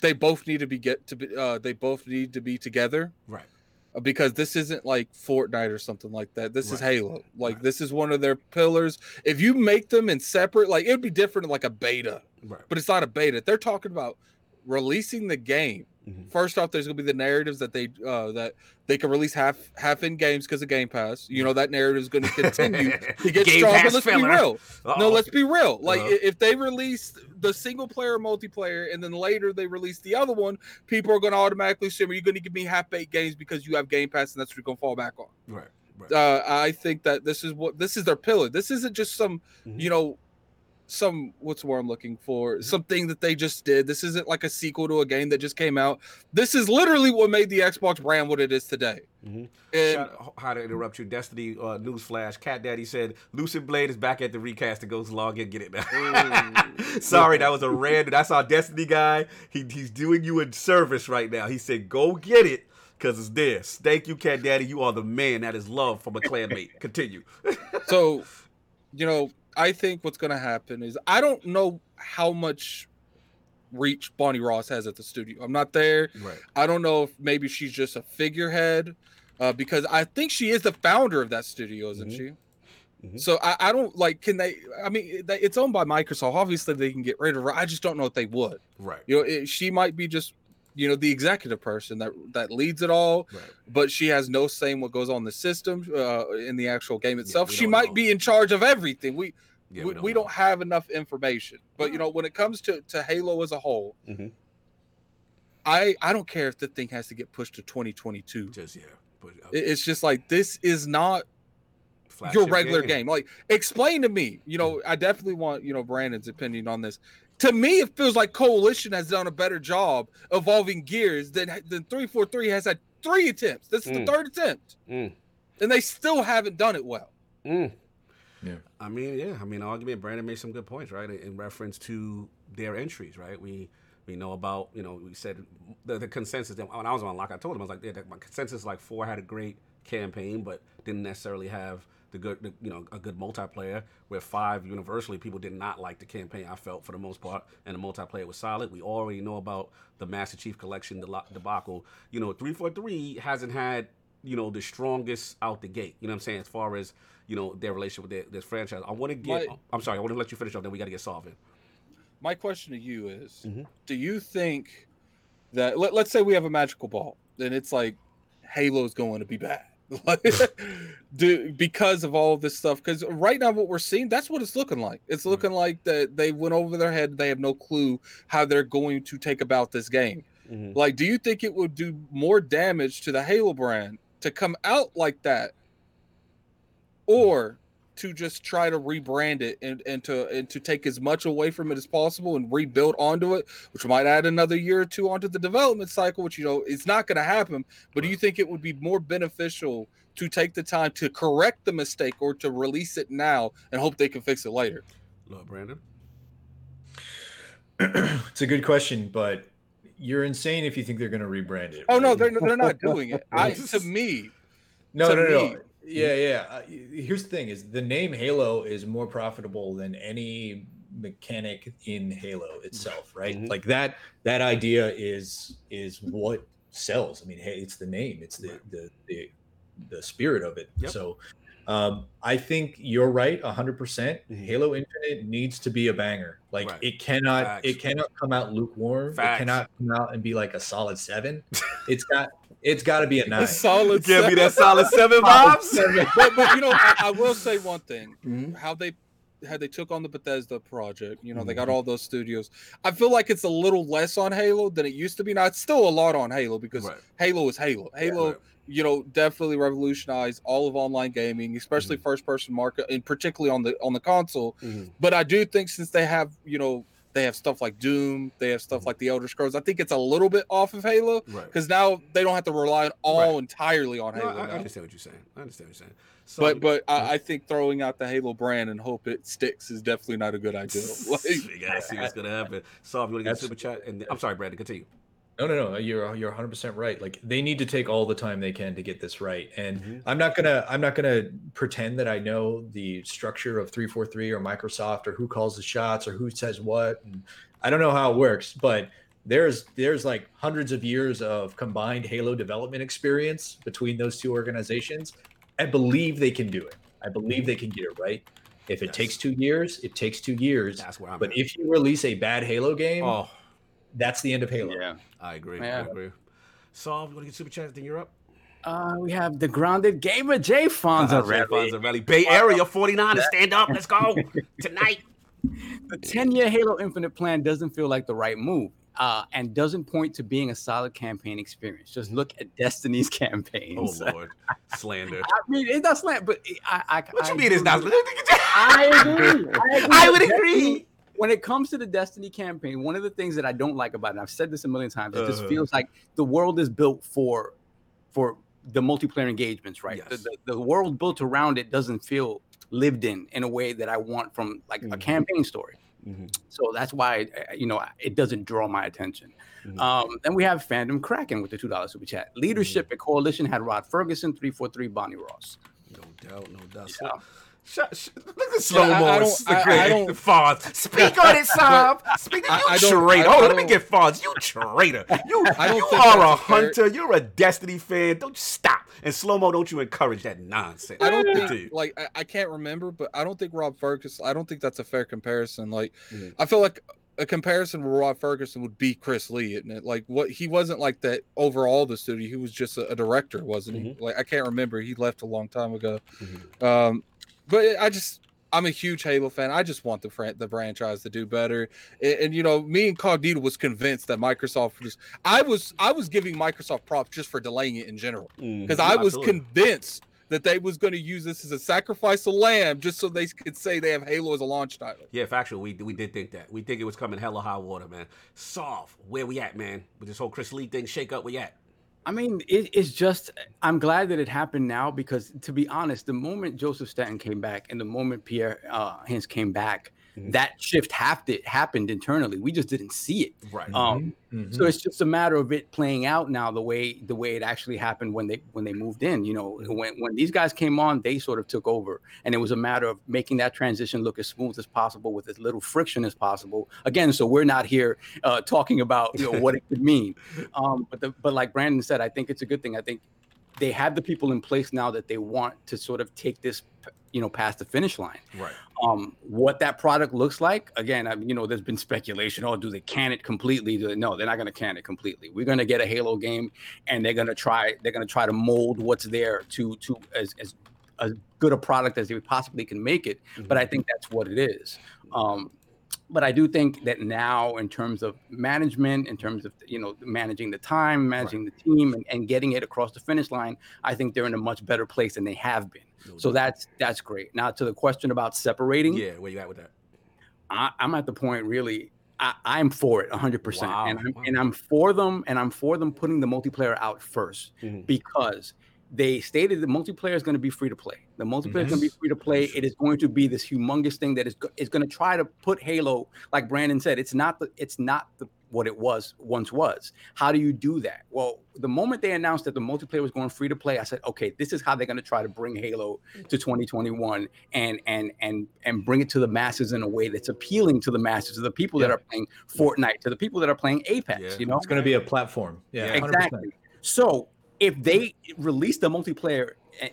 they both need to be get to be, uh, they both need to be together Right. Because this isn't like Fortnite or something like that. This is Halo. Like Right. this is one of their pillars. If you make them in separate, like it would be different like a beta, Right. but it's not a beta. They're talking about releasing the game Mhm. First off, there's gonna be the narratives that they uh that they can release half half in games because of Game Pass. You know that narrative is gonna continue to get Game stronger. Pass Let's filler. be real. No, Uh-oh. let's be real. Like Uh-huh. if they release the single player multiplayer and then later they release the other one, people are gonna automatically assume you're gonna give me half baked games because you have Game Pass and that's what you're gonna fall back on. Right. Right. Uh, I think that this is what this is their pillar. This isn't just some Mhm. you know some what's the word I'm looking for something that they just did. This isn't like a sequel to a game that just came out. This is literally what made the Xbox brand what it is today. Mhm. And Shout- how to interrupt you? Destiny uh, news flash. Cat Daddy said Lucid Blade is back at the recast. To go log in, get it now. Sorry, that was a random. I saw Destiny guy. He, he's doing you a service right now. He said, "Go get it." Cause it's this. Thank you, Cat Daddy. You are the man. That is love from a clanmate. Continue. so, you know, I think what's going to happen is I don't know how much reach Bonnie Ross has at the studio. I'm not there. Right. I don't know if maybe she's just a figurehead uh, because I think she is the founder of that studio, isn't Mhm. she? Mhm. So I, I don't like. Can they? I mean, it's owned by Microsoft. Obviously, they can get rid of her. I just don't know if they would. Right. You know, it, she might be just you know the executive person that that leads it all, Right. but she has no say in what goes on in the system uh, in the actual game itself. we she might know. be in charge of everything. We Yeah, we, don't we don't have enough information. But you know, when it comes to to Halo as a whole, Mhm. I I don't care if the thing has to get pushed to 2022. just yeah. But, It- It's just like this is not flagship your regular game. Like, explain to me. You know, I definitely want you know Brandon's opinion on this. To me, it feels like Coalition has done a better job evolving gears than than three four three has had three attempts. This is Mm. the third attempt, Mm. and they still haven't done it well. Mm. Yeah. I mean, yeah. I mean, argument. Brandon made some good points, right, in- in reference to their entries, right? We we know about, you know, we said the, the consensus. That, when I was on lock, I told him I was like, yeah, my consensus like four had a great campaign, but didn't necessarily have the good, the, you know, a good multiplayer. Where five universally people did not like the campaign. I felt for the most part, and the multiplayer was solid. We already know about the Master Chief Collection debacle. You know, three four three hasn't had you know the strongest out the gate. You know what I'm saying as far as you know their relationship with their, this franchise. I want to get. My- I'm sorry. I want to let you finish up. Then we got to get solving. My question to you is: Mhm. Do you think that let, let's say we have a magical ball, and it's like Halo's going to be bad? Like, do because of all of this stuff? Because right now, what we're seeing, that's what it's looking like. It's mm-hmm. looking like that they went over their head. They have no clue how they're going to take about this game. Mm-hmm. Like, do you think it would do more damage to the Halo brand to come out like that, or to just try to rebrand it and, and to and to take as much away from it as possible and rebuild onto it, which might add another year or two onto the development cycle, which you know it's not going to happen. But do you think it would be more beneficial to take the time to correct the mistake or to release it now and hope they can fix it later? Look, Brandon. it's a good question, but you're insane if you think they're going to rebrand it. Oh no, they're they're not doing it. I to me, No, to no, no, me- no. Yeah, yeah. Uh, here's the thing: is the name Halo is more profitable than any mechanic in Halo itself, right? Mhm. Like that. That idea is is what sells. I mean, hey, it's the name. It's the the the, the spirit of it. Yep. So. Um, I think you're right, hundred percent. Mhm. Halo Infinite needs to be a banger. Like Right. it cannot, Facts. it cannot come out lukewarm. Facts. It cannot come out and be like a solid seven. it's got, it's got to be a a nine. solid. Give me seven. that solid seven vibes. but, but you know, I, I will say one thing: Mhm. how they how they took on the Bethesda project. You know, they got Mhm. all those studios. I feel like it's a little less on Halo than it used to be. Now it's still a lot on Halo because Right. Halo is Halo. Halo, Right. you know, definitely revolutionized all of online gaming, especially Mm-hmm. first person market, and particularly on the on the console. Mhm. But I do think since they have, you know, they have stuff like Doom, they have stuff Mhm. like the Elder Scrolls. I think it's a little bit off of Halo Right. because now they don't have to rely on all Right. entirely on No, Halo. I, I understand what you're saying. I understand what you're saying. So, But but I, I think throwing out the Halo brand and hope it sticks is definitely not a good idea. Like, we gotta see what's gonna happen. So if you want to get super chat, and I'm sorry, Brandon, continue. No, no, no. You're you're 100 percent right. Like they need to take all the time they can to get this right. And Mhm. I'm not gonna I'm not gonna pretend that I know the structure of 343 or Microsoft or who calls the shots or who says what. And I don't know how it works, but there's there's like hundreds of years of combined Halo development experience between those two organizations. I believe they can do it. I believe they can get it right. If it Yes. takes two years, it takes two years. That's where I'm. But at. if you release a bad Halo game, oh, that's the end of Halo. Yeah. I agree. Yeah. I agree. So if you want to get super chat, then you're up. Uh, we have the grounded gamer Jay Fonza. Jay Fonzarelli. Bay Area 49 to stand up. Let's go tonight. the 10 year Halo Infinite plan doesn't feel like the right move uh, and doesn't point to being a solid campaign experience. Just look at Destiny's campaigns. Oh. Lord, slander. I mean, it's not slant, but I, I, What you I mean it's agree. not? I agree. I, agree. I would Destiny- agree. When it comes to the Destiny campaign, one of the things that I don't like about it, and I've said this a million times, it just Uh-huh. feels like the world is built for for the multiplayer engagements, right? The, Yes. the, the world built around it doesn't feel lived in in a way that I want from like a Mhm. campaign story. Mhm. So that's why uh, you know it doesn't draw my attention. Mhm. Um, then we have fandom cracking with the two dollars super chat. Leadership and coalition had Rod Fergusson, three four three Bonnie Ross. No doubt, no doubt. Yeah. Shut, look at slow I- I mo. don't- I- I don't- Fonz. Speak on it, Saab. Speak. You I traitor. Oh, let me get Fonz. You traitor. You, I don't you are a a fair- hunter. You're a Destiny fan. Don't stop. And slow mo, don't you encourage that nonsense? I don't think like I, I can't remember, but I don't think Rob Fergusson. I don't think that's a fair comparison. Like Mhm. I feel like a comparison with Rob Fergusson would be Chris Lee, isn't it? Like what he wasn't like that overall the studio. He was just a, a director, wasn't he? Like I can't remember. He left a long time ago. Mhm. Um, but I just I'm a huge Halo fan. I just want the fran- the franchise to do better. And, and, you know, me and Cognito was convinced that Microsoft was. I was I was giving Microsoft props just for delaying it in general because Mhm. I was Absolutely. convinced that they was going to use this as a sacrifice of lamb just so they could say they have Halo as a launch title. Yeah, factual. We we did think that. We think it was coming hella high water, man. Soft. Where we at, man? With this whole Chris Lee thing, shake up. Where you at? I mean, it, it's just I'm glad that it happened now because to be honest, the moment Joseph Staten came back and the moment Pierre uh, Hintze came back, Mhm. that shift happened happened internally. We just didn't see it. Right. Um, Mhm. So it's just a matter of it playing out now the way the way it actually happened when they when they moved in. You know, when when these guys came on, they sort of took over, and it was a matter of making that transition look as smooth as possible with as little friction as possible. Again, so we're not here uh, talking about you know what it could mean, um, but the, but like Brandon said, I think it's a good thing. I think they have the people in place now that they want to sort of take this you know past the finish line. Right. um what that product looks like again I mean, you know there's been speculation oh do they can it completely? Do they, no they're not going to can it completely. We're going to get a halo game and they're going to try they're going to try to mold what's there to to as as as good a product as they possibly can make it but i think that's what it is. Um but I do think that now, in terms of management, in terms of you know managing the time, managing the team, and, and getting it across the finish line, I think they're in a much better place than they have been. No So doubt. that's that's great. Now to the question about separating, yeah. Where you at with that? I, I'm at the point really. I, I'm for it 100, percent Wow, and I'm wow. and I'm for them, and I'm for them putting the multiplayer out 1st Mhm. because they stated the multiplayer is going to be free to play. The multiplayer is going to be mm-hmm. free to play. It is going to be this humongous thing that is is going to try to put Halo, like Brandon said, it's not the it's not the what it was once was. How do you do that? Well, the moment they announced that the multiplayer was going free to play, I said, okay, this is how they're going to try to bring Halo to 2021 and and and and bring it to the masses in a way that's appealing to the masses, to the people that are playing Fortnite, to the people that are playing Apex. Yeah. You know, It's going to be a platform. Yeah, Yeah. 100%. exactly. So if they release the multiplayer eh,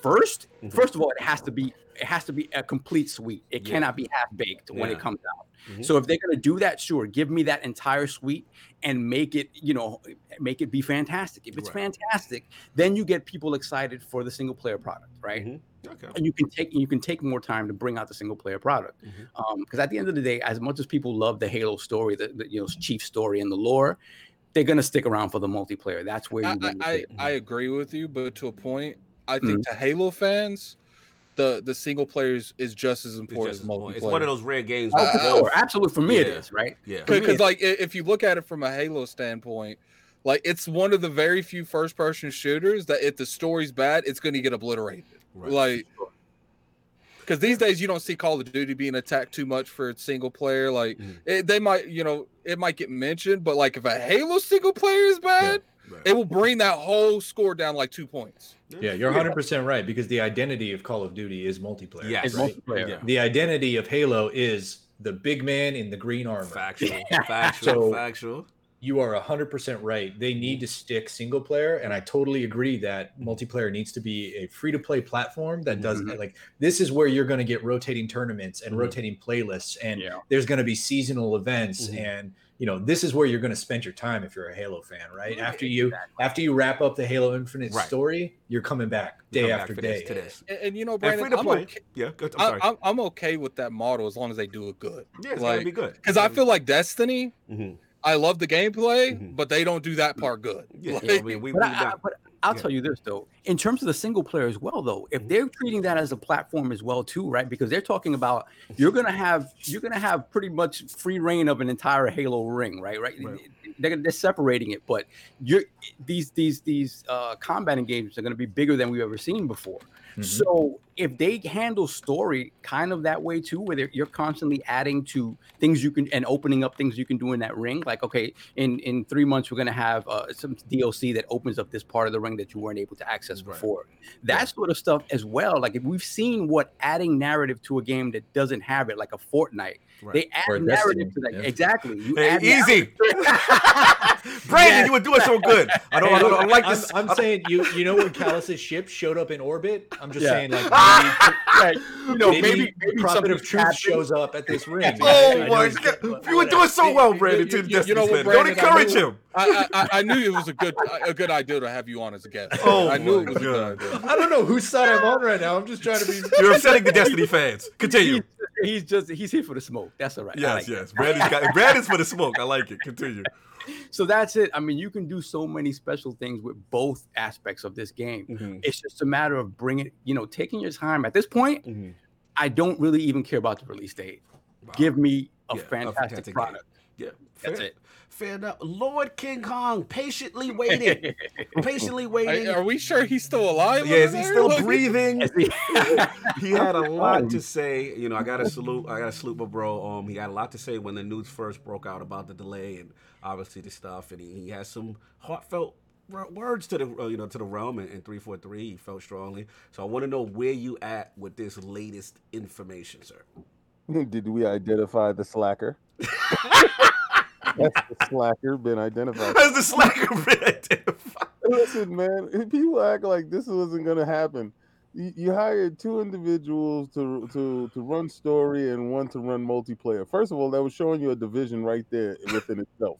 1st Mhm. first of all, it has to be it has to be a complete suite. It Yeah. cannot be half baked when it comes out. Mhm. So if they're going to do that, sure, give me that entire suite and make it, you know, make it be fantastic. If it's Right. fantastic, then you get people excited for the single player product, right? Mhm. Okay. and you can take you can take more time to bring out the single player product because at the end of the day as much as people love the halo story the, the you know chief story and the lore they're going to stick around for the multiplayer that's where I, you I, win with I. I agree with you, but to a point, I Mm-hmm. think to Halo fans, the the single players is just as It's, important just as as multiplayer. it's one of those rare games. Oh, where sure. absolutely for me it Yeah. is right Yeah. Because like if you look at it from a halo standpoint like it's one of the very few first person shooters that if the story's bad it's going to get obliterated Right. like because these days you don't see call of duty being attacked too much for its single player like Mhm. it, they might you know it might get mentioned but like if a halo single player is bad Right. it will bring that whole score down like two points Yeah, you're 100% right because the identity of Call of Duty is multiplayer. Yes. right? multiplayer Yeah. The identity of Halo is the big man in the green armor. Factual. Factual. So- factual. You are 100% right. They need to stick single player. And I totally agree that multiplayer needs to be a free to play platform that does Mhm. like this is where you're going to get rotating tournaments and Mhm. rotating playlists. And Yeah. there's going to be seasonal events. Mhm. And, you know, this is where you're going to spend your time if you're a Halo fan, right? After you, Exactly. after you wrap up the Halo Infinite Right. story, you're coming back day back after for this, day. to this. and, and you know Brandon, free to I'm, play. okay, Yeah. Good. I'm sorry. I'm, I'm okay with that model as long as they do it good yeah, it's like- gonna be good. because i feel like destiny Mhm. I love the gameplay, Mhm. but they don't do that part good. Yeah. Like, I mean, we, we But, I, I- not- but I'll yeah. tell you this though, in terms of the single player as well, though, if Mhm. they're treating that as a platform as well too, right? Because they're talking about you're gonna have you're gonna have pretty much free reign of an entire Halo ring, right? Right? Right. They're, they're separating it, but you're these these these uh, combat engagements are gonna be bigger than we've ever seen before. Mhm. So if they handle story kind of that way too, where you're constantly adding to things you can and opening up things you can do in that ring, like okay, in in three months we're gonna have uh, some DLC that opens up this part of the ring that you weren't able to access Right. before. That sort of stuff as well. Like if we've seen what adding narrative to a game that doesn't have it, like a Fortnite, Right. they add Or narrative Destiny, to that. yeah. Exactly. You Hey, easy. narrative- Brandon, you were doing so good. I don't, I don't, I don't like I'm, this. I'm saying you you know when Calus's ship showed up in orbit. I'm just Yeah. saying like You know, maybe, maybe, maybe Prophet of Truth shows up at this ring. Oh my god, you were doing so well, Brandon. To You- you- you know what, fan. Don't Brandon, I encourage knew- him. I, I, I knew it was a good a good idea to have you on as a guest. Oh I knew it was a good idea. I don't know whose side I'm on right now. I'm just trying to be. You're upsetting the Destiny fans. Continue. He's, he's just he's here for the smoke. That's all right. Yes, like yes. Brandon's got Brandon's for the smoke. I like it. Continue. So that's it. I mean, you can do so many special things with both aspects of this game. Mm-hmm. It's just a matter of bringing, you know, taking your time. At this point, I don't really even care about the release date. Give me a Yeah, a fantastic, fantastic game. product. Yeah, That's fair- it. Fair enough. Lord King Kong patiently waiting, patiently waiting. Are, are we sure he's still alive? Yeah, is he still Look- breathing? He- he had a lot to say. You know, I gotta salute. I gotta salute my bro. Um, he had a lot to say when the news first broke out about the delay and obviously the stuff, and he, he has some heartfelt words to the uh, you know to the realm and, and three four three. He felt strongly. So I want to know where you at with this latest information, sir. Did we identify the slacker? That's the slacker been identified. Has the slacker been identified? Listen, man, if people act like this wasn't gonna happen. You, you hired two individuals to to to run story and one to run multiplayer. First of all, that was showing you a division right there within itself.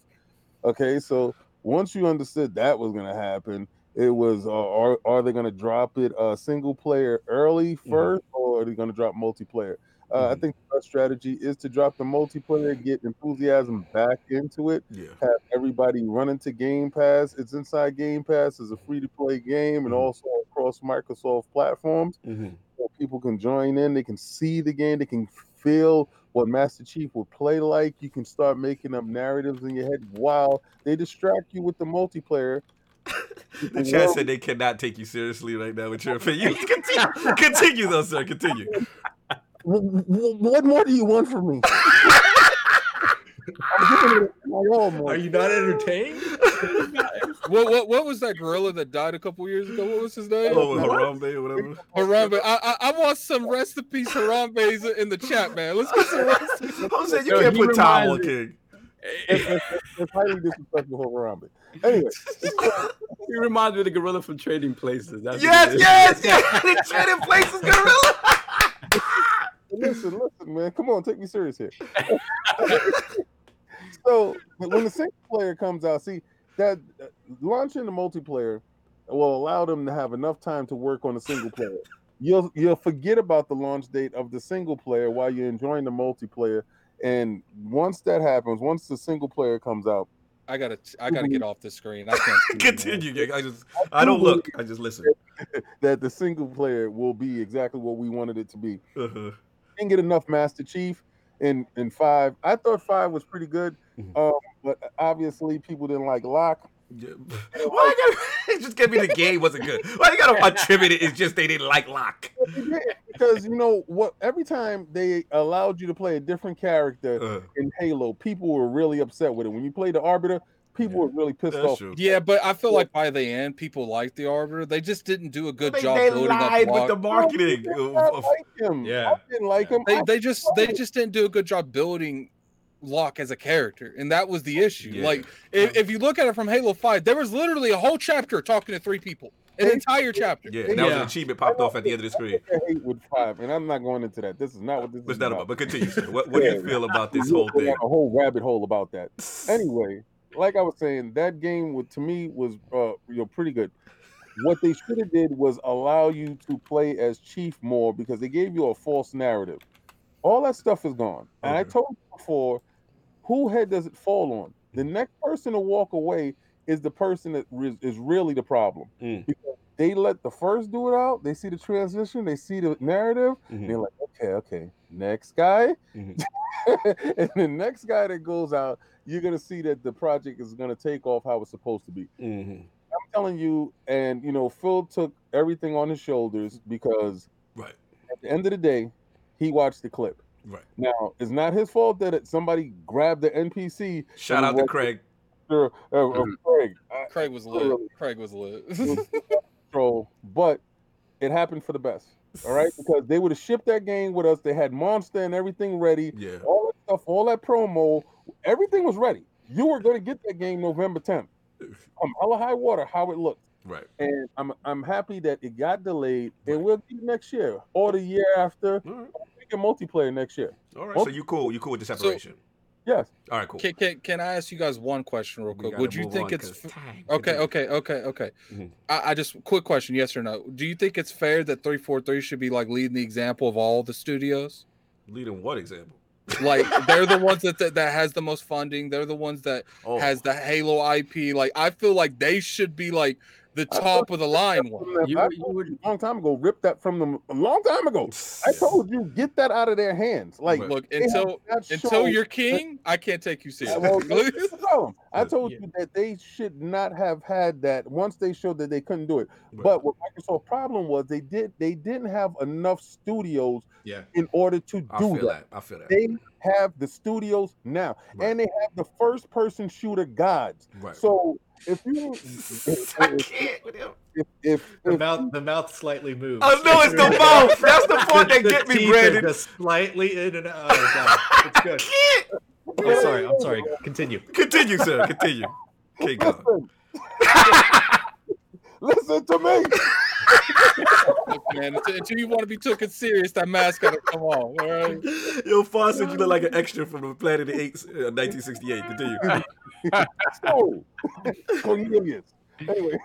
Okay, so once you understood that was gonna happen, it was uh, are are they gonna drop it uh, single player early 1st or are they gonna drop multiplayer? Uh, I Mhm. think the best strategy is to drop the multiplayer, get enthusiasm back into it, Yeah. have everybody run into Game Pass. It's inside Game Pass. It's a free to play game and Mhm. also across Microsoft platforms. Mm-hmm. So people can join in. They can see the game. They can feel what Master Chief would play like. You can start making up narratives in your head while they distract you with the multiplayer. The chat said they cannot take you seriously right now with your opinion. Continue, continue though, sir. Continue. Wh- wh- What more do you want from me? I'm giving it my all. Are you not entertained? What, what what was that gorilla that died a couple years ago? What was his name? Oh, Harambe or whatever. Harambe. I, I I want some rest in peace Harambe's in the chat, man. Let's get some rest. Jose, you Yo, can't put time on King. It's, it's, it's highly disrespectful for Harambe. Anyway, he reminds me of the gorilla from Trading Places. That's Yes, yes, yes. The trading places gorilla. listen, listen, man. Come on, take me serious here. so when the single player comes out, see that launching the multiplayer will allow them to have enough time to work on the single player. You'll you'll forget about the launch date of the single player while you're enjoying the multiplayer. And once that happens, once the single player comes out, I gotta I gotta get off the screen. I can't. Continue, I just, I don't look. I just listen. that the single player will be exactly what we wanted it to be. Uh-huh. didn't get enough Master Chief in in five. I thought five was pretty good, Mhm. um, but obviously people didn't like Locke. Yeah. Why you gotta just give me the game wasn't good? Why you gotta attribute it? It's just they didn't like Locke. because you know what? Every time they allowed you to play a different character Uh, in Halo, people were really upset with it. When you played the Arbiter, people Yeah. were really pissed that's off. true. Yeah, but I feel like by the end, people liked the Arbiter. They just didn't do a good They, job they building lied up with the Locke. marketing. I didn't like him. Yeah. I didn't like him. They they just they just didn't do a good job building Locke as a character, and that was the issue. Yeah. Like if, if you look at it from Halo Five, there was literally a whole chapter talking to three people, an entire chapter. yeah, and that was an achievement popped off at the end of the screen. I hate with five, and I'm not going into that. This is not what this It's is not about. But continue. Sir. What, what do you feel about this whole thing? A whole rabbit hole about that. anyway, like I was saying, that game would to me was uh you know pretty good. What they should have did was allow you to play as Chief more because they gave you a false narrative. All that stuff is gone. And I told you before, who head does it fall on? The next person to walk away is the person that re- is really the problem. Mm. Because they let the first do it out, they see the transition, they see the narrative, and Mhm, they're like, okay, okay, next guy. mhm. and the next guy that goes out, you're gonna see that the project is gonna take off how it's supposed to be. Mhm. I'm telling you, and you know, Phil took everything on his shoulders because Right, at the end of the day, he watched the clip. Right. Now, it's not his fault that it, somebody grabbed the NPC. Shout out to Craig. through- uh, uh, Mhm. Craig. I- Craig was lit. Craig was lit. control, but it happened for the best. All right, because they would have shipped that game with us. They had Monster and everything ready. Yeah. All that stuff, all that promo, everything was ready. you were going to get that game November 10th. Come hella high water, how it looked. Right. And I'm I'm happy that it got delayed, and we'll get it next year or the year after. All right. We get multiplayer next year. All right. So you cool? You cool with the separation? Yes. All right. Cool. Can, can, can I ask you guys one question real quick? Would you think it's it's 'cause f- time. okay? Continue. Okay, okay, okay. Mhm. I, I just quick question, yes or no? Do you think it's fair that three four three should be like leading the example of all the studios? Leading what example? Like they're the ones that, that that has the most funding. They're the ones that Oh, has the Halo IP. Like I feel like they should be like the top of the line one. You, you would a long time ago, ripped that from them a long time ago. I told you, get that out of their hands. Like Look, until until you're king, I can't take you Yeah, well, seriously. that's the problem. I told yeah. you that they should not have had that once they showed that they couldn't do it. Right. But what Microsoft's problem was they did they didn't have enough studios Yeah. in order to I do feel that. that. I feel that. They have the studios now, Right. and they have the first person shooter gods. Right. So if you if, I can't with him. if, if, The if- mouth, the mouth slightly moves. Oh no, it's the mouth. That's the part that The get me, teeth are Brandin. Just slightly in and out. Oh, God. It's I good. can't. I'm sorry. I'm sorry. Continue. Continue, sir. Continue. Okay, go. listen, listen to me. Look, man, until, until you want to be taken serious, that mask gotta come off. All right. Yo, Fawcett, you look like an extra from the Planet of the Apes, uh, 1968. Continue. So, Cornelius. Anyway,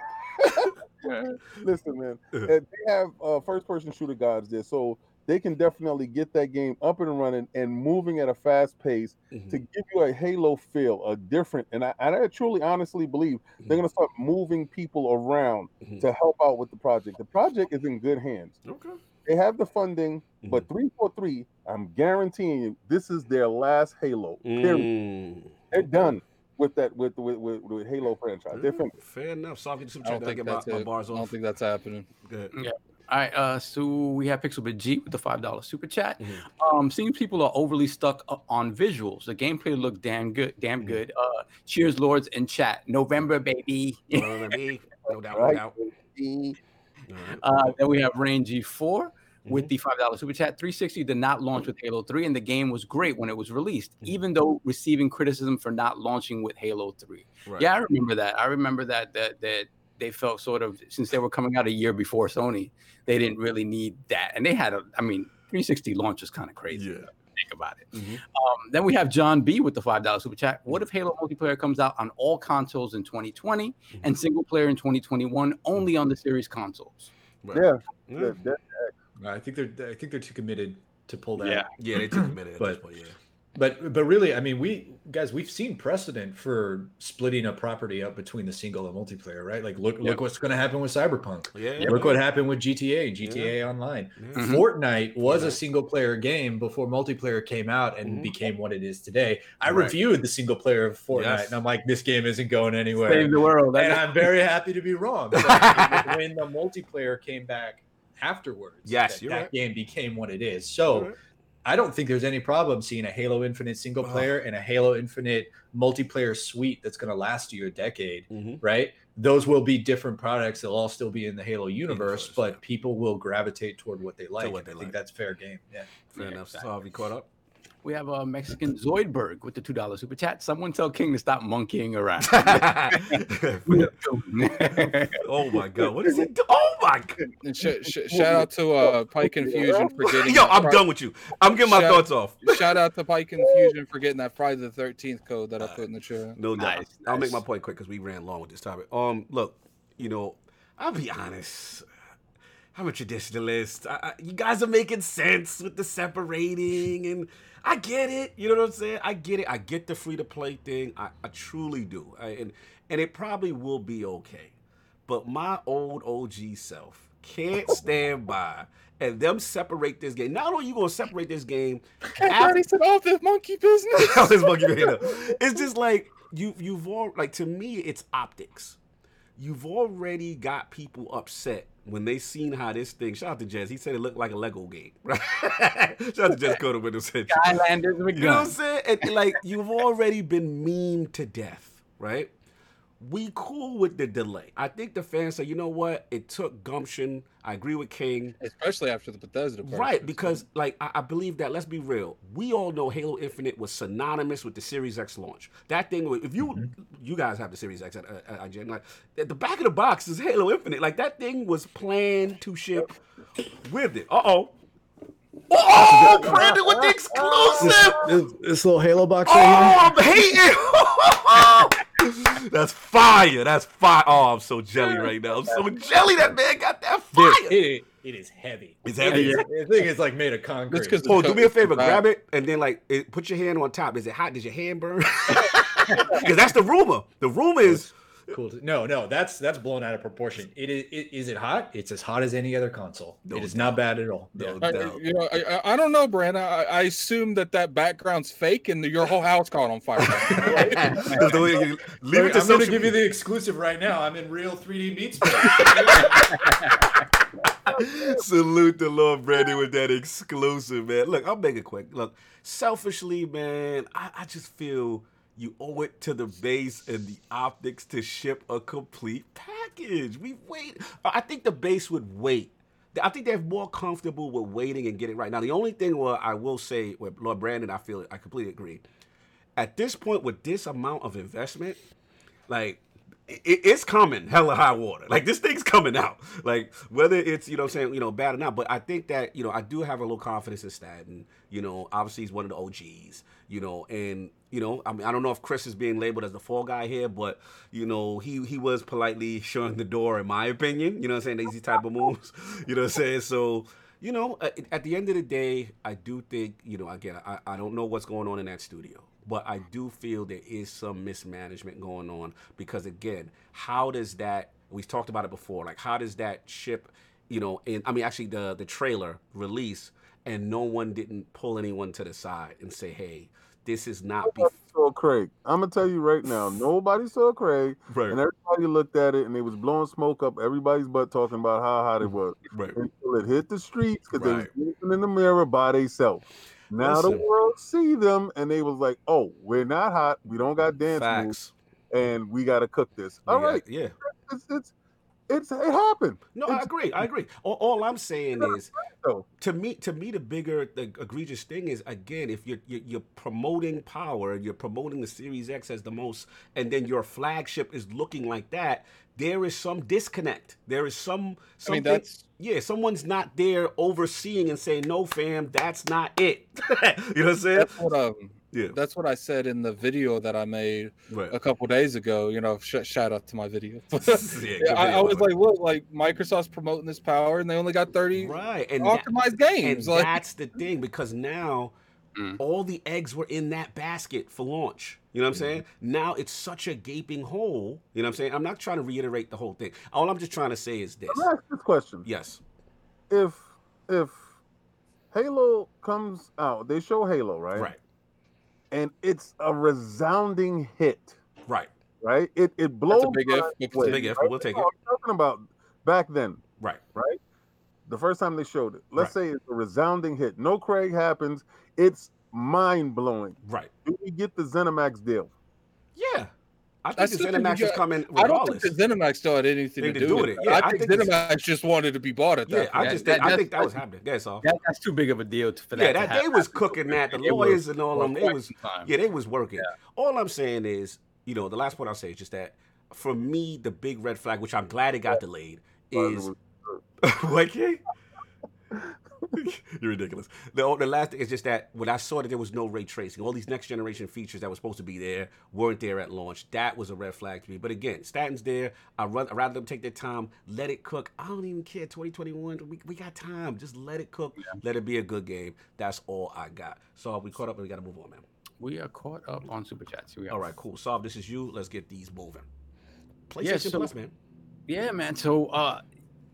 listen, man. Uh-huh. uh, They have uh, first-person shooter gods there, so they can definitely get that game up and running and moving at a fast pace Mhm. to give you a Halo feel, a different. And I, and I truly, honestly believe they're gonna start moving people around Mhm. to help out with the project. The project is in good hands. Okay. They have the funding, Mm-hmm. but 343, I'm guaranteeing you, this is their last Halo. Period. Mm. They're done with that with with, with, with Halo franchise. They're. Fair enough. So I'll get some I check. don't think get my, my it. bars I don't think that's happening. Good. All right, uh, so we have Pixelbit G with the five dollar super chat. Mhm. Um, seems people are overly stuck on visuals. The gameplay looked damn good, damn Mhm. good. Uh, cheers, lords in chat. November, baby. No doubt, no doubt. Uh, then we have Rain G4 with Mhm. the five dollar super chat. 360 did not launch with Halo 3, and the game was great when it was released, Mhm. even though receiving criticism for not launching with Halo 3. Right. Yeah, I remember that. I remember that that that they felt sort of since they were coming out a year before Sony, they didn't really need that, and they had a. I mean, 360 launch is kind of crazy. Yeah. Think about it. Mhm. Um, then we have John B with the five dollar super chat. What if Halo multiplayer comes out on all consoles in 2020 and single player in 2021 only on the series consoles? Right. Yeah, Yeah. that- that- I think they're. I think they're too committed to pull that. Yeah. Yeah, they took a minute at this But- point, yeah. But but really, I mean, we guys, we've seen precedent for splitting a property up between the single and multiplayer, right? Like look Yep. look what's going to happen with Cyberpunk. Yeah. Look what happened with GTA, GTA Online. Yeah. Mhm. Fortnite was Yeah. a single player game before multiplayer came out and Mhm. became what it is today. I Right. reviewed the single player of Fortnite Yes. and I'm like, this game isn't going anywhere. Save the world. and I'm very happy to be wrong. But when the multiplayer came back afterwards, Yes, that, that right. game became what it is. So Right. I don't think there's any problem seeing a Halo Infinite single Oh. player and a Halo Infinite multiplayer suite that's going to last you a decade, Mhm. right? Those will be different products. They'll all still be in the Halo universe, Universe, but yeah. people will gravitate toward what they like. what they I like. think that's fair game. Yeah. Fair Yeah, enough. So exactly. have you caught up? We have a Mexican Zoidberg with the two dollar super chat. Someone tell King to stop monkeying around. oh my god, what is he do? Oh my god. Sh- sh- shout out to uh, Pike Infusion for getting. Yo, I'm Fri- done with you. I'm getting my Shout- thoughts off. Shout out to Pike Infusion for getting that Friday the Thirteenth code that I put in the chat. No doubt. Nice, I'll make my point quick because we ran long with this topic. Um, look, you know, I'll be honest. I'm a traditionalist. I, I, you guys are making sense with the separating, and I get it. You know what I'm saying? I get it. I get the free to play thing. I, I truly do. I, and and it probably will be okay. But my old OG self can't stand by and them separate this game. Not only you gonna separate this game Everybody said off this monkey business. Hell, this monkey up. It's just like you you've all like to me it's optics. You've already got people upset when they seen how this thing. Shout out to Jez. He said it looked like a Lego game. Right? shout out to Jez Corden Windows. Central. Skylanders with You know what I'm saying? And, like you've already been memed to death, right? We cool with the delay. I think the fans say, you know what? It took gumption. I agree with King. especially after the Bethesda. Right, because like I, I believe that. Let's be real. We all know Halo Infinite was synonymous with the Series X launch. That thing, if you you guys have the Series X at, at, at IGN, like at the back of the box is Halo Infinite. Like that thing was planned to ship with it. Uh oh. Oh, Brandin with the exclusive. This, this little Halo box Oh, right here. I'm hating. That's fire. That's fire. Oh, I'm so jelly right now. I'm so jelly. That man got that fire. It, it is heavy. It's heavy. The thing is like made of concrete. That's 'cause Oh, do me a favor. Grab it and then like it, put your hand on top. Is it hot? Does your hand burn? Because that's the rumor. The rumor is cool. To, no, no, that's that's blown out of proportion. It is. It, is it hot? It's as hot as any other console. No it is not bad at all. No Yeah. I, you know, I, I- I don't know, Brandin. I, I assume that that background's fake and your whole house caught on fire. That's the way you- leave it to I'm going to social give you the exclusive right now. I'm in real 3D meat space. Salute the Lord Brandin with that exclusive, man. Look, I'll make it quick. Look, selfishly, man, I, I just feel you owe it to the base and the optics to ship a complete package. We wait. Uh, I think the base would wait. I think they're more comfortable with waiting and getting it right. Now, the only thing where I will say Lord Brandin, I feel I completely agree. At this point, with this amount of investment, like it's coming hella high water like this thing's coming out like whether it's you know saying you know bad or not but i think that you know i do have a little confidence in staten you know obviously he's one of the og's you know and you know i mean i don't know if chris is being labeled as the fall guy here but you know he he was politely showing the door in my opinion. You know what i'm saying? These type of moves. You know what i'm saying? So you know uh, at, at the end of the day i do think you know again I, I don't know what's going on in that studio but I do feel there is some mismanagement going on because again, how does that we've talked about it before, like how does that ship, you know, and I mean actually the the trailer release and no one didn't pull anyone to the side and say, "Hey, this is not Nobody saw Craig. I'm gonna tell you right now, nobody saw Craig, right, and everybody looked at it and they was blowing smoke up everybody's butt, talking about how hot it mm-hmm. was right, until it hit the streets because Right. they was looking in the mirror by themselves. Now the world see them and they was like, "Oh, we're not hot. We don't got dance moves, and we got to cook this." All got- right, yeah. it's it's it's it happened. No, I agree. I agree. All, all I'm saying is, though. to me, to me, the bigger, the egregious thing is again, if you're you're, you're promoting power, you're promoting the Series X as the most, and then your flagship is looking like that. There is some disconnect. There is some. I mean, something- that's yeah, someone's not there overseeing and saying, "No, fam, that's not it." you know what I'm saying? that's what um Yeah. that's what I said in the video that I made Right. a couple days ago. You know, sh- shout out to my video. Yeah, Yeah, I, I was by the way. like, look, like Microsoft's promoting this power, and they only got thirty right, and that- optimized And games. Like, that's the thing because now Mm. all the eggs were in that basket for launch. You know what I'm saying? Now it's such a gaping hole. You know what I'm saying? I'm not trying to reiterate the whole thing. All I'm just trying to say is this. Let me ask this question: Yes. If if Halo comes out, they show Halo, right? Right. And it's a resounding hit, Right. right? It it blows. big my if, but way, It's a big if, right? we'll take No, it. I'm talking about back then, Right. right? The first time they showed it. Let's Right. say it's a resounding hit. No Craig happens. It's mind blowing. Right. Do we get the ZeniMax deal? Yeah. I I think the still think is got- coming I don't think the ZeniMax still had anything to, do do with it. it. Yeah, I, I think think ZeniMax just wanted to be bought at that. yeah, I point. just That- think, I that- think that was happening. That's all. That, that's too big of a deal to, for that. Yeah, that happen. they was cooking that. The It was lawyers and all them, they was time. yeah, they was working. All I'm saying is, you know, the last point I'll say is just that for me, the big red flag, which I'm glad it got delayed, is what? You're ridiculous. The, the last thing is just that when I saw that there was no ray tracing, all these next generation features that were supposed to be there weren't there at launch. That was a red flag to me. But again, Staten's there. I'd rather, I'd rather them take their time, let it cook. I don't even care. 2021, we, we got time. Just let it cook. Let it be a good game. That's all I got. So we caught up and we got to move on, man. We are caught up on super chats. We are. All right, cool. Saab, this is you. Let's get these moving. PlayStation Yeah, so- Plus, man. Yeah, man. So, uh,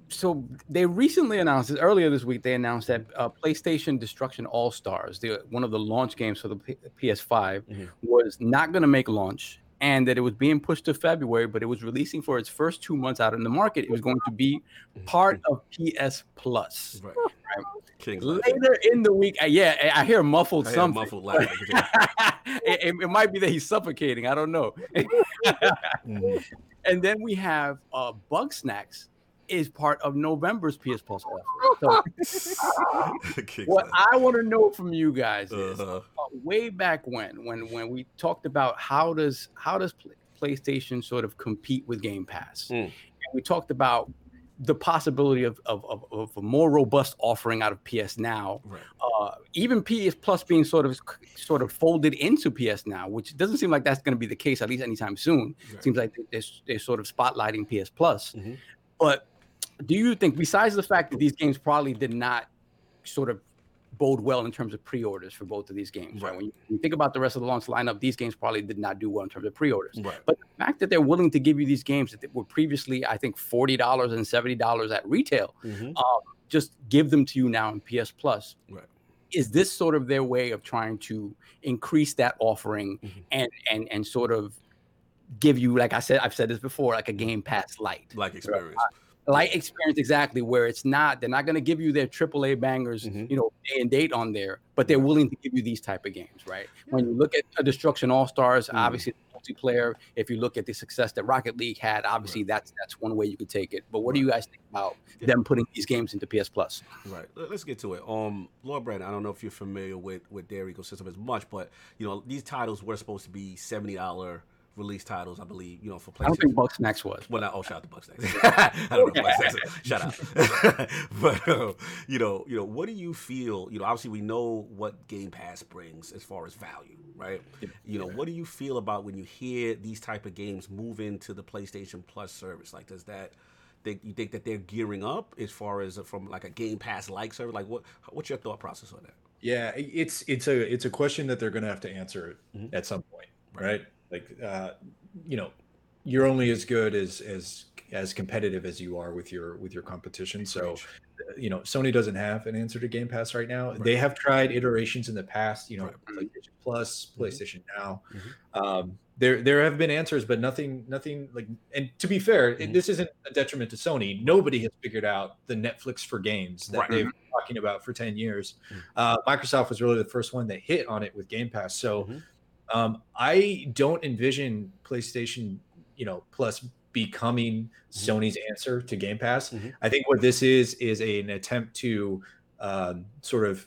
so they recently announced earlier this week. They announced that uh, PlayStation Destruction All Stars, the one of the launch games for the P- PS5, Mhm. was not going to make launch, and that it was being pushed to February, but it was releasing for its first two months out in the market. It was going to be part of PS Plus. Right. Laughing. later in the week. uh, Yeah, I I hear muffled I hear something. muffled laughing. it, it- might be that he's suffocating. I don't know. Mhm. and then we have uh, Bugsnax is part of November's PS Plus offer. So what. I want to know from you guys is Uh-huh. uh, way back when, when when we talked about how does how does Pl- PlayStation sort of compete with Game Pass, Mm. and we talked about the possibility of, of, of, of a more robust offering out of PS Now, Right. uh, even PS Plus being sort of sort of folded into PS Now, which doesn't seem like that's going to be the case at least anytime soon. Right. Seems like they're, they're sort of spotlighting PS Plus. Mhm. But do you think, besides the fact that these games probably did not sort of bode well in terms of pre-orders for both of these games, right? Right. When you, when you think about the rest of the launch lineup, these games probably did not do well in terms of pre-orders. Right. But the fact that they're willing to give you these games that were previously, I think, forty dollars and seventy dollars at retail, Mhm. just give them to you now in PS Plus. Right. Is this sort of their way of trying to increase that offering Mhm. and and and sort of give you, like I said, I've said this before, like a Game Pass light, Like experience. Light experience exactly where it's not. They're not going to give you their AAA bangers, Mhm. you know, day and date on there, but they're willing to give you these type of games, right? When you look at a Destruction All Stars, Mm. obviously multiplayer. If you look at the success that Rocket League had, obviously that's that's one way you could take it. But what do you guys think about Yeah. them putting these games into PS Plus? Right. Let- Let's get to it. Um, Lord Brandin, I don't know if you're familiar with with their ecosystem as much, but you know these titles were supposed to be seventy dollar release titles, I believe. You know, for PlayStation. I don't think Bugsnax Snacks was. Well, not, oh, shout out to Bugsnax. I don't know. Bugsnax. Shout out. but uh, you know, you know, what do you feel? You know, obviously we know what Game Pass brings as far as value, right? You know, what do you feel about when you hear these type of games move into the PlayStation Plus service? Like, does that think you think that they're gearing up as far as uh, from like a Game Pass like service? Like, what what's your thought process on that? Yeah, it's it's a it's a question that they're going to have to answer Mhm. at some point, right? Like, uh, you know, you're only as good as as as competitive as you are with your with your competition. So, uh, you know, Sony doesn't have an answer to Game Pass right now. They have tried iterations in the past. You know, Right. PlayStation Plus, Mhm. PlayStation Now. Mhm. Um, there there have been answers, but nothing nothing like. And to be fair, Mhm. this isn't a detriment to Sony. Nobody has figured out the Netflix for games that Right. they've been talking about for ten years. Mhm. Uh, Microsoft was really the first one that hit on it with Game Pass. So Mhm. Um, I don't envision PlayStation, you know, Plus becoming Sony's answer to Game Pass. Mhm. I think what this is is a- an attempt to um, sort of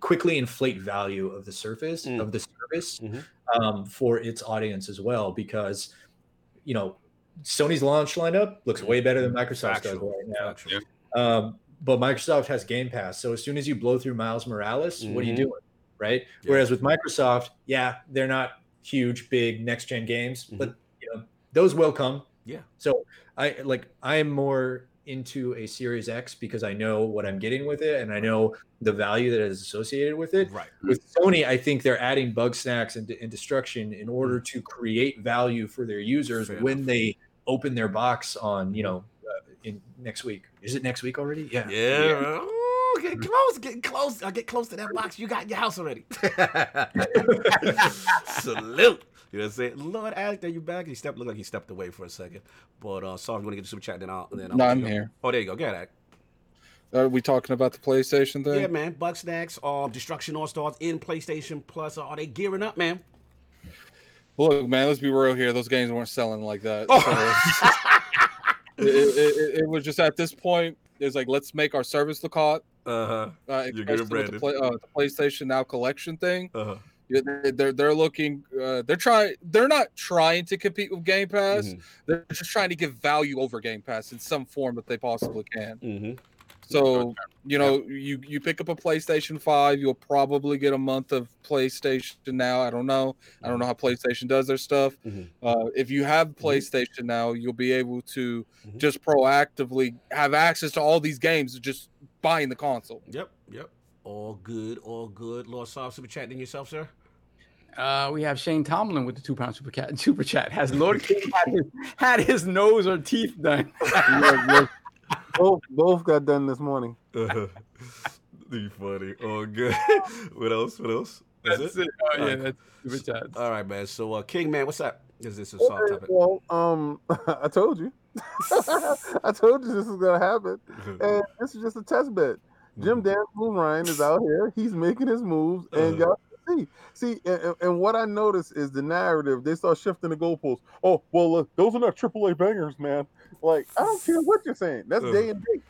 quickly inflate value of the surface Mm. of the service Mhm. um, for its audience as well, because you know Sony's launch lineup looks way better than Microsoft does right now. Um, but Microsoft has Game Pass, so as soon as you blow through Miles Morales, what are you Mhm. doing, right? Yeah. Whereas with Microsoft, yeah, they're not huge, big next gen games, Mhm. but you know those will come. Yeah. So I like I am more into a Series X because I know what I'm getting with it, and I know the value that is associated with it. Right. With Sony, I think they're adding Bugsnax and, and destruction in order to create value for their users Fair when enough. they open their box on you know uh, in next week. Is it next week already? Yeah. Yeah. Ooh, getting close, getting close. I get close to that box. You got in your house already. Salute. You know what I'm saying? Lord Alec, there you back. He stepped looked like he stepped away for a second. But uh sorry, you want to get the super chat, then I'll then I'll No, I'm go. here. Oh, there you go. Get Alec. Are we talking about the PlayStation thing? Yeah, man. Bugsnax, um, destruction all stars in PlayStation Plus. Are they gearing up, man? Look, man, let's be real here. Those games weren't selling like that. Oh. So it, it, it, it was just at this point, it's like let's make our service look hot. Uh-huh. Uh, You're good, with the, play, uh, the PlayStation Now collection thing. Uh-huh. Yeah, they- they're they're looking. Uh, they're trying. They're not trying to compete with Game Pass. Mhm. They're just trying to give value over Game Pass in some form that they possibly can. Mm-hmm. So you know, you you pick up a PlayStation Five, you'll probably get a month of PlayStation Now. I don't know. I don't know how PlayStation does their stuff. Mhm. Uh, if you have PlayStation Now, you'll be able to Mhm. just proactively have access to all these games, just buying the console. Yep, yep. All good, all good. Lord Soft super chat in yourself, sir. Uh, we have Shane Tomlin with the two pound super chat. Super chat. Has Lord King had his, had his nose or teeth done? Look, look, both both got done this morning. Uh-huh. You funny. All good. what else? What else? That's, That's it. it. Oh, yeah, Alright. that's super chat. All right, man. So, uh, King, man, what's up? Is this a soft topic? Well, um, I told you, I told you this was gonna happen, and this is just a test bed. Jim Danville Ryan is out here. He's making his moves, and Uh-huh. y'all see. See, and, and- what I notice is the narrative. They start shifting the goalposts. Oh, well, look, those are not AAA bangers, man. Like, I don't care what you're saying. That's Uh. day and date.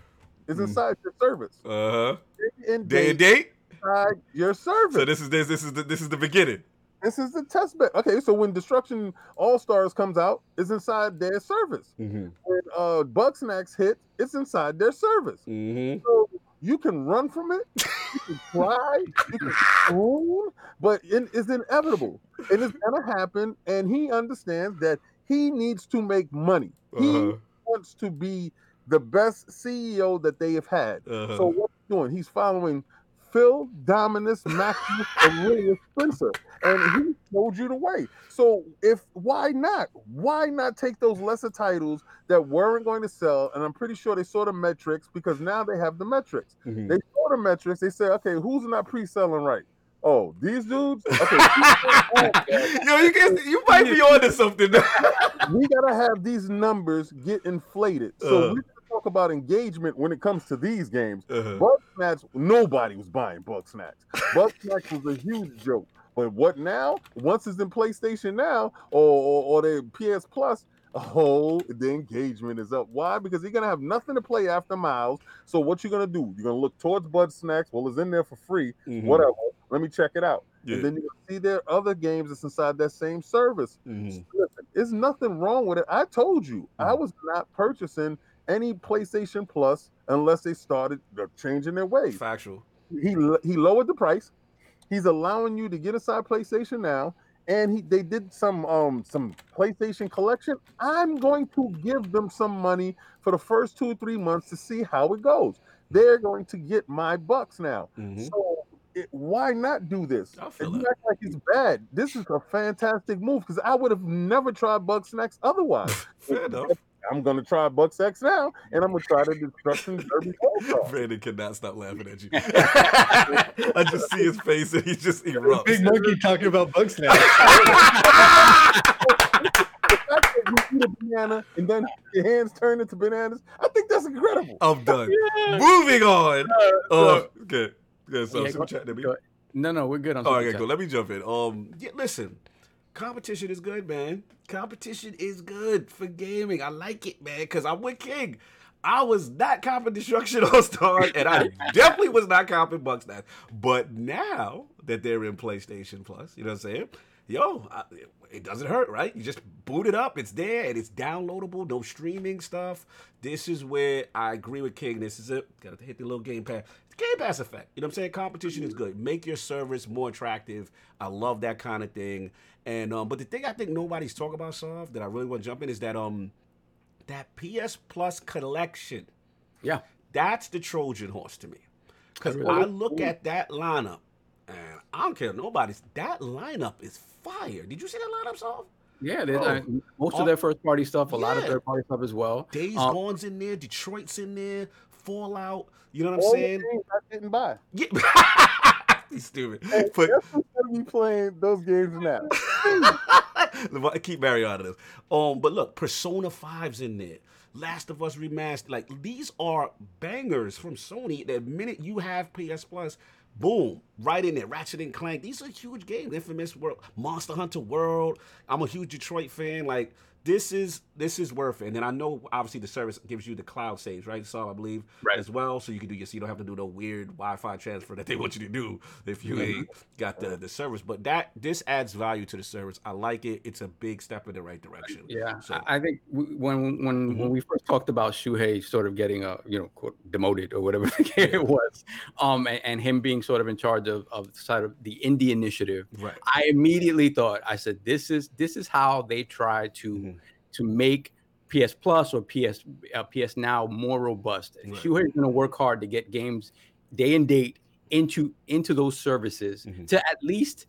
It's Mm. inside your service. Uh huh. Day and Day and date date. inside your service. So this is this this is the this is the beginning. This is the test bed. Okay, so when Destruction All Stars comes out, it's inside their service. Mm-hmm. When uh Bugsnax hit, it's inside their service. Mm-hmm. So you can run from it, you can cry, you can swoon, but it is inevitable. It is gonna happen, and he understands that he needs to make money. He Uh-huh. wants to be the best CEO that they have had. Uh-huh. So what's he doing? He's following Phil, Dominus, and William Spencer, and he showed you the way. So if why not? Why not take those lesser titles that weren't going to sell? And I'm pretty sure they saw the metrics because now they have the metrics. Mhm. They saw the metrics. They said, okay, who's not pre-selling right? Oh, these dudes. Okay, Yo, you can you might be onto something. we gotta have these numbers get inflated. So Uh. we talk about engagement when it comes to these games. Uh-huh. Bug Snacks, nobody was buying Bugsnax. Bug Snacks was a huge joke. But what now? Once it's in PlayStation now or, or, or the PS Plus, oh, the engagement is up. Why? Because you're gonna have nothing to play after Miles. So what you're gonna do? You're gonna look towards Bugsnax. Well, it's in there for free. Mhm. Whatever. Let me check it out. Yeah. And then you're see there are other games that's inside that same service. Mhm. Listen, there's nothing wrong with it. I told you I Mm. was not purchasing any PlayStation Plus unless they started uh, changing their ways. Factual. He he lowered the price. He's allowing you to get inside PlayStation now, and he they did some um some PlayStation collection. I'm going to give them some money for the first two or three months to see how it goes. They're going to get my bucks now. Mhm. So it, why not do this? I And you act like it's bad. This is a fantastic move because I would have never tried Bugsnax otherwise. Fair enough. I'm gonna try Bugsnax now, and I'm gonna try the Destruction Derby All-Star. Brandin cannot stop laughing at you. I just see his face and he just erupts. Big monkey talking about Bucks now. The fact that you eat a banana and then your hands turn into bananas, I think that's incredible. I'm done. Moving on. Uh, okay. Good. So, Yeah, super go- chat, Debbie. go- No, no, we're good on All Super okay, Chat. cool. Let me jump in. Um, yeah, listen, competition is good, man. Competition is good for gaming. I like it, man, because I'm with King. I was not comping Destruction All Star, and I definitely was not comping Bugsnax. But now that they're in PlayStation Plus, you know what I'm saying? Yo, I, it doesn't hurt, right? You just boot it up. It's there and it's downloadable. No streaming stuff. This is where I agree with King. This is it. Got to hit the little Game Pass. Game Pass effect. You know what I'm saying? Competition is good. Make your service more attractive. I love that kind of thing. And um, but the thing I think nobody's talking about, Soft, that I really want to jump in is that um that PS Plus collection. Yeah. That's the Trojan horse to me. Because really- I look at that lineup and I don't care nobody's that lineup is fire. Did you see that lineup, Soft? Yeah, they, Oh. Most of their first party stuff, a lot of third party stuff as well. Days Um, Gone's in there, Detroit's in there, Fallout. You know what I'm All saying? I didn't buy. Yeah. He's stupid. Hey, But gonna be playing those games now? keep Mario out of this. Um, but look, Persona 5's in there. Last of Us remastered. Like these are bangers from Sony. The minute you have PS Plus, boom, right in there. Ratchet and Clank. These are huge games. Infamous World, Monster Hunter World. I'm a huge Detroit fan. Like this is this is worth it. And then I know obviously the service gives you the cloud saves, right? So I believe Right. as well. So you can do your so you don't have to do the weird Wi-Fi transfer that they want you to do if you Mm-hmm. ain't got the the service. But that this adds value to the service. I like it. It's a big step in the right direction. Yeah, So I I think w- when when Mhm. when we first talked about Shuhei sort of getting a you know quote, demoted or whatever it was, um, and, and him being sort of in charge of of the side of the indie initiative, right. I immediately thought I said this is this is how they try to Mhm. To make PS Plus or PS uh, PS Now more robust. Right. Shuhei's going to work hard to get games day and date into into those services Mhm. to at least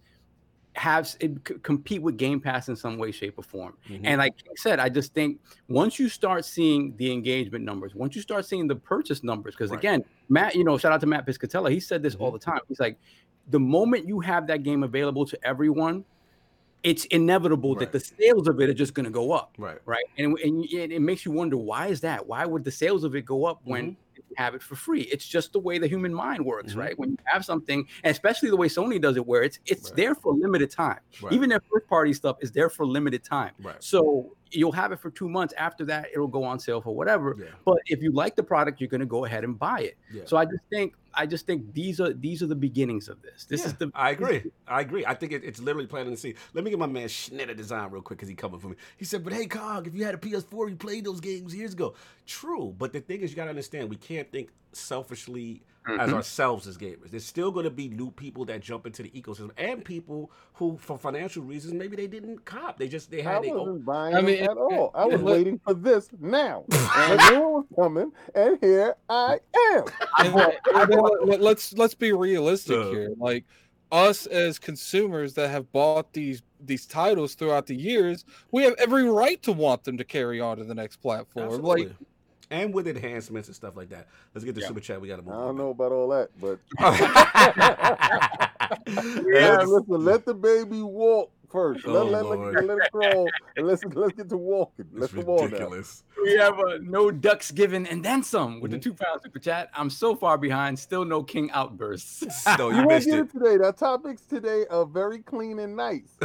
have it c- compete with Game Pass in some way, shape, or form. Mhm. And like I said, I just think once you start seeing the engagement numbers, once you start seeing the purchase numbers, because Right. again, Matt, you know, shout out to Matt Piscatella, he said this all the time. He's like, the moment you have that game available to everyone, it's inevitable Right. that the sales of it are just going to go up, right. right? And, and it, makes you wonder why is that? Why would the sales of it go up when Mm-hmm. you have it for free. It's just the way the human mind works, Mhm. right? When you have something, and especially the way Sony does it, where it's it's Right. there for limited time. Right. Even their first party stuff is there for limited time. Right. So you'll have it for two months. After that, it'll go on sale for whatever. Yeah. But if you like the product, you're going to go ahead and buy it. Yeah. So I just think I just think these are these are the beginnings of this. This is the I agree. I agree. I think it, it's literally planting the seed. Let me get my man Schnitter Design real quick because he coming for me. He said, "But hey, Cog, if you had a PS4, you played those games years ago." True, but the thing is, you gotta understand, we can't think selfishly as Mhm. ourselves as gamers. There's still gonna be new people that jump into the ecosystem, and people who, for financial reasons, maybe they didn't cop. They just they had their own. wasn't buying I them mean, at all. I was waiting for this now. and it was coming, and here I am. And then- and then let- let's let's be realistic Uh. here. Like us as consumers that have bought these these titles throughout the years, we have every right to want them to carry on to the next platform. Absolutely. Like and with enhancements and stuff like that. Let's get the Yeah. super chat. We got to move. I don't man. know about all that, but Yeah. let, listen, let the baby walk first. Let, Oh, let, Lord. let, let it crawl, and let's let's get to walking. Let's It's come on now. ridiculous. we have a no ducks given and then some with Mhm. the two pound super chat. I'm so far behind, still no king outbursts. No, You you won't missed get it. it today. The topics today are very clean and nice.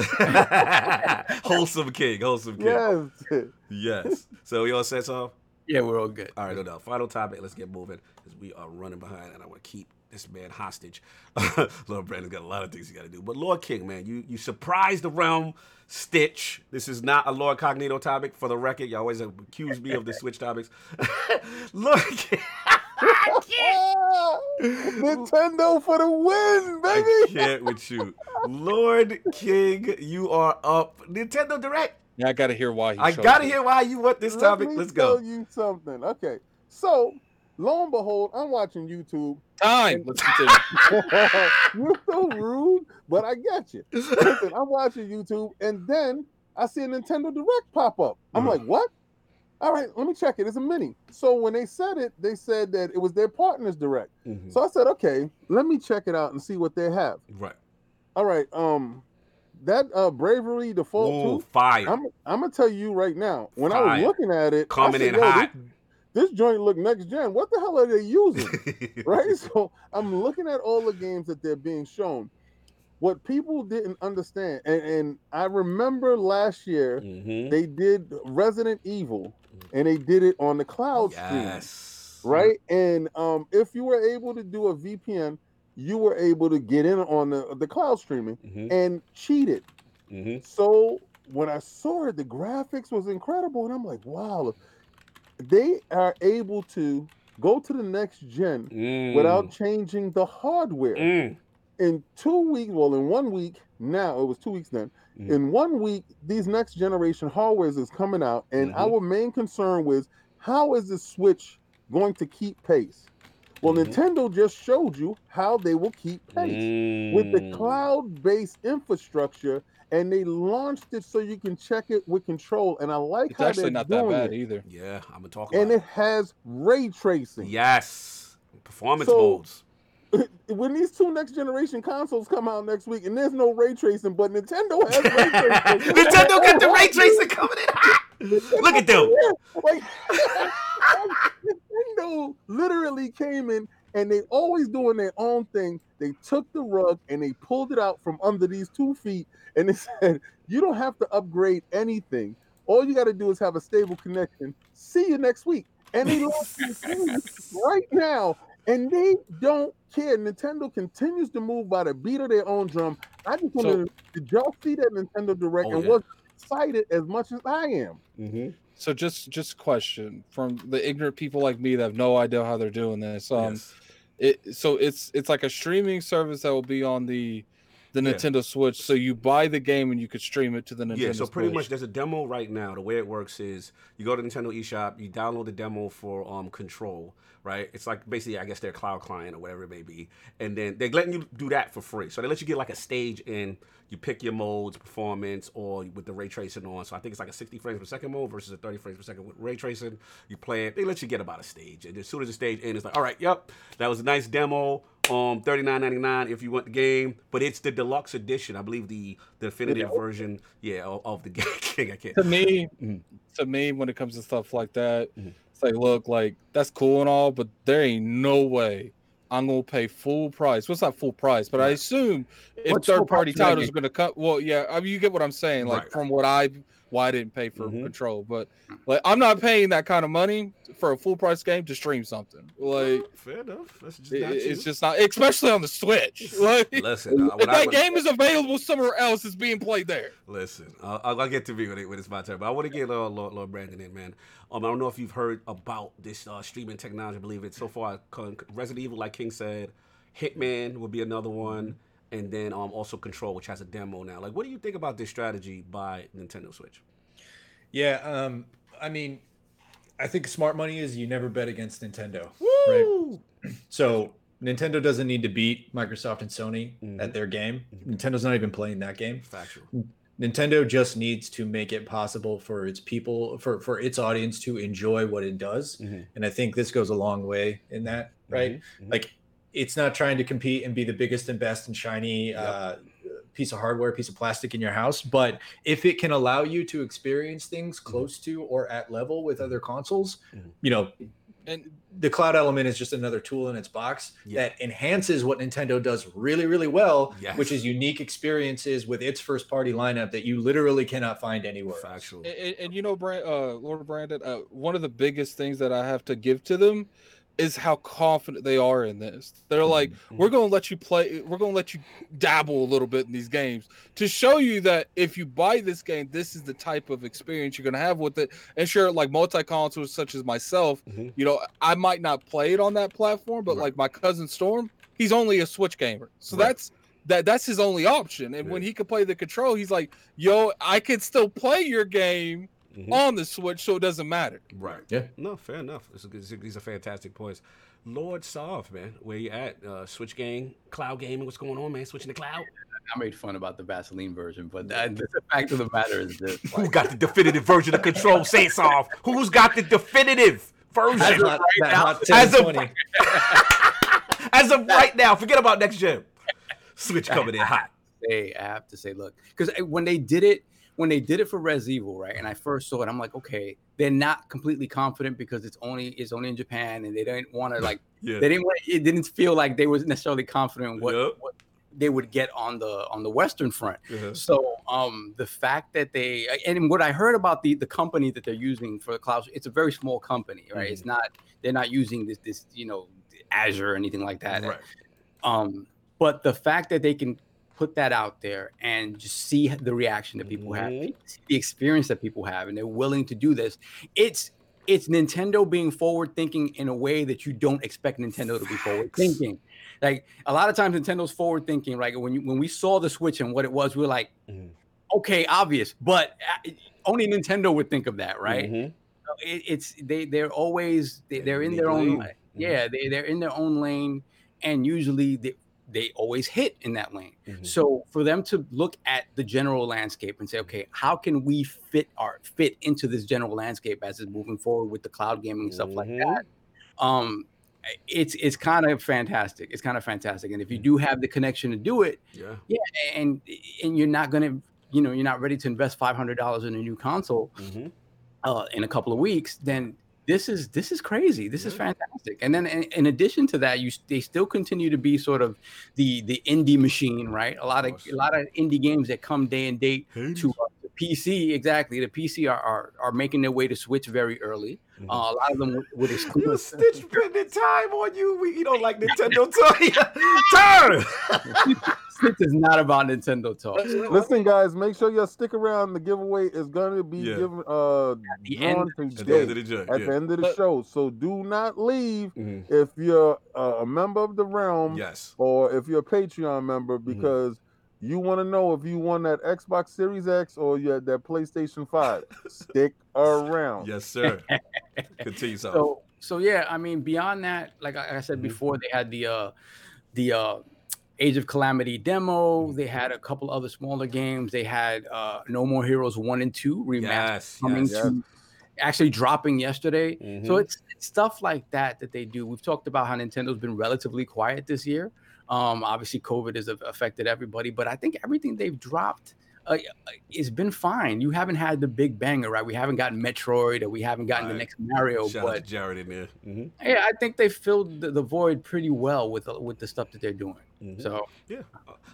wholesome king, wholesome king. Yes. Yes. So you all set off? Yeah, we're all good. All right, no doubt. Final topic. Let's get moving because we are running behind, and I want to keep this man hostage. Lord Brandin's got a lot of things he got to do. But Lord King, man, you you surprised the realm. Stitch. This is not a Lord Cognito topic for the record. You always accuse me of the switch topics. Lord King. Nintendo for the win, baby! I baby. can't with you. Lord King, you are up. Nintendo Direct. Yeah, I gotta hear why he I gotta it. hear why you want this Let topic. me Let's go tell go. you something. Okay, so lo and behold, I'm watching YouTube. Time. Let's continue. You're so rude, but I get you. Listen, I'm watching YouTube, and then I see a Nintendo Direct pop up. I'm Mhm. like, what? All right, let me check it. It's a mini. So when they said it, they said that it was their partners direct. Mhm. So I said, okay, let me check it out and see what they have. Right. All right, um, that uh Bravely Default Ooh, too. fire. I'm I'm gonna tell you right now. When I was looking at it, Coming said, in hot. This, this joint look next gen. What the hell are they using? right? So I'm looking at all the games that they're being shown. What people didn't understand, and, and I remember last year Mhm. they did Resident Evil, and they did it on the cloud stream, right? And um, if you were able to do a VPN, you were able to get in on the the cloud streaming Mhm. and cheat it. Mhm. So when I saw it, the graphics was incredible, and I'm like, wow, they are able to go to the next gen Mm. without changing the hardware. Mm. In two weeks, well, in one week now, it was two weeks then. Mhm. In one week, these next generation hardwares is coming out, and Mhm. our main concern was how is the Switch going to keep pace? Well, Mhm. Nintendo just showed you how they will keep pace with the Mm. cloud-based infrastructure, and they launched it so you can check it with control. And I like It's how actually they're not that doing bad it. either. Yeah, I'm gonna talk And about it has ray tracing. Yes. Performance So- modes. When these two next generation consoles come out next week, and there's no ray tracing, but Nintendo has ray tracing. Nintendo got the ray tracing coming in hot. Look at them. Like, Literally came in and they always doing their own thing. They took the rug and they pulled it out from under these two feet and they said, You don't have to upgrade anything. All you got to do is have a stable connection. See you next week. And they thing right now. And they don't care. Nintendo continues to move by the beat of their own drum. I just want So- to did y'all see that Nintendo Direct Oh, and yeah. was excited as much as I am? Mm-hmm. So just just question from the ignorant people like me that have no idea how they're doing this. Um, yes. it so it's it's like a streaming service that will be on the the Yeah. Nintendo Switch. So you buy the game and you could stream it to the Nintendo. Yeah, so pretty Switch. much there's a demo right now. The way it works is you go to Nintendo eShop, you download the demo for um Control, right? It's like basically I guess their cloud client or whatever it may be, and then they're letting you do that for free. So they let you get like a stage in. You pick your modes, performance, or with the ray tracing on. So I think it's like a 60 frames per second mode versus a 30 frames per second with ray tracing. You play it. They let you get about a stage, and as soon as the stage ends, it's like, all right, yep, that was a nice demo. Um, thirty nine ninety nine if you want the game, but it's the deluxe edition. I believe the the definitive version, yeah, of, of the game. I can't. to me, Mhm. to me, when it comes to stuff like that, Mhm. Say, look, like that's cool and all, but there ain't no way I'm gonna pay full price. What's not full price, but I assume if What's third party that titles game? gonna cut, well, yeah, I mean, you get what I'm saying. Like Right. from what I, why I didn't pay for Mhm. control, but like I'm not paying that kind of money for a full price game to stream something. Like fair enough. That's just it- it's just not, especially on the Switch. Like listen. Uh, if that game is available somewhere else, it's being played there. Listen, I'll, I'll I'll get to me when, it, when it's my turn, but I want to get uh, Lord, Lord Brandin in, man. Um, I don't know if you've heard about this uh, streaming technology. I believe it so far. Resident Evil, like King said, Hitman will be another one, and then um also Control, which has a demo now. Like, what do you think about this strategy by Nintendo Switch? Yeah, um, I mean, I think smart money is you never bet against Nintendo. Woo! So Nintendo doesn't need to beat Microsoft and Sony Mhm. at their game. Nintendo's not even playing that game. Factual. Nintendo just needs to make it possible for its people, for for its audience to enjoy what it does, Mhm. and I think this goes a long way in that. Right? Mhm. Like, it's not trying to compete and be the biggest and best and shiny Yep. uh, piece of hardware, piece of plastic in your house, but if it can allow you to experience things close to or at level with other consoles, Mhm. you know, And the cloud element is just another tool in its box Yeah. that enhances what Nintendo does really, really well, Yes. which is unique experiences with its first party lineup that you literally cannot find anywhere. else. Factual. And, and- and you know, Brand, uh, Lord Brandin, uh, one of the biggest things that I have to give to them is how confident they are in this. They're like, Mm-hmm. we're going to let you play, we're going to let you dabble a little bit in these games to show you that if you buy this game, this is the type of experience you're going to have with it. And sure, like multi consoles such as myself, Mhm. you know, I might not play it on that platform, but Right. like my cousin Storm, he's only a Switch gamer, so Right. that's that that's his only option. And when he could play the control, he's like, "Yo, I can still play your game Mhm. on the Switch, so it doesn't matter." Right. Yeah. No, fair enough. This is, these are fantastic points. Lord Soft, man, where you at? Uh, Switch game, cloud gaming. What's going on, man? Switching to cloud. I made fun about the Vaseline version, but that, the fact of the matter is this: Who got the definitive version of Control? Say Soft. Who's got the definitive That version? hot, that hot As of As of right now, forget about next gen. Switch coming in hot. say, I have to say, look, because when they did it, when they did it for Res Evil, right? And I first saw it, I'm like, okay, they're not completely confident because it's only it's only in Japan, and they didn't want to like Yeah. they didn't want it didn't feel like they was necessarily confident what, Yep. what they would get on the on the Western front. Uh-huh. So um the fact that they and what I heard about the the company that they're using for the cloud, it's a very small company, right? Mm-hmm. It's not they're not using this this you know Azure or anything like that. Right. Um, but the fact that they can put that out there and just see the reaction that people have, Mhm. see the experience that people have, and they're willing to do this, it's it's Nintendo being forward thinking in a way that you don't expect Nintendo to be forward thinking. Like a lot of times, Nintendo's forward thinking. Like when you, when we saw the Switch and what it was, we were like, Mhm. okay, obvious, but uh, only Nintendo would think of that, right? Mhm. it, it's they they're always they, they're in their own lane. yeah they, they're in their own lane and usually they, they always hit in that lane Mhm. so for them to look at the general landscape and say okay how can we fit our fit into this general landscape as it's moving forward with the cloud gaming and stuff like Mhm. that um it's it's kind of fantastic it's kind of fantastic and if you do have the connection to do it Yeah. yeah, and and you're not gonna you know you're not ready to invest $500 in a new console Mhm. uh, in a couple of weeks, then this is this is crazy. This is fantastic. And then in, in addition to that, you they still continue to be sort of the the indie machine, right? A lot of, a lot of indie games that come day and date to uh, PC. Exactly, the PC are, are are making their way to Switch very early. Mhm. Uh, a lot of them would, would You. Stitch spending time on you. We, you don't like Nintendo toy. Turn. Switch is not about Nintendo talk. Listen, guys, make sure you stick around. The giveaway is going to be Yeah. given uh the drawn At the end today of the day. at yeah. the end of the But- show. So do not leave Mhm. if you're uh, a member of the realm Yes. or if you're a Patreon member Mm-hmm. Because you want to know if you won that Xbox Series X or you had that PlayStation 5. Stick around. Yes, sir. Continue, so. so so yeah i mean beyond that like i, I said Mhm. before they had the uh the uh age of calamity demo they had a couple other smaller games they had uh no more heroes one and two remastered Yes. coming yes. to actually dropping yesterday so Mhm. it's, it's stuff like that that they do we've talked about how nintendo's been relatively quiet this year um obviously covid has affected everybody but i think everything they've dropped uh, it's been fine. You haven't had the big banger, right? We haven't gotten Metroid, or we haven't gotten the next Mario, Shout but Jared in there. hmm yeah, I think they filled the, the void pretty well with uh, with the stuff that they're doing. Mhm. So Yeah,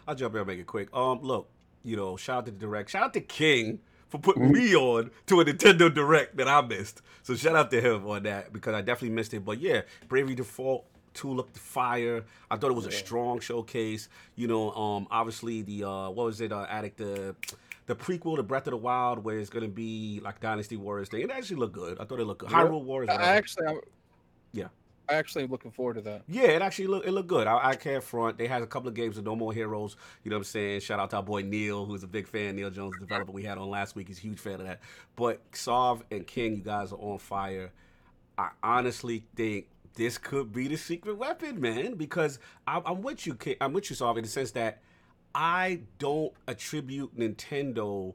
I'll- jump in and make it quick. Um, look, you know, shout out to the direct. Shout out to King for putting me on to a Nintendo Direct that I missed. So shout out to him on that because I definitely missed it. But yeah, Bravely Default two looked fire. I thought it was a strong showcase. You know, um, obviously the uh, what was it? Uh, Addict the. The prequel to Breath of the Wild, where it's gonna be like Dynasty Warriors thing, it actually looked good. I thought it looked good. Hyrule Warriors. I whatever. actually, I, Yeah. I actually am looking forward to that. Yeah, it actually look it looked good. I, I can't front. They had a couple of games of No More Heroes. You know what I'm saying? Shout out to our boy Neil, who's a big fan. Neil Jones, the developer we had on last week. He's a huge fan of that. But Sov and King, you guys are on fire. I honestly think this could be the secret weapon, man. Because I, I'm with you. I'm with you, Sov, in the sense that I don't attribute Nintendo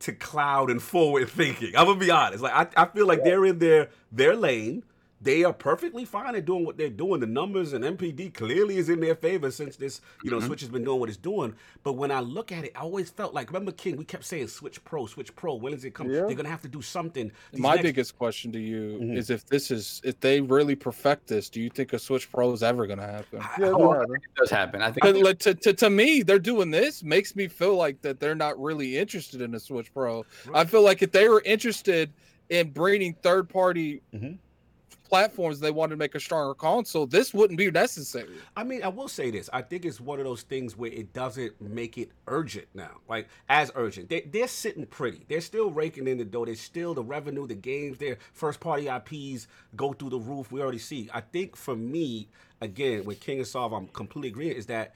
to cloud and forward thinking. I'm gonna be honest. Like I, I feel like they're in their their lane. They are perfectly fine at doing what they're doing. The numbers and NPD clearly is in their favor since this, you know, Switch has been doing what it's doing. But when I look at it, I always felt like remember King, we kept saying Switch Pro, Switch Pro. When does it come? Yeah. They're gonna have to do something. These My next- biggest question to you Mhm. is if this is if they really perfect this, do you think a Switch Pro is ever going to happen? I- Yeah, I- no, no. it does happen. I think. Like, to, to, to me, they're doing this makes me feel like that they're not really interested in a Switch Pro. I feel like if they were interested in bringing third party Mhm. Platforms, they wanted to make a stronger console. This wouldn't be necessary. I mean, I will say this. I think it's one of those things where it doesn't make it urgent now, like as urgent. They, they're sitting pretty. They're still raking in the dough. There's still the revenue, the games, their first party IPs go through the roof. We already see. I think for me, again, with King of Solve, I'm completely agreeing, is that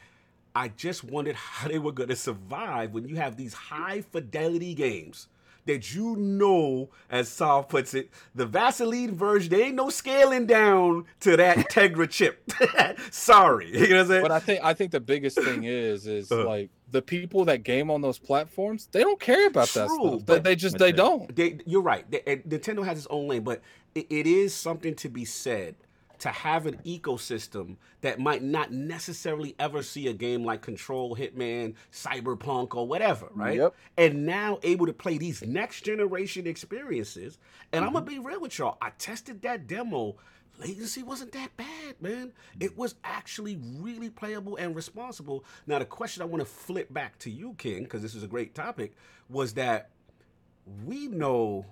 I just wondered how they were going to survive when you have these high fidelity games that you know, as Saul puts it, the Vaseline version, there ain't no scaling down to that Tegra chip. Sorry. You know what I'm saying? But I think I think the biggest thing is is Uh. like the people that game on those platforms, they don't care about that True, stuff. They, but- they just That's they don't. they, you're right. They, Nintendo has its own lane, but it, it is something to be said to have an ecosystem that might not necessarily ever see a game like Control, Hitman, Cyberpunk, or whatever, right? Yep. And now able to play these next generation experiences. And I'm gonna Mm-hmm. be real with y'all. I tested that demo. Latency wasn't that bad, man. It was actually really playable and responsible. Now, the question I want to flip back to you, King, because this is a great topic, was that we know,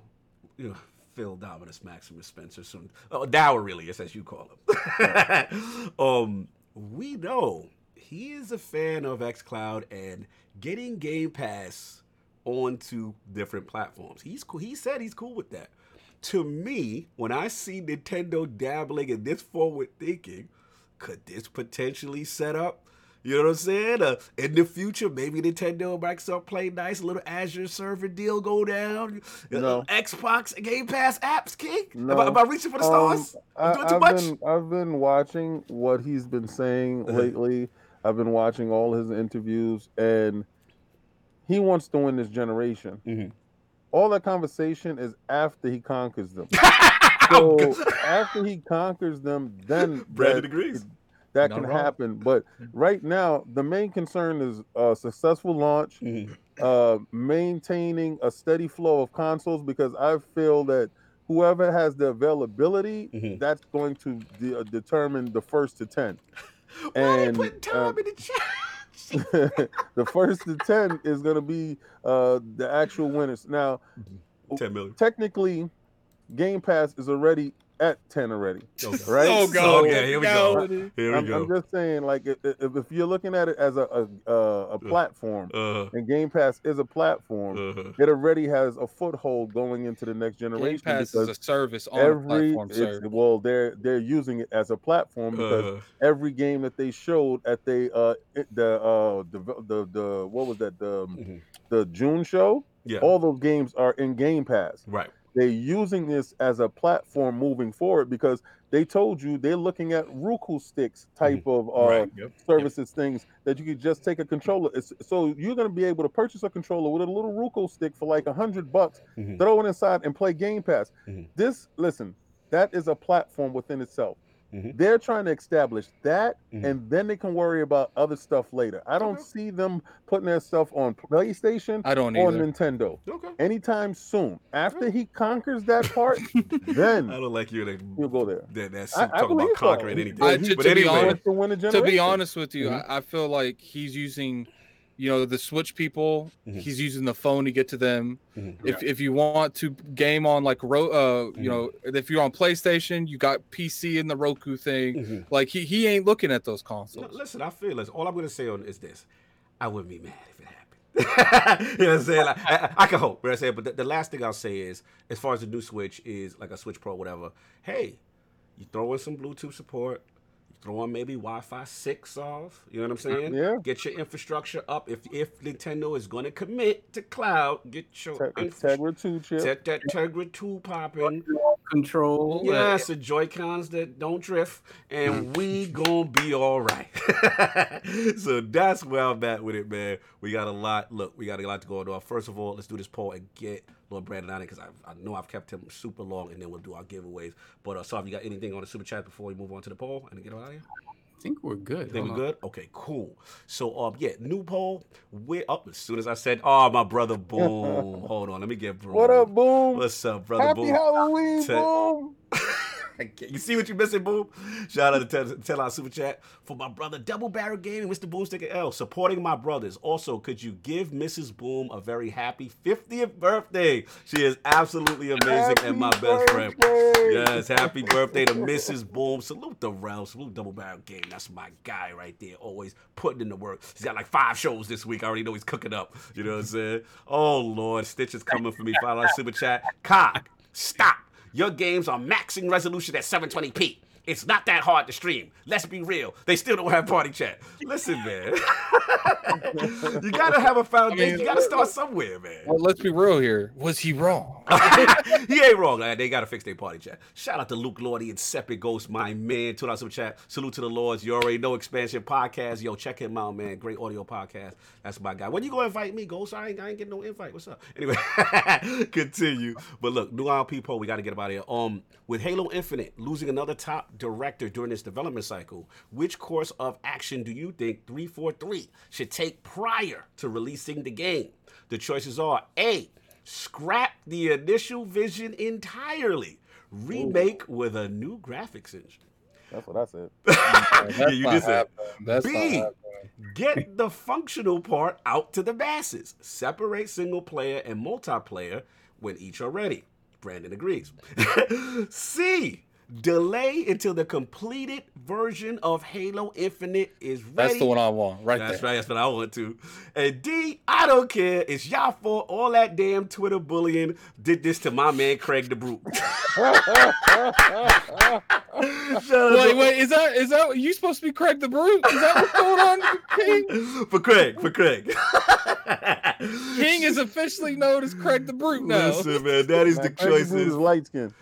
you know, Phil Dominus Maximus Spencer, some oh, Dow Aurelius, as you call him. um, we know he is a fan of xCloud and getting Game Pass onto different platforms. He's cool. He said he's cool with that. To me, when I see Nintendo dabbling in this forward thinking, could this potentially set up? You know what I'm saying? Uh, in the future, maybe Nintendo and Microsoft play nice, a little Azure server deal go down. Uh, No. Xbox Game Pass apps, King. Am, I, am I reaching for the Um, stars? I, I'm doing too have much. been I've been watching what he's been saying Uh-huh. lately. I've been watching all his interviews, and he wants to win this generation. Mhm. All that conversation is after he conquers them. So after he conquers them, then Brandin that, agrees. That Not can wrong. happen. But right now, the main concern is a successful launch, Mhm. uh, maintaining a steady flow of consoles because I feel that whoever has the availability, Mhm. that's going to de- uh, determine the first to ten. Why they and, putting time um, in the chat? the first to ten is going to be uh, the actual winners. Now, 10 million. technically, Game Pass is already at ten already, Okay. right? Oh, God. Okay, here we go. go. Here we I'm, go. I'm just saying, like, if, if if you're looking at it as a a, a, a platform, Uh, and Game Pass is a platform, uh, it already has a foothold going into the next generation. Game generation Pass is a service on a every platform, it's, sir. well they're they're using it as a platform because uh, every game that they showed at they uh it- the uh the the, the what was that the mhm. the June show yeah. all those games are in Game Pass right. They're using this as a platform moving forward because they told you they're looking at Roku sticks type of uh Mm-hmm. Right. Yep. services things that you could just take a controller it's, so you're going to be able to purchase a controller with a little Roku stick for like a hundred bucks Mhm. throw it inside and play Game Pass. Mhm. This, listen, that is a platform within itself. Mhm. They're trying to establish that, Mhm. and then they can worry about other stuff later. I don't Okay. see them putting their stuff on PlayStation I don't or either. Nintendo Okay. anytime soon. After he conquers that part, then I don't like you to he'll go there. that, that's I- I talking about believe so. conquering anything. I- to- but to be honest- to to be honest with you, Mhm. I, I feel like he's using, you know, the Switch people. Mhm. He's using the phone to get to them. Mhm. If if you want to game on like ro, uh, Mm-hmm. you know, if you're on PlayStation, you got PC and the Roku thing. Mhm. Like he he ain't looking at those No, consoles. listen, I feel this. All I'm gonna say on is this: I wouldn't be mad if it happened. you know what I'm saying? Like, I, I, I can hope. You know what I'm saying? But the, the last thing I'll say is, as far as the new Switch is like a Switch Pro, whatever. Hey, you throw in some Bluetooth support. You throw in maybe Wi-Fi six off. You know what I'm saying? Yeah. Get your infrastructure up. If if Nintendo is gonna commit to cloud, get your Te- infra- Tegra 2 chip. Set that Tegra 2 popping. Control. uh, Yes, the Joy Cons that don't drift, and we gonna be all right. so that's where I'm at with it, man. We got a lot. Look, we got a lot to go on. First of all, let's do this poll and get Lord Brandin on it because I, I know I've kept him super long, and then we'll do our giveaways. But uh, so, if you got anything on the super chat before we move on to the poll and get out of here? I think we're good. Think we Hold on. good? Okay, cool. So, um, yeah, new poll. We're up as soon as I said, "Oh, my brother, boom." Hold on, let me get Boom. What up, Boom? What's up, brother? Happy boom. Halloween, Te- Boom. you see what you're missing, Boom? Shout out to Tell, Super Chat for my brother Double Barrel Gaming, Mr. Boomstick L, supporting my brothers. Also, could you give Mrs. Boom a very happy 50th birthday? She is absolutely amazing and my Happy best friend. Yes, happy birthday to Mrs. Boom. Salute the realm. Salute Double Barrel Game. That's my guy right there. Always putting in the work. He's got like five shows this week. I already know he's cooking up. You know what I'm saying? Oh, Lord. Stitch is coming for me. Five dollars super chat. Cock, stop. Your games are maxing resolution at 720p. It's not that hard to stream. Let's be real. They still don't have party chat. Listen, man. you gotta have a foundation. You gotta start somewhere, man. Well, let's be real here. Was he wrong? he ain't wrong. man. They gotta fix their party chat. Shout out to Luke Lordy and Sepid Ghost, my man. Two dollars super chat. Salute to the Lords. You already know expansion podcast. Yo, check him out, man. Great audio podcast. That's my guy. When you go invite me, Ghost? I ain't, I ain't getting no invite. What's up? Anyway, continue. But look, new RP poll. We gotta get up out here. Um, with Halo Infinite losing another top director during its development cycle, which course of action do you think 343 should take prior to releasing the game? The choices are A. Scrap the initial vision entirely. Remake with a new graphics engine. That's what I said. yeah, you not just said. happening. That's B. Get the functional part out to the masses. Separate single player and multiplayer when each are ready. Brandin agrees. C. Delay until the completed version of Halo Infinite is ready. That's the one I want right That's there. right. That's what I want to. And D, I don't care. It's y'all fault. All that damn Twitter bullying did this to my man Craig the Brute. Wait, wait, is that is that you supposed to be Craig the Brute? Is that what's going on, King? for Craig, for Craig. King is officially known as Craig the Brute now. Listen, man, that is the Man, Craig Boone choices. is light skin.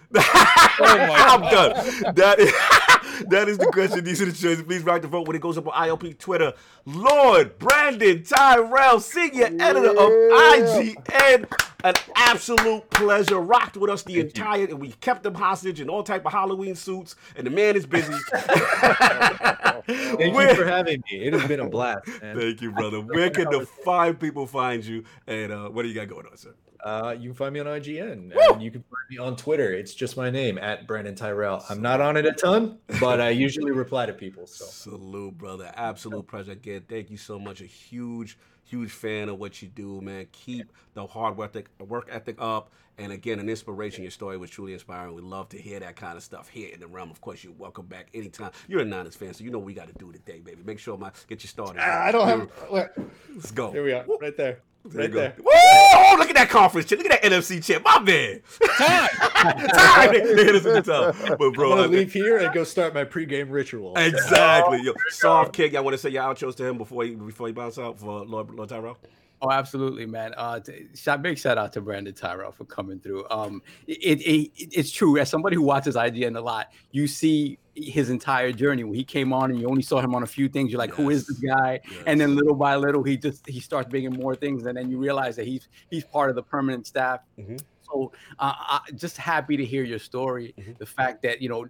I'm done. That is that is the question. These are the choices. Please write the vote when it goes up on ILP Twitter. Lord Brandin Tyrrel, senior editor of IGN. An absolute pleasure. Rocked with us the entire, and we kept him hostage in all type of Halloween suits. And the man is busy. Thank Where- you for having me. It has been a blast, man. Thank you, brother. Where can the fine people find you? And uh, what do you got going on, sir? Uh, you can find me on IGN, and you can find me on Twitter. It's just my name at Brandin Tyrrel. I'm not on it a ton, but I usually reply to people. So Salute, brother. Absolute pleasure again. Thank you so much. A huge, huge fan of what you do, man. Keep the hard work ethic, work ethic up. And again, an inspiration. Your story was truly inspiring. We love to hear that kind of stuff here in the realm. Of course, you're welcome back anytime. You're a Niners fan, so you know what we got to do today, baby. Make sure my get you started. Ah, I don't have. wait, Let's go. Here we are, right there, There right there. Woo! Oh, look at that conference chip. Look at that NFC chip. My man. Time. Time. They hit us at the time. But I'm bro, gonna I- leave here and go start my pregame ritual. Exactly. Yo, soft kick. Y'all want to say your outros to him before he before he bounce out for Lord, Lord Tyrrel? Oh, absolutely, man. Uh, t- big shout out to Brandin Tyrrel for coming through. Um, it, it, it it's true. As somebody who watches IGN a lot, you see his entire journey. When he came on, and you only saw him on a few things, you're like, "Who is this guy?" And then little by little, he just he starts bringing more things, and then you realize that he's he's part of the permanent staff. Mhm. So, uh, I, just happy to hear your story. Mhm. The fact that you know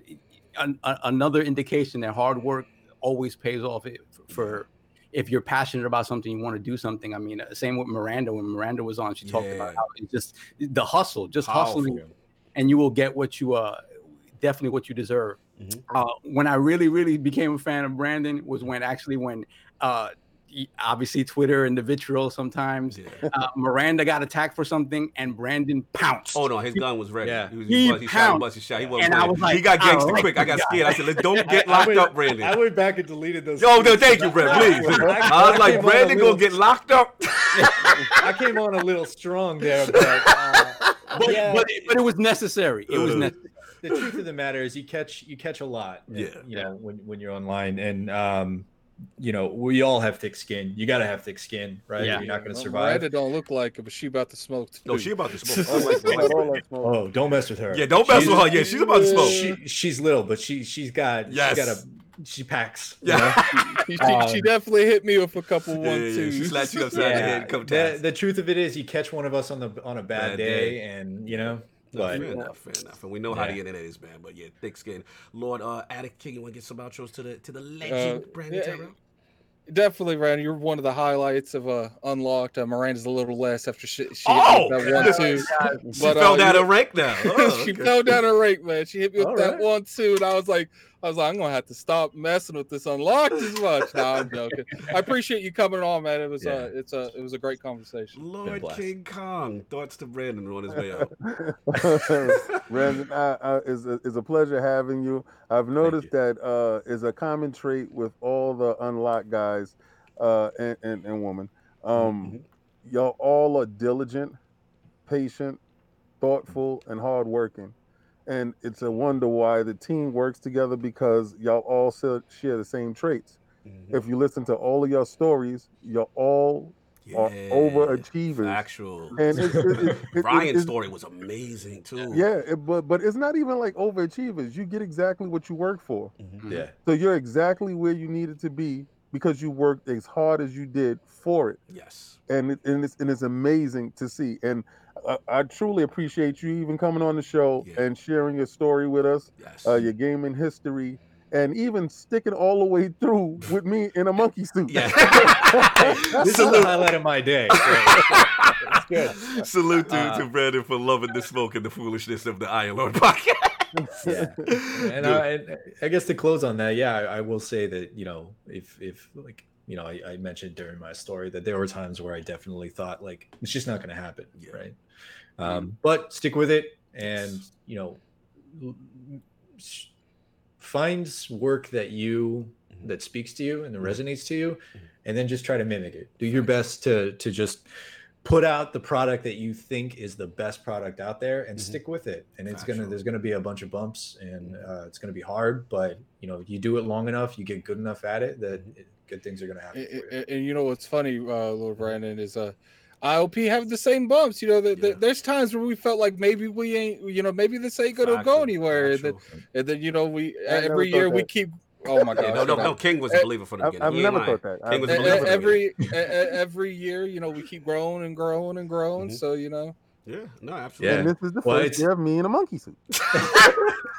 an, a- another indication that hard work always pays off if- for if you're passionate about something, you want to do something. I mean, uh, same with Miranda. When Miranda was on, she talked about how it's just the hustle, just Powerful. hustling, and you will get what you uh definitely what you deserve. Mhm. Uh, when I really, really became a fan of Brandin was when actually when uh obviously Twitter and the vitriol sometimes Yeah. uh, Miranda got attacked for something and Brandin pounced. Oh no, his gun was ready. Yeah. he, was, He he, bust- he shot, he pounced. busted shot. He wasn't And I was like, he got I gangster like quick. I got scared. I said, "Let's don't get locked went- up, Brandin." I went back and deleted those. Yo, no, thank you, Brandin. Please. I- I was like, came Brandin little- gonna get locked up. I came on a little strong there, but, uh, but, yeah, but, but it was necessary. It was Uh. necessary. the truth of the matter is, you catch you catch a lot. Yeah. you know when when you're online, and um, you know we all have thick skin. You got to have thick skin, right? Yeah. You're not going to Well, survive. Miranda don't look like it, but she about to smoke. Too. No, she about to smoke. Oh, my God, all that smoke. Oh, don't mess with her. Yeah, don't mess She's- with her. Yeah, she's about to smoke. She, she's little, but she she's got Yes. she's got a she packs. you Yeah. know? She, she, Um, she definitely hit me with a couple Yeah, one yeah, yeah. twos. She slapped you upside the head a couple the, the truth of it is, you catch one of us on the on a bad, Bad day, day. and you know, No, but fair enough, fair enough. And we know how the internet is, man. But yeah, thick skin. Lord uh Addict King, you want to get some outros to the to the legend, Uh, Brandin yeah, Tyrrel? Definitely, Randy. You're one of the highlights of uh, Unlocked. Uh, Miranda's a little less after she, she Oh! hit that one two. She But, fell uh, down a rank now. Oh, she okay. fell down a rake, man. She hit me with All that right. one two, and I was like, I was like, I'm gonna have to stop messing with this unlocked as much. No, I'm joking. I appreciate you coming on, man. It was Yeah. uh, it's a it was a great conversation. Lord. King Kong. Thoughts to Brandin on his way out. Brandin, I, I, it's, a, it's a pleasure having you. I've noticed that uh, is a common trait with all the unlocked guys uh, and, and, and women. Um, Y'all all are diligent, patient, thoughtful, and hardworking. And it's a wonder why the team works together because y'all all share the same traits. Mhm. If you listen to all of your stories, you're all are overachievers. Actual. And it's, it, it, it, Ryan's it's- story was amazing too. yeah, it, but but it's not even like overachievers. You get exactly what you work for. Mhm. yeah, So you're exactly where you needed to be because you worked as hard as you did for it, Yes. and it, and it's and it's amazing to see. And I, I truly appreciate you even coming on the show Yeah. and sharing your story with us, Yes. uh, your gaming history, and even sticking all the way through with me in a monkey suit. yeah. this is the Salute. highlight of my day. so good. Salute to, Uh, to Brandin for loving the smoke and the foolishness of the Iron Lord podcast. Yeah. and I, and I guess to close on that, yeah, I, I will say that you know, if if like you know, I, I mentioned during my story that there were times where I definitely thought like it's just not going to happen, Yeah. right? Um, but stick with it, and you know, find work that you Mhm. that speaks to you and that Mhm. resonates to you, Mhm. and then just try to mimic it. Do your best to to just put out the product that you think is the best product out there and Mhm. stick with it and it's gonna there's gonna be a bunch of bumps and uh, it's gonna be hard but you know you do it long enough you get good enough at it that it, good things are gonna happen And, and- and you know what's funny, uh, Lord Brandin, is uh, IOP have the same bumps. You know, that Yeah. there's times where we felt like maybe we ain't, you know, maybe this ain't gonna Factual, go anywhere. And then, and then you know, we I every thought year we keep. Oh my Yeah, god! no, no, no. King was a eh, believer from the beginning. I've He never lying. thought that. King was a eh, E- eh, believer e- from the every every year, you know, we keep growing and growing and growing. Mhm. So you know, Yeah, no, absolutely. and this is the Well, first it's- year of me in a monkey suit.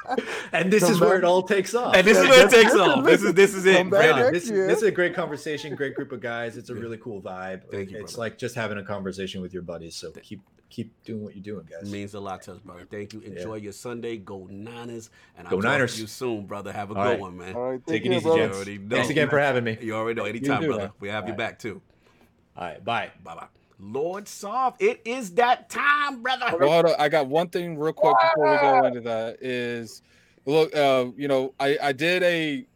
and this Come is where it all takes off And this is where it takes off. This is this is it, come back Brandin. this, year. this is a great conversation great group of guys it's a Yeah. really cool vibe Thank you, it's brother. like just having a conversation with your buddies so keep keep doing what you're doing guys means a lot to us, brother. Thank you. Enjoy your Sunday. Go Niners. And I'll Go talk to you soon, brother. Have a All good right. one, man. All right, take it care, easy brother. You gents already know. thanks again for having me You already know. Anytime, brother. We have you back too. all right bye Bye bye. Lord Soft, it is that time, brother. Well, hold on. I got one thing real quick before we go into that. Is look, uh, you know, I I did a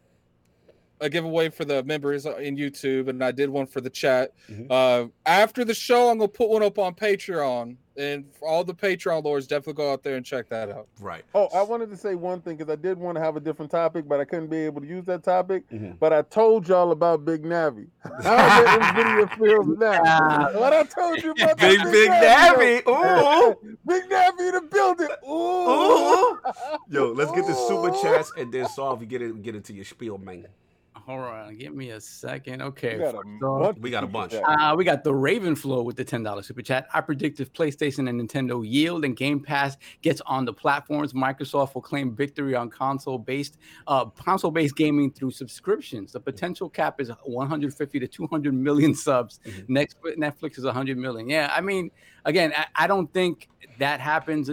a giveaway for the members in YouTube, and I did one for the chat. Mhm. Uh, after the show, I'm gonna put one up on Patreon, and for all the Patreon lords, definitely go out there and check that out. Right. Oh, I wanted to say one thing because I did want to have a different topic, but I couldn't be able to use that topic. Mhm. But I told y'all about Big Navi. How that video feels now? What I told you about Big that Big Navi. though. Ooh. Big Navi in the building. Ooh. Ooh. Yo, let's get the super chats and then solve. You get it. Get into your spiel, man. Hold on, give me a second. Okay, We got a off, bunch We got a bunch. Uh, we got the Raven Flow with the ten dollars super chat. I predict if PlayStation and Nintendo yield and Game Pass gets on the platforms, Microsoft will claim victory on console-based uh, console-based gaming through subscriptions. The potential cap is 150 to 200 million subs. Mhm. Next, Netflix is 100 million. Yeah, I mean, again, I, I don't think that happens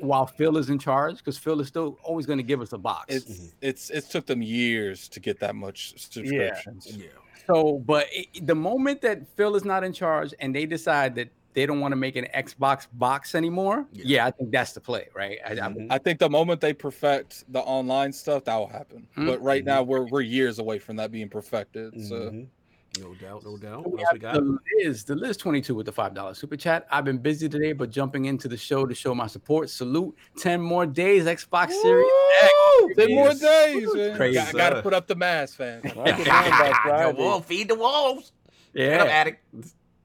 while Phil is in charge because Phil is still always going to give us a box. It's it's it took them years to get that much subscriptions. Yeah. So, but it, the moment that Phil is not in charge and they decide that they don't want to make an Xbox box anymore, Yeah. yeah, I think that's the play, right? I, I- Mhm. I think the moment they perfect the online stuff, that will happen. Mhm. But right now, we're we're years away from that being perfected. So Mhm. No doubt, no doubt. So What we else we got? the Liz, the Liz 22 with the $5 super chat. I've been busy today, but jumping into the show to show my support. Salute. 10 more days, Xbox Series X. ten more days, man. Crazy, Got, got to put up the mask, fam. I can learn by wolf, feed the wolves. Get 'em, Yeah. addict.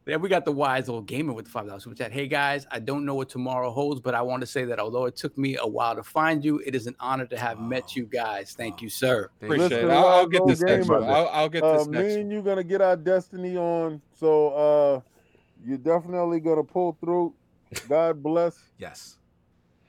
Then we got the wise old gamer with the five dollars super chat. Hey guys, I don't know what tomorrow holds, but I want to say that although it took me a while to find you, it is an honor to have met you guys. Thank you, sir. Thank you. Appreciate it. I'll, I'll get Gold this next one. I'll, I'll get Uh, this me next one. and you gonna get our destiny on, so uh, you're definitely gonna pull through. God bless. Yes,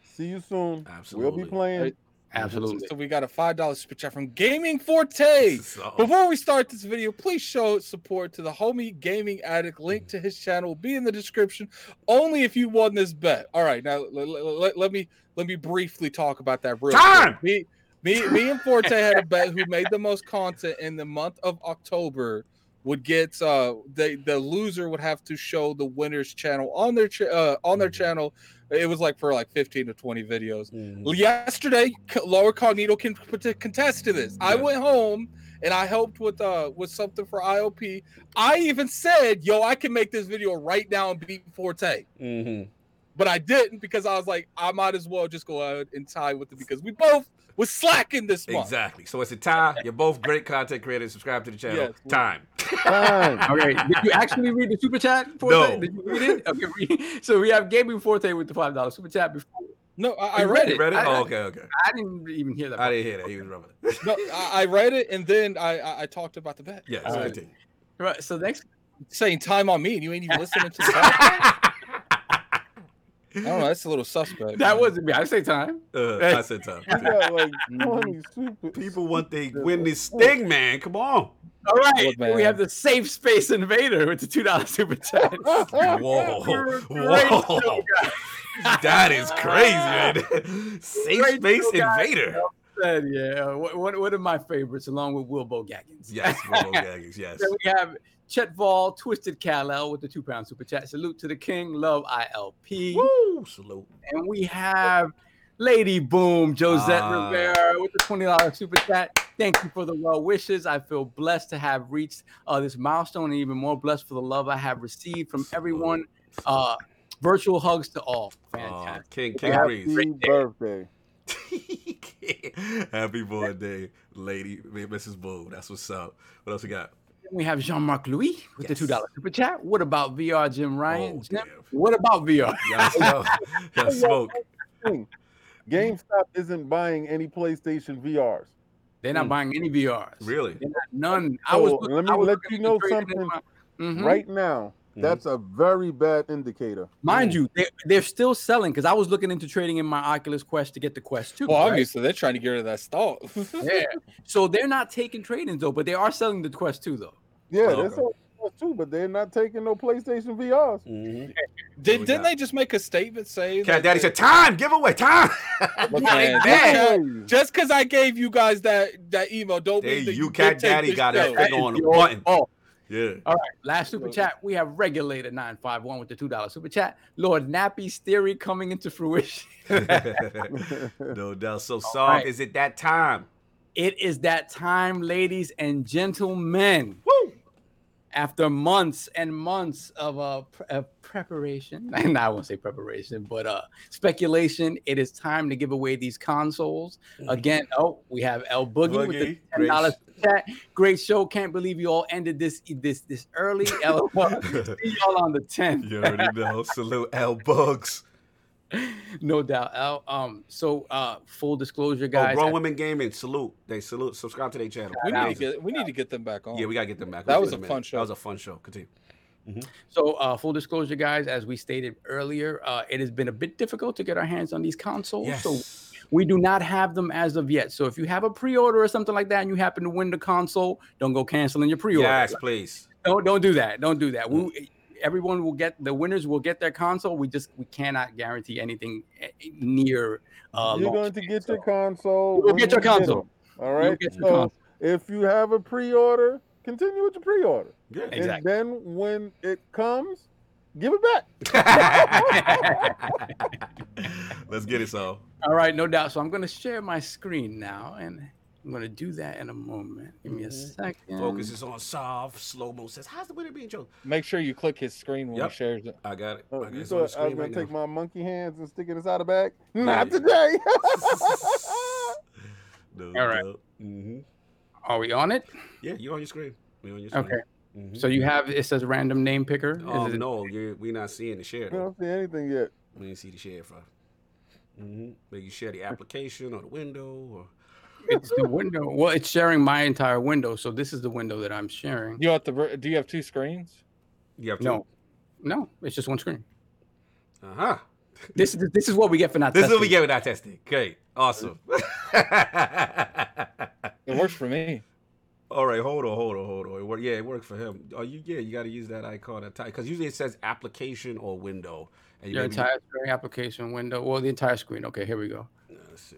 See you soon. absolutely. We'll be playing. Absolutely. So we got a five dollars super chat from Gaming Forte. So- Before we start this video, please show support to the homie Gaming Addict. Link to his channel will be in the description. Only if you won this bet. All right, now let, let- let me let me briefly talk about that real Time! quick. Me, me, me and Forte had a bet who made the most content in the month of October would get uh they the loser would have to show the winner's channel on their ch- uh, on their Mhm. channel. It was like for like 15 to 20 videos. Mhm. Yesterday, Lord Cognito can contest to this. I went home and I helped with uh with something for IOP. I even said, "Yo, I can make this video right now and beat Forte," Mhm. but I didn't because I was like, I might as well just go out and tie with it because we both was slacking this month. Exactly. So it's a tie. You're both great content creators. Subscribe to the channel. Yes. Time. Time. Okay, did you actually read the super chat? Forte? No. Did you read it? Okay, read. so we have Gaming Forte with the five dollars super chat. Before No, I, I read read it. Read it? I- oh, okay, okay. I didn't even hear that. I didn't hear that. He was rubbing. It. no, I, I read it and then I, I I talked about the bet. yes, All right. continue. Right, so next, Saying time on me and you ain't even listening to the bet. I don't know. That's a little suspect. that man. wasn't me. I say time. Uh, I said time. Like People want they win this thing, man. Come on. All right, Look, we have the safe space invader with the two dollars super chat. Whoa, Great show, whoa. That is crazy, man. Safe Great space invader. Said, yeah, one, one one of my favorites, along with Wilbo Gaggins. Yes, Robo Gaggins, yes. Then we have Chet Vol, Twisted Kal-El with the two pound super chat. Salute to the king, love ILP. Woo! Salute. And we have Lady Boom, Josette Ah. Rivera with the $20 super chat. Thank you for the well wishes. I feel blessed to have reached uh, this milestone and even more blessed for the love I have received from everyone. Uh, virtual hugs to all. Aw, Fantastic. King King Happy Breeze. birthday. Happy birthday, lady, Mrs. Boom. That's what's up. What else we got? Then we have Jean Marc Louis with Yes. the $2 super chat. What about VR, Jim Ryan? Oh, Jim, what about VR? Y'all smoke. Smoke. GameStop isn't buying any PlayStation VRs. They're not Hmm. buying any VRs. Really? They're not, none. I So, was. let me was let you know something my- Mhm. Right now, Mhm. that's a very bad indicator. Mind you, they, they're still selling because I was looking into trading in my Oculus Quest to get the Quest 2. Well, right? obviously they're trying to get rid of that stock. Yeah. So they're not taking trade-ins though, but they are selling the Quest 2 though. Yeah, that's okay. all too, but they're not taking no PlayStation VRs. Mm-hmm. Did, didn't got? they just make a statement saying Cat Daddy said, "Time, giveaway, time." Look, man, like this that. cat- just because I gave you guys that that email, don't Hey, mean that you you Cat Daddy this got that show. finger on the button. Oh, Yeah. all right. Last super chat. We have regulator 951 with the $2 super chat. Lord Nappy's theory coming into fruition. no doubt. So, Sog, right. is it that time? it is that time, ladies and gentlemen. Woo! After months and months of uh, pre- uh preparation and i won't say preparation but uh speculation it is time to give away these consoles again oh we have el boogie, with the Boogie, ten dollars great chat great show can't believe you all ended this this this early LOL. see y'all on the 10th You already know. Salute L Bugs. no doubt. Al. Um, so uh, full disclosure, Oh, guys. Grown at- Women Gaming, salute. They salute. Subscribe to their channel. We need to get we need to get them back on. Yeah, we gotta get them back. That It's was a minute. fun show. That was a fun show. Continue. So, uh, full disclosure, guys, as we stated earlier, uh, it has been a bit difficult to get our hands on these consoles. Yes. So, we do not have them as of yet. So, if you have a pre-order or something like that, and you happen to win the console, don't go canceling your pre-order. yes, please. Don't don't do that. Don't do that. We, everyone will get the winners will get their console. We just we cannot guarantee anything eh, near. Uh, You're launch going to date. get your console. You will get your you console. 'em, All you'll get your So console. if you have a pre-order, continue with your pre-order. Yeah. Exactly. And then when it comes, give it back. Let's get it, so. All right, no doubt. So I'm going to share my screen now, and I'm going to do that in a moment. Give me a second. Focus is on soft. Slow mo says, "How's the winner being chosen?" Make sure you click his screen when Yep. he shares it. I got it. I Oh, got you it. It's on the thought I was screen gonna right take now. my monkey hands and stick it inside the bag? Yeah, Not yeah. today. No, All right. no. Mhm. Are we on it? Yeah, you're on your screen. You're on your screen. Okay. Mhm. So you have it says random name picker. Is Oh it- no, you're, we're not seeing the share. I Though. don't see anything yet. We didn't see the share for. Mm-hmm. Maybe you share the application or the window or. It's the window. Well, it's sharing my entire window, so this is the window that I'm sharing. You have to. Do you have two screens? You have to. No, no, it's just one screen. Uh huh. This is this is what we get for not. This is what we get with our testing. Great. Awesome. It works for me. All right, hold on, hold on, hold on. It work, yeah, it worked for him. Oh, you yeah, you got to use that icon at time because usually it says application or window. And you Your maybe- entire screen application window. Well, the entire screen. Okay, here we go. Let's see.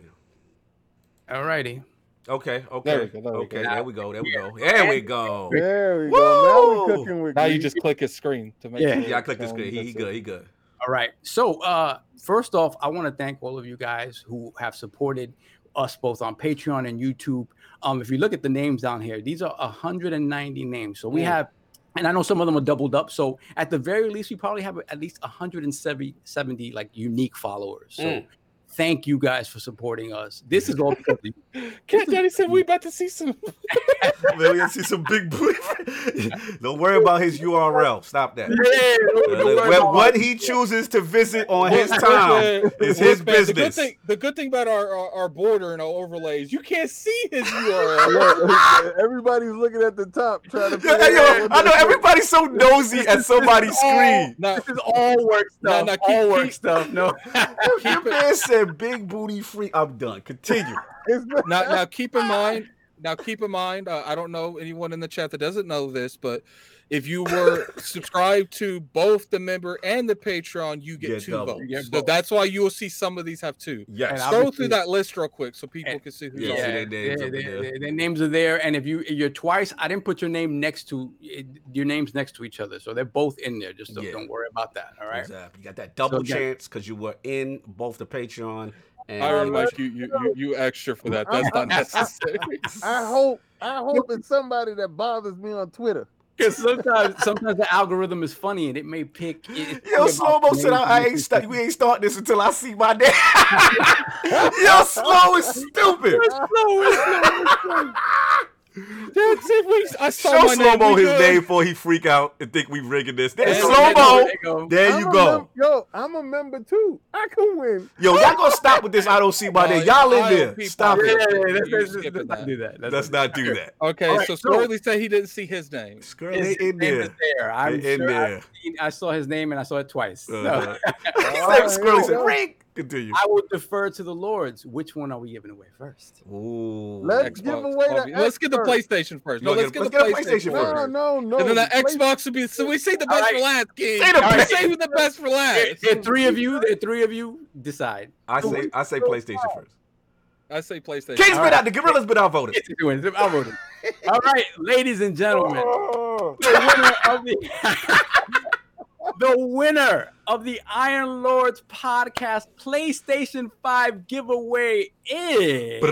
Alrighty. Okay, okay, There go, there okay. There we go. There we go. There we go. There we go. Now we're cooking with Now you just click his screen to make. Yeah. sure Yeah, I it's clicked the screen. He, he good. He good. All right. So, uh, first off, I want to thank all of you guys who have supported us both on Patreon and YouTube. Um, if you look at the names down here, these are 190 names. So we Mm. have, and I know some of them are doubled up. So at the very least, we probably have at least 170 70, like unique followers. So Mm. Thank you guys for supporting us. This is all because. Cat Daddy said we about to see some. Man, we gotta see some big booty. Don't worry about his URL. Stop that. Yeah, Uh, don't what, what he chooses to visit on his time is his man, The good business. thing, the good thing about our, our, our border and our overlays, you can't see his URL. Everybody's looking at the top trying to. Yeah, yo, I know everybody's so nosy at somebody's screen. Now, This is all work No, stuff. no, keep- all work keep- stuff. No. Your man said big booty free. I'm done. Continue. It's not- now, now keep in mind. Now, keep in mind. Uh, I don't know anyone in the chat that doesn't know this, but if you were subscribed to both the member and the Patreon, you get, Get two double. votes. Get So both. that's why you will see some of these have two. Yes. And Scroll obviously- through that list real quick so people And- can see who's Yeah, on. see their names their, there. their- their names are there, and if you you're twice, I didn't put your name next to your names next to each other, so they're both in there. Just don't, Yeah. don't worry about that. All right. Exactly. You got that double So, chance because you were in both the Patreon and Iron Alright. Mike, you, you, you, you extra for that. That's not necessary. I hope. I hope it's somebody that bothers me on Twitter. Because sometimes sometimes the algorithm is funny and it may pick. It, Yo, slow mo said I, I ain't start. We ain't start this until I see my name. Yo, slow is stupid. That's it. We, I saw Show my slow mo his good. name before he freak out and think we rigging this. There's slow mo. go. There I'm you go. mem- yo, I'm a member too. I can win. Yo, y'all gonna stop with this? I don't see my No, name. Y'all in there. people- Stop Yeah, it. yeah, yeah, let's, let's, skipping let's not do that. Let's not do that. Okay, All right, so so- said he didn't see his name. Skirl His in there. there. I'm In sure there. I've seen- I saw his name and I saw it twice. So, Uh-huh. Alright, Squirrely here we said, go. ring. Continue. I will defer to the lords. Which one are we giving away first? Ooh. Let's Xbox. give away the Oh, let's get the PlayStation first. You No, let's get- get, the let's get a PlayStation, PlayStation first. No, no, no. And then the Play- Xbox would be. So we say the best Alright. for last, King. Say the We best. Say the best for last. there are three of you. There are three of you. Decide. I say I say PlayStation first. I say PlayStation. King's been Alright. out. The Gorillas been outvoted. It's a win. I'll vote it. All right, ladies and gentlemen. Oh, the winner of the the winner of the Iron Lords podcast PlayStation 5 giveaway is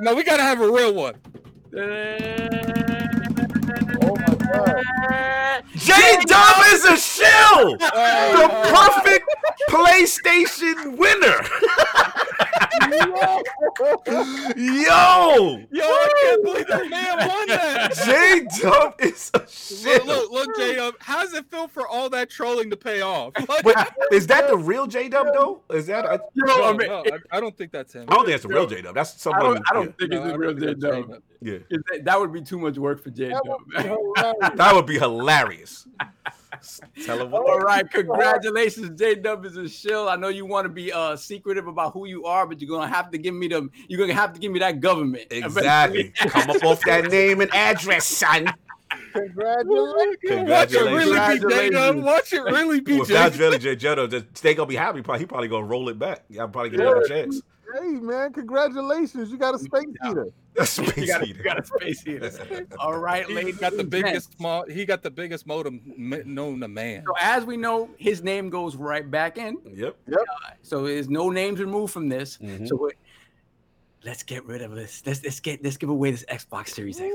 No, we gotta have a real one. oh my god. J Dub is a shill. The perfect PlayStation winner. Yo, Yo, I can't believe this man won that. J Dub is a shit. Look, look, look, J Up. How does it feel for all that trolling to pay off? Like, Wait, is that the real J Dub though? Is that? I, Yo, no, I mean, no, I, I don't think that's him. I don't think that's the real J Dub. That's I someone. don't, I don't think No, it's the real think J Dub. J-Dub. yeah, That, that would be too much work for J Dub. that would be hilarious. Tell him what. All right, congratulations, J Dub is a shill. I know you want to be uh secretive about who you are, but you're gonna have to give me them. You're gonna have to give me that government. Exactly. Come up off that name and address, son. Congratulations. Watch it really be J Dub. Watch it really be Well, if that's really J Dub, they gonna be happy. Probably, he probably gonna roll it back. Yeah, probably get another chance. Hey man, congratulations! You got a space heater. That's You got, a, heater. you got a space heater. All right, He got the biggest gents. mo- He got the biggest modem known to man. So as we know, his name goes right back in. Yep. Yep. So there's no names removed from this. Mhm. So we let's get rid of this. Let's let's get let's give away this Xbox Series X.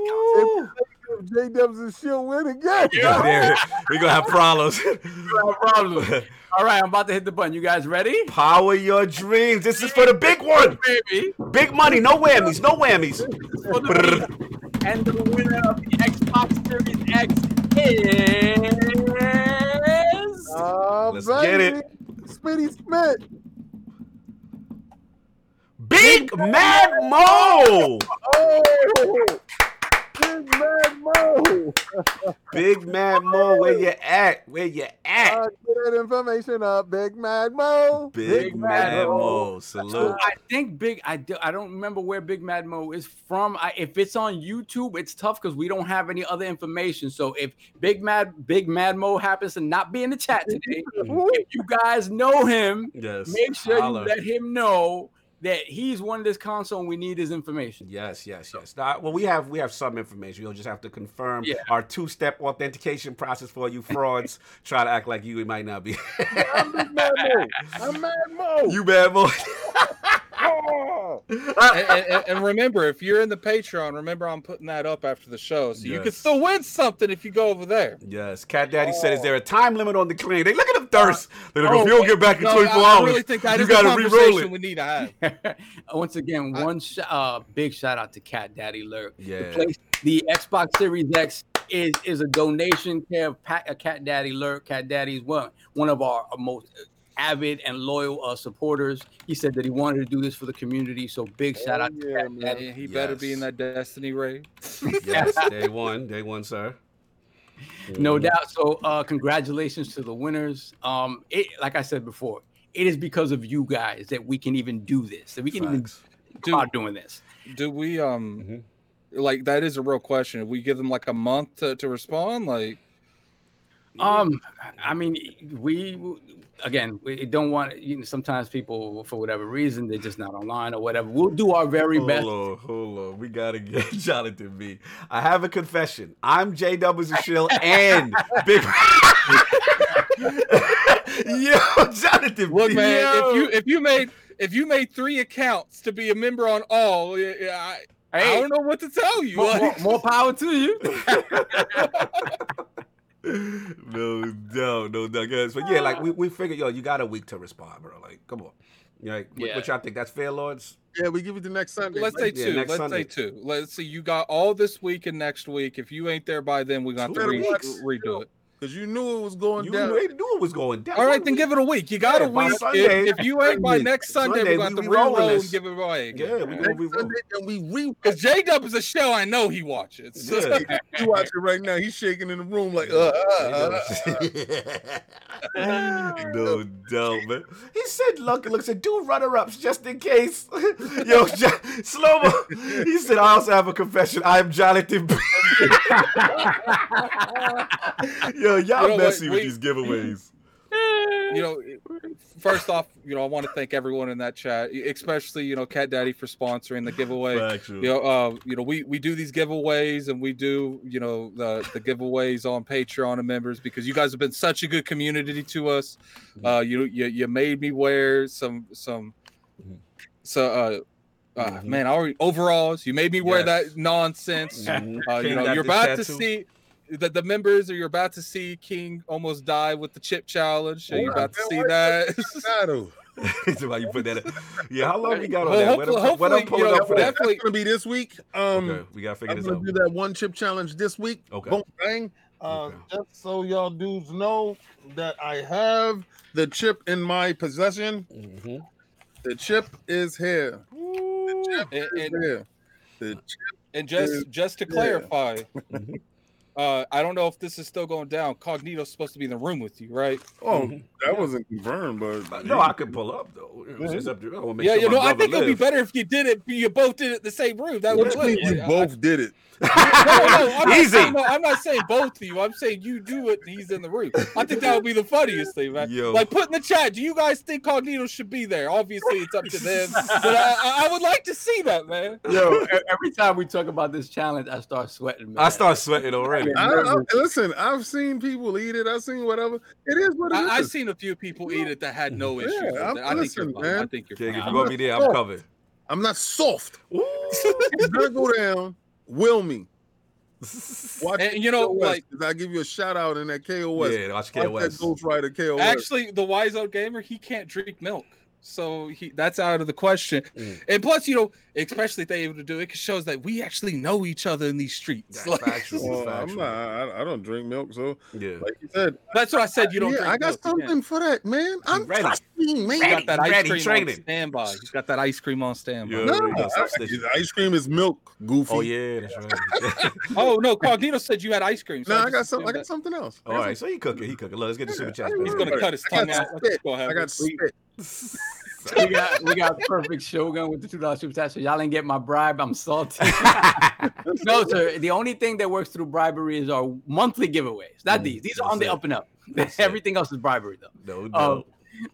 J Dubs and she'll win again. Yeah, there. we gonna have problems. No problem. All right, I'm about to hit the button. You guys ready? Power your dreams. This is for the big one. Baby. Big money. No whammies. No whammies. The and the winner of the Xbox Series X is Oh, Let's ah, get it. baby. Spitty Smith. Big Mad Mo. Oh, Big Mad Mo. Big Mad Mo. Where you at? Where you at? Uh, get that information up, Big Mad Mo. Big Mad Mo. So Salute. I think Big. I do, I don't remember where Big Mad Mo is from. I, if it's on YouTube, it's tough because we don't have any other information. So if Big Mad Big Mad Mo happens to not be in the chat today, if you guys know him, Yes. make sure Holla. you let him know that he's won this console and we need his information. Yes, yes, yes. Now, well, we have we have some information. You'll just have to confirm Yeah. our two-step authentication process for you frauds. Try to act like you it might not be. I'm Big Mad Mo. I'm Mad Mo. you bad boy. Oh. and, and- and remember, if you're in the Patreon, remember I'm putting that up after the show, so you can still win something if you go over there. yes, Cat Daddy said, "Is there a time limit on the claim?" They look at them thirst. They're like, Oh, if you don't get back in No, 24 I, I hours, really think that you is a gotta re-roll conversation it. we need to have. Once again, one sh- uh, big shout out to Cat Daddy Lurk. Yeah. The, place, the Xbox Series X is is a donation care of Pat, uh, Cat Daddy Lurk. Cat Daddy is one one of our most avid and loyal uh, supporters. He said that he wanted to do this for the community. So big shout out to yeah, Cat man. Daddy. And he better be in that Destiny raid. yes, day one, day one, sir. No Mhm. doubt. So uh, congratulations to the winners. Um, it like I said before, it is because of you guys that we can even do this. That we can Facts. even Dude, start doing this. do we um Mhm. like that is a real question. If we give them like a month to, to respond, like Um, I mean, we again, we don't want. You know, sometimes people, for whatever reason, they're just not online or whatever. We'll do our very Hold best. on, hold on. We gotta get Jonathan B. I have a confession. I'm J Doubles and Shill and Big. Yo, Jonathan look, B. man, Yo. if you if you made if you made three accounts to be a member on all, yeah, yeah, I, I don't know what to tell you. more, more, more power to you. no doubt, no doubt, guys. But yeah, like we, we figured, yo, you got a week to respond, bro. Like, come on. You know, like, what, Yeah. what y'all think? That's fair, Lords? Yeah, we give it the next Sunday. Let's man. say Yeah, two. next Let's Sunday. say two. Let's see. You got all this week and next week. If you ain't there by then, we're gonna have to re- weeks. redo it. Because you knew it was going You down. knew, knew it was going down. All right, then give it a week. You got Yeah, a week. Sunday- if, if you ain't by next Sunday, Sunday, we're gonna we- have to re-roll and give it away. Yeah, we're gonna Next be Sunday, and we re Because J Dub is a show I know he watches. Yeah. you watch it right now. He's shaking in the room like, uh, uh, uh. no doubt, man. He said, "Look, look, said do runner-ups just in case." Yo, jo- slow mo. He said, "I also have a confession. I am Jonathan." B." Yo, y'all You know what? messy with We- these giveaways. you know, first off, you know, I want to thank everyone in that chat, especially you know, Cat Daddy for sponsoring the giveaway. Factual. You know, uh, you know, we we do these giveaways and we do you know the the giveaways on Patreon and members because you guys have been such a good community to us. Uh, you you you made me wear some some Mhm. so uh. Uh, Mhm. Man, I already, overalls. You made me wear Yes. that nonsense. Mhm. Uh, you know, you're this about to see the, the members, or you're about to see King almost die with the chip challenge. So you're about to see that. Shadow. Why you put that? In. Yeah, how long we got on Well, that? When hopefully- I'm, when I'm hopefully, you pulling know, up for that- that. Definitely- That's gonna be this week. Um, Okay, we gotta figure I'm this gonna out. do that one chip challenge this week. Okay. Boom, bang. Uh, Okay. Just so y'all dudes know that I have the chip in my possession. Mhm. The chip is here. The chip And, is and, here. The chip. and just just to clarify, Mhm. Uh, I don't know if this is still going down. Cognito's supposed to be in the room with you, right? Oh, Mhm. that wasn't confirmed, but But No, I could pull up though. You know, Yeah. it's up to- I make yeah, sure you know, I think it'd be better if you did it. You both did it in the same room. That would Which click. means you I- both did it. No, no, I'm not Easy. saying- no, I'm not saying both of you. I'm saying you do it he's in the room. I think that would be the funniest thing, man. Yo. Like put in the chat, do you guys think Cognito should be there? Obviously, it's up to them. But I, I- I would like to see that, man. Yo, every time we talk about this challenge, I start sweating. Man. I start sweating already. I, I, listen, I've seen people eat it. I've seen whatever. It is what it is. I, I've seen a few people eat it that had no Yeah, issues. with I'm- it. I think you're listen, fine. I think you're Okay, if fine. you want me there, I'm covered. I'm not soft. It's gonna go down. Will me. Watch And, you know, KOS, like- 'cause I give you a shout out in that KOS. yeah, watch Watch that KOS. Ghost Rider KOS. Actually, the wise old gamer, he can't drink milk. So he that's out of the question. Mm. And plus, you know, especially if they're able to do it, it shows that we actually know each other in these streets. Like. Well, I'm not. I, I don't drink milk, so Yeah. like you said, that's what I said. You don't yeah, drink I got milk. You can't. something for that, man. I'm ready. trust me, man. He got that ice cream training. on standby. He's got that ice cream on standby. Yeah. No, Already got I- ice cream is milk, goofy. Oh yeah, that's right. Oh no, Cognito said you had ice cream. so No, I just got some. I got something else. All right, All got right, so he cooking. He cooking. Look, let's get the super chat. He's gonna cut his tongue out. spit. Let's go ahead. I got spit. We got we got perfect Shogun with the two dollars super chat. So y'all didn't get my bribe. I'm salty. no, sir. The only thing that works through bribery is our monthly giveaways. Not these. These are on the up and up. That's it. Everything else is bribery, though. no, Um, no.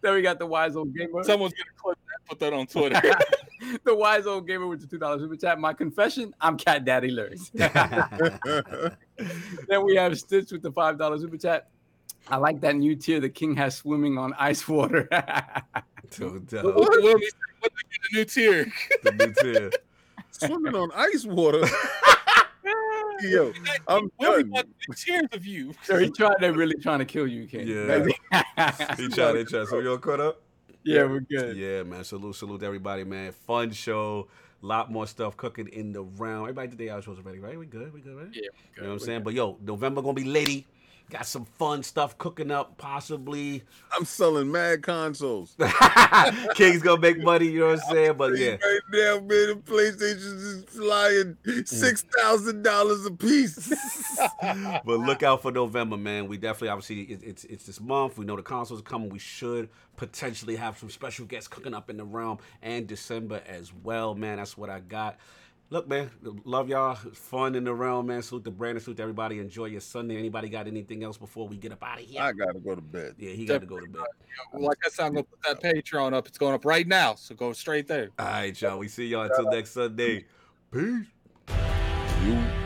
then we got the wise old gamer. Someone's gonna clip that, put that on Twitter. the wise old gamer with the two dollars super chat. My confession: I'm cat daddy lyrics. then we have Stitch with the five dollars super chat. I like that new tier the king has swimming on ice water. No What- what- what we- what they new tier. The new tier. Swimming on ice water. Yo, I'm What we done. got of you. so he tried. They're really trying to kill you, King. Yeah. yeah, He tried. He tried. So you all caught up? Yeah, we're good. Yeah, man. Salute, salute to everybody, man. Fun show. A lot more stuff cooking in the round. Everybody did their outros already, right? We good? We good, right? Yeah, You know what I'm saying? But yo, November gonna be litty. Got some fun stuff cooking up, possibly. I'm selling mad consoles. King's gonna make money, you know what I'm saying? But yeah. Right now, man, the PlayStation is flying six thousand dollars a piece. but look out for November, man. We definitely, obviously, it, it's it's this month. We know the consoles are coming. We should potentially have some special guests cooking up in the realm and December as well, man. That's what I got. Look, man, love y'all. Fun in the realm, man. Salute to Brandin. Salute to everybody. Enjoy your Sunday. Anybody got anything else before we get up out of here? I gotta go to bed. yeah, he got to go to bed. Like I said, I'm gonna put that Patreon up. It's going up right now, so go straight there. All right, y'all. We see y'all until next Sunday. Peace. You you